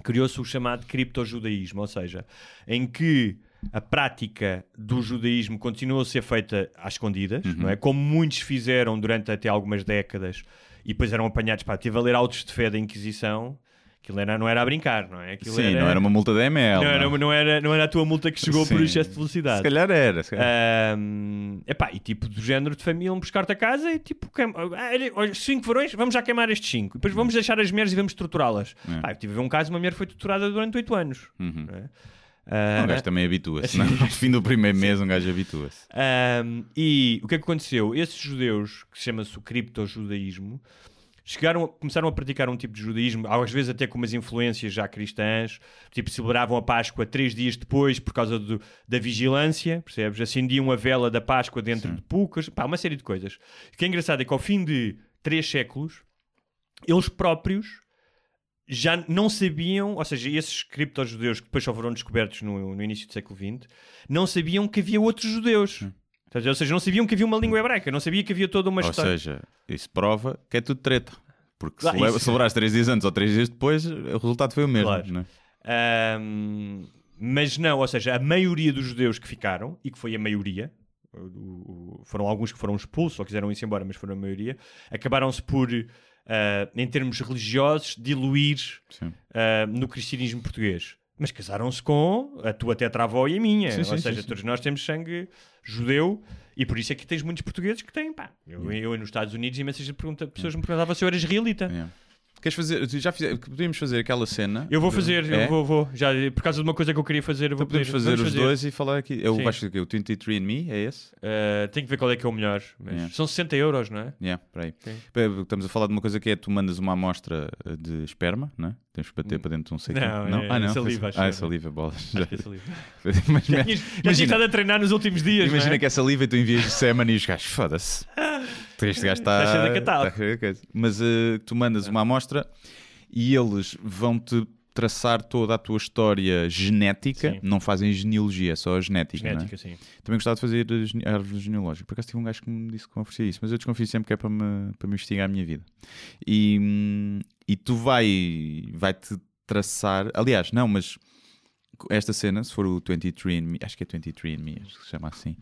criou-se o chamado criptojudaísmo, ou seja, em que a prática do judaísmo continuou a ser feita às escondidas, não é? Como muitos fizeram durante até algumas décadas e depois eram apanhados, pá, tive a ler autos de fé da Inquisição, aquilo era, não era a brincar, não é? Aquilo Sim, não era uma multa de ML. não, era, não, era, não era a tua multa que chegou por Sim. excesso de velocidade. Se calhar era. Se calhar. Ahm, epá, e tipo do género de família, vão buscar-te a casa e tipo, queim- ah, cinco varões, vamos já queimar estes cinco. Depois vamos deixar as mulheres e vamos torturá-las. É. Pá, eu tive a ver um caso, uma mulher foi torturada durante oito anos. Uhum. não é? Ah, Um gajo também habitua-se. não é? No fim do primeiro mês, um gajo habitua-se. Ahm, e o que é que aconteceu? Esses judeus, que chama-se o criptojudaísmo, chegaram, começaram a praticar um tipo de judaísmo, às vezes até com umas influências já cristãs, tipo celebravam a Páscoa três dias depois por causa do- da vigilância, percebes? Acendiam a vela da Páscoa dentro de pucas, pá, uma série de coisas. O que é engraçado é que ao fim de três séculos, eles próprios já não sabiam, ou seja, esses criptojudeus que depois só foram descobertos no, no início do século XX, não sabiam que havia outros judeus. Ver? Ou seja, não sabiam que havia uma língua hebraica, não sabia que havia toda uma Ou história. seja, isso prova que é tudo treta. Porque se celebras três dias antes ou três dias depois, o resultado foi o mesmo. Claro. não é? Ahm, mas não, ou seja, a maioria dos judeus que ficaram, e que foi a maioria, foram alguns que foram expulsos ou quiseram ir-se embora, mas foram a maioria, acabaram-se por, ah, em termos religiosos, diluir ah, no cristianismo português. Mas casaram-se com a tua tetravó e a minha. Sim, ou sim, seja, sim. todos nós temos sangue judeu e por isso é que tens muitos portugueses que têm. Pá, eu, eu nos Estados Unidos, imensas pergunta- pessoas me perguntavam se eu era israelita. É. Queres fazer? Já podíamos fazer aquela cena. Eu vou de- fazer, É? eu vou, vou. Já, por causa de uma coisa que eu queria fazer, eu vou Então podemos fazer Vamos os dois e falar aqui. Eu Sim. vais fazer o quê? O 23andMe, é esse? Uh, tenho que ver qual é que é o melhor. Mas Yeah. São 60 euros, não é? Yeah, peraí. Estamos a falar de uma coisa que é tu mandas uma amostra eh, de esperma, não é? Tens que bater para dentro de um sei quê. Não, é ah, não. saliva, acho Ah, é saliva, bolas. Acho que é saliva. Mas- Já tinhas- já tinhas imagina, estado a treinar nos últimos dias. imagina não é? que é saliva e tu envias semen e os gajos, foda-se. Este gajo está. Está cheio de catálogo. Mas eh, tu mandas uma amostra e eles vão-te traçar toda a tua história genética. Sim. Não fazem genealogia, é só a genética. é? Genética, sim. Também gostava de fazer a gene- a árvore genealógica. Por acaso tive um gajo que me disse que me oferecia isso, mas eu desconfio sempre que é para me, para me investigar a minha vida. E, hum, e tu vai, vai-te traçar. Aliás, não, mas esta cena, se for o 23andMe, acho que é 23andMe, acho que se chama assim.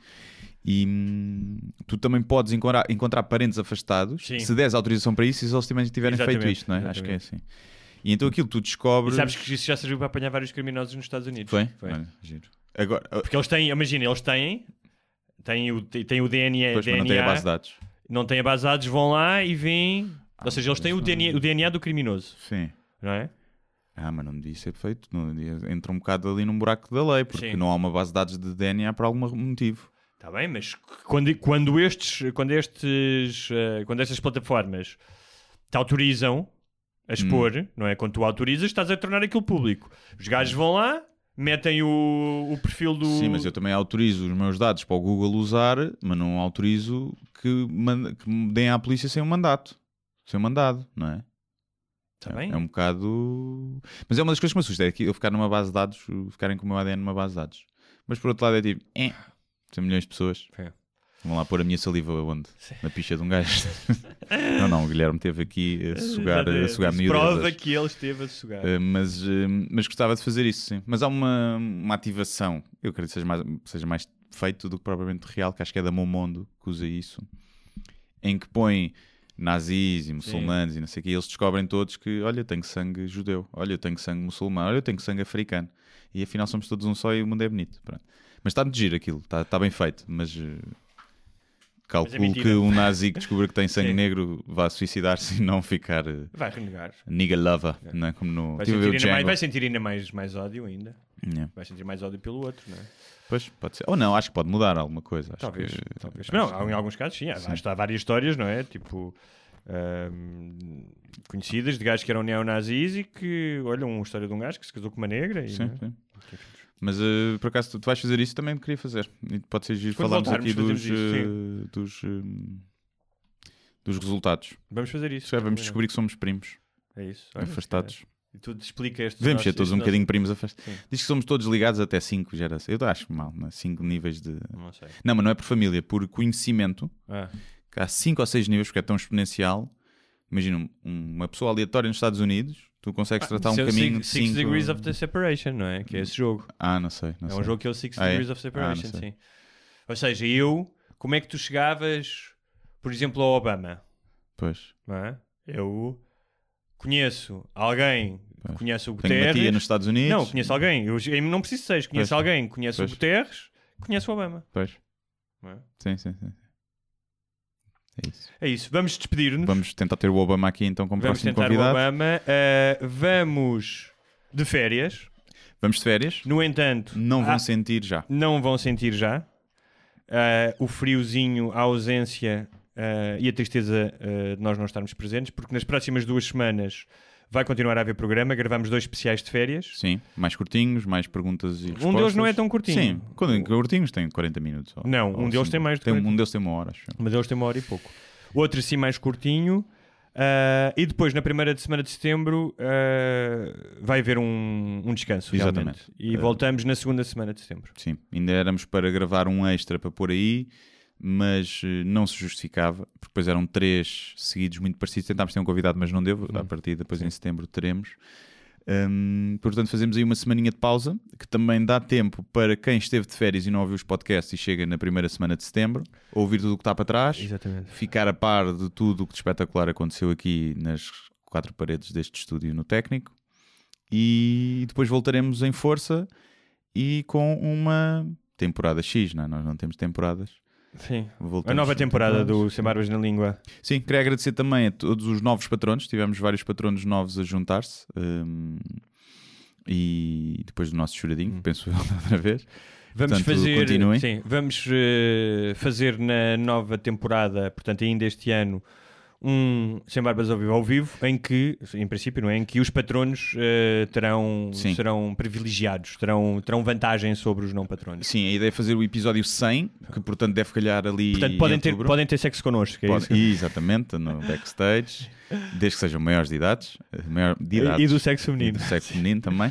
E hum, tu também podes encontrar, encontrar parentes afastados Sim. se des autorização para isso e se eles também tiverem feito Exatamente, isto, não é? Acho que é exatamente. assim. E então aquilo tu E descobres. sabes que isso já serviu para apanhar vários criminosos nos Estados Unidos. Foi? Foi. Olha, giro. Agora, Porque eles têm, imagina, eles têm, têm o, têm o DNA, mas DNA não tem a base de dados. não têm a base de dados, vão lá e veem. Ou seja, eles têm o DNA, o DNA do criminoso, Sim. não é? Ah, mas não devia ser feito. Não Entra um bocado ali num buraco da lei, porque Sim. não há uma base de dados de DNA por algum motivo. Está bem, mas quando, quando estes, quando estes, eh, quando estas plataformas te autorizam a expor, Hum. não é? Quando tu autorizas, estás a tornar aquilo público. Os gajos vão lá, metem o, o perfil do. Sim, mas eu também autorizo os meus dados para o Google usar, mas não autorizo que, que me deem à polícia sem um mandato. Sem um mandado, não é? Tá é, é um bocado. Mas é uma das coisas que me assusta, é que eu ficar numa base de dados, ficarem com o meu ADN numa base de dados. Mas por outro lado é tipo, é, 100 milhões de pessoas. É. Vão lá pôr a minha saliva onde? Na picha de um gajo. não, não, o Guilherme teve aqui a sugar, a sugar Isso Prova miúdas. que ele esteve a sugar. Uh, mas, uh, mas gostava de fazer isso, sim. Mas há uma, uma ativação, eu acredito que seja mais, seja mais feito do que propriamente real, que acho que é da Momondo que usa isso, em que põe nazis e muçulmanos e não sei o quê, eles descobrem todos que, olha, eu tenho sangue judeu, olha, eu tenho sangue muçulmano, olha, eu tenho sangue africano. E afinal somos todos um só e o mundo é bonito. Pronto. Mas está de giro aquilo, está, está bem feito, mas... uh, Calculo mentira. que um nazi que descubra que tem sangue Sim. negro vá suicidar-se e não ficar uh, Vai renegar. nigga lover, não é? Como no. Vai a sentir, ainda mais, vai sentir ainda mais, mais ódio ainda. Yeah. Vai sentir mais ódio pelo outro, não é? Pois, pode ser. Ou não, acho que pode mudar alguma coisa. Talvez, que- talvez. Não, que- em alguns casos sim, Sim. há várias histórias, não é? Tipo, ahm, conhecidas de gajos que eram neonazis e que, olha, uma história de um gajo que se casou com uma negra e, Sim, não é? sim. Mas eh, por acaso tu, tu vais fazer isso também queria fazer. E pode ser giro falarmos aqui dos, fazemos eh, dos, eh, dos resultados. Vamos fazer isso. Já vamos combinado. descobrir que somos primos, É isso. Olha, afastados. é. E tu explica estes Devemos ser todos um bocadinho primos afastados. Sim. Diz que somos todos ligados até 5 gerações. Eu acho mal, 5 níveis de. Não sei. Não, mas não é por família, é por conhecimento. Ah, que há 5 ou 6 níveis, porque é tão exponencial. Imagina um- uma pessoa aleatória nos Estados Unidos, tu consegues tratar um é caminho Six, Six 5. Degrees of the Separation, não é? Que é esse jogo. Ah, não sei. Não é sei. um jogo que é o Six Ah, é? Degrees of Ah, Separation, sei. sim. Ou seja, eu, como é que tu chegavas, por exemplo, ao Obama? Pois. Não é? Eu conheço alguém que conhece o Tenho uma Guterres. tia nos Estados Unidos. Não, conheço alguém. Eu, eu não preciso de seis. Conheço Pois. alguém que conhece Pois. o Guterres, conhece o Obama. Pois. É? Sim, sim, sim. É isso. É isso. Vamos despedir-nos. Vamos tentar ter o Obama aqui então como Vamos próximo tentar convidado. o Obama. Ah, vamos de férias. Vamos de férias. No entanto, Não vão há- sentir já. não vão sentir já. Ah, o friozinho, a ausência eh, e a tristeza eh, de nós não estarmos presentes, porque nas próximas duas semanas vai continuar a haver programa. Gravamos dois especiais de férias. Sim, mais curtinhos, mais perguntas e respostas. Um deles não é tão curtinho. Sim, quando curtinhos tem 40 minutos. ou- Não, ou um deles cinco. tem mais de tem, 40. Um deles tem uma hora, acho. Mas eles têm uma hora e pouco. Outro sim mais curtinho. Ah, e depois, na primeira de semana de setembro, ah, vai haver um, um descanso, realmente. Exatamente. E Ah. voltamos na segunda semana de setembro. Sim, ainda éramos para gravar um extra para pôr aí, mas eh, não se justificava, porque depois eram três seguidos muito parecidos. Tentámos ter um convidado, mas não deu. Uhum. A partir depois em setembro teremos. Hum, portanto, fazemos aí uma semaninha de pausa, que também dá tempo para quem esteve de férias e não ouviu os podcasts e chega na primeira semana de setembro, ouvir tudo o que está para trás, Exatamente. ficar a par de tudo o que de espetacular aconteceu aqui nas quatro paredes deste estúdio no técnico e depois voltaremos em força e com uma temporada X, não é? Nós não temos temporadas. Sim. Voltamos A nova em temporada do Sem Barbas na Língua. Sim, queria agradecer também a todos os novos patronos. Tivemos vários patronos novos a juntar-se. hum, e depois do nosso choradinho, penso eu outra vez. Vamos Portanto, fazer, continuem. sim, vamos eh, fazer na nova temporada, portanto, ainda este ano, um Sem Barbas ao Vivo, ao vivo em que, em princípio, não é? Em que os patronos eh, terão, Sim. serão privilegiados, terão, terão vantagem sobre os não patronos. Sim, a ideia é fazer o episódio 100, que portanto deve calhar ali. Portanto, em podem ter, outubro. podem ter sexo connosco. É Pode- isso? Exatamente, no backstage, desde que sejam maiores de idades, eh, maior, de idades E do sexo e feminino. do sexo feminino também.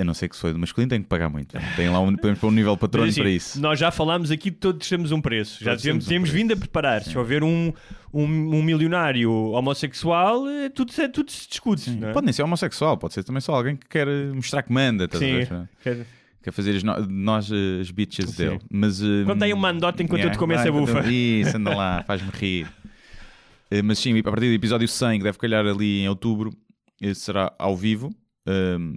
A não ser que se for do masculino, tem que pagar muito. Tem lá um, podemos pôr um nível patrono assim, para isso. Nós já falámos aqui, todos temos um preço. Já temos, temos um vindo a preparar. Se houver um, um, um milionário homossexual, eh, tudo, se- tudo se discute. é? Pode nem ser homossexual, pode ser também só alguém que quer eh, mostrar que manda, a Sim. Quer- Quer fazer as no- nós eh, as bitches Sim. dele. Mas, eh, Conta aí um mandote enquanto eu te vai, essa bufa. Isso, anda lá, faz-me rir. Mas sim, a partir do episódio 100, que deve calhar ali em outubro, será ao vivo. Um,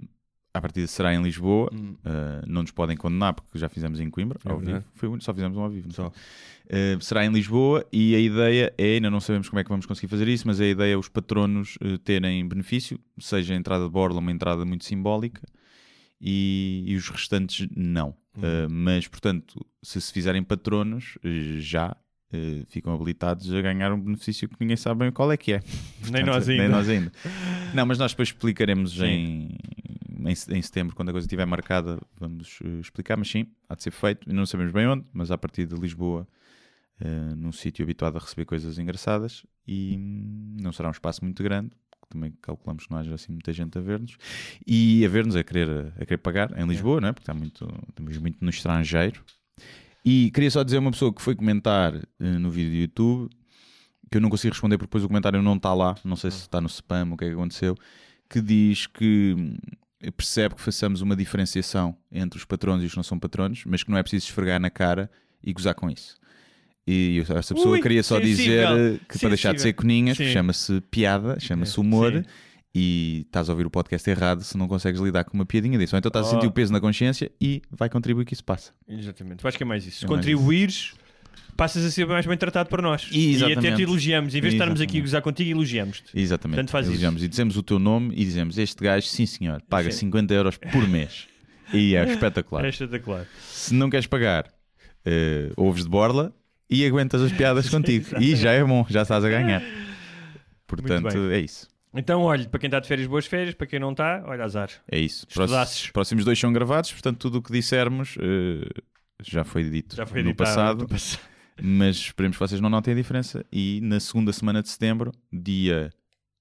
a partida será em Lisboa. Uh, não nos podem condenar porque já fizemos em Coimbra, Hum. É ao vivo. Foi, só fizemos um ao vivo. foi? Uh, será em Lisboa e a ideia é, ainda não sabemos como é que vamos conseguir fazer isso, mas a ideia é os patronos uh, terem benefício, seja a entrada de borla uma entrada muito simbólica e, e os restantes não. Uh, mas, portanto, se se fizerem patronos, já uh, ficam habilitados a ganhar um benefício que ninguém sabe bem qual é que é. Nem nós ainda. Nem nós ainda. Não, mas nós depois explicaremos Sim. em, em, em setembro, quando a coisa estiver marcada, vamos uh, explicar, mas sim, há de ser feito. Não sabemos bem onde, mas a partir de Lisboa, uh, num sítio habituado a receber coisas engraçadas e hum, não será um espaço muito grande. porque Também calculamos que não haja assim muita gente a ver-nos e a ver-nos a querer, a querer pagar em Lisboa, é? porque está muito, estamos muito no estrangeiro. E queria só dizer uma pessoa que foi comentar eh, no vídeo do YouTube que eu não consigo responder porque depois o comentário não está lá, não sei se está no spam, o que é que aconteceu, que diz que hum, percebe que façamos uma diferenciação entre os patronos e os que não são patronos, mas que não é preciso esfregar na cara e gozar com isso. E essa pessoa Ui, queria só sensível, dizer eh, que para deixar de ser coninhas, chama-se piada, chama-se humor. sim. E estás a ouvir o podcast errado se não consegues lidar com uma piadinha disso. Ou então estás a sentir Oh. o peso na consciência e vai contribuir que isso passa. Exatamente. Eu acho que é mais isso. É mais contribuires, passas a ser mais bem tratado por nós. Exatamente. E até te elogiamos. Em vez de estarmos aqui a gozar contigo, elogiamos-te. Exatamente. Portanto, faz Elogiamos. E dizemos o teu nome e dizemos: Este gajo, sim senhor, paga Sim. 50 euros por mês. E é espetacular. É espetacular. Se não queres pagar, eh, ouves de borla e aguentas as piadas contigo. E já é bom, já estás a ganhar. Portanto, é isso. Então, olha, para quem está de férias, boas férias. Para quem não está, olha, azar. É isso. Estudasses. Próximos, dois são gravados, portanto, tudo o que dissermos eh, já foi dito Já foi no editado. passado. Mas esperemos que vocês não notem a diferença. E na segunda semana de setembro, dia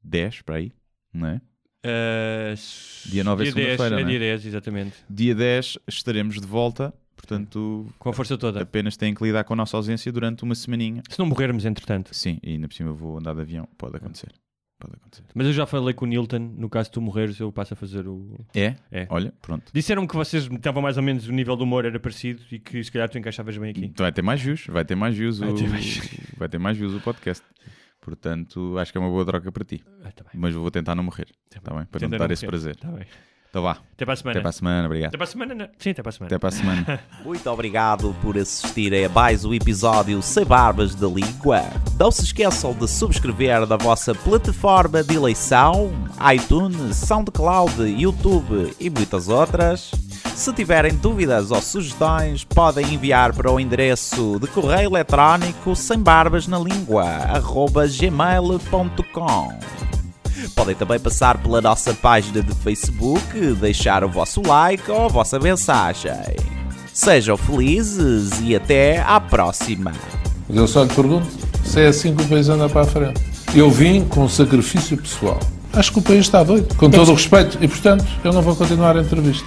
10, para aí, não é? Uh, Dia nove é dia 10, segunda-feira, É é? dia 10, exatamente. Dia 10 estaremos de volta, portanto, Com a força toda. apenas têm que lidar com a nossa ausência durante uma semaninha. Se não morrermos, entretanto. Sim, e ainda por cima eu vou andar de avião, pode acontecer. Pode acontecer. Mas eu já falei com o Nilton. No caso de tu morreres, eu passo a fazer o. É? É. Olha, pronto. Disseram-me que vocês estavam mais ou menos, o nível do humor era parecido e que se calhar tu encaixavas bem aqui. Então vai ter mais views, vai ter mais views, Vai o... ter mais- vai ter mais views o podcast. Portanto, acho que é uma boa troca para ti. Ah, tá. Mas vou tentar não morrer. Está bem? Para Tenta não dar esse prazer. Tá bem. Então vá. Até para a semana. Até para a semana, obrigado. Até para a semana, não. Sim, até para a semana. Até para a semana. Muito obrigado por assistirem a mais um episódio Sem Barbas da Língua. Não se esqueçam de subscrever na vossa plataforma de eleição, iTunes, SoundCloud, YouTube e muitas outras. Se tiverem dúvidas ou sugestões, podem enviar para o endereço de correio eletrónico sem barbas na língua, arroba gmail.com. Podem também passar pela nossa página de Facebook, deixar o vosso like ou a vossa mensagem. Sejam felizes e até à próxima. Mas eu só lhe pergunto se é assim que o país anda para a frente. Eu vim com sacrifício pessoal. Acho que o país está doido, com todo o respeito, e portanto eu não vou continuar a entrevista.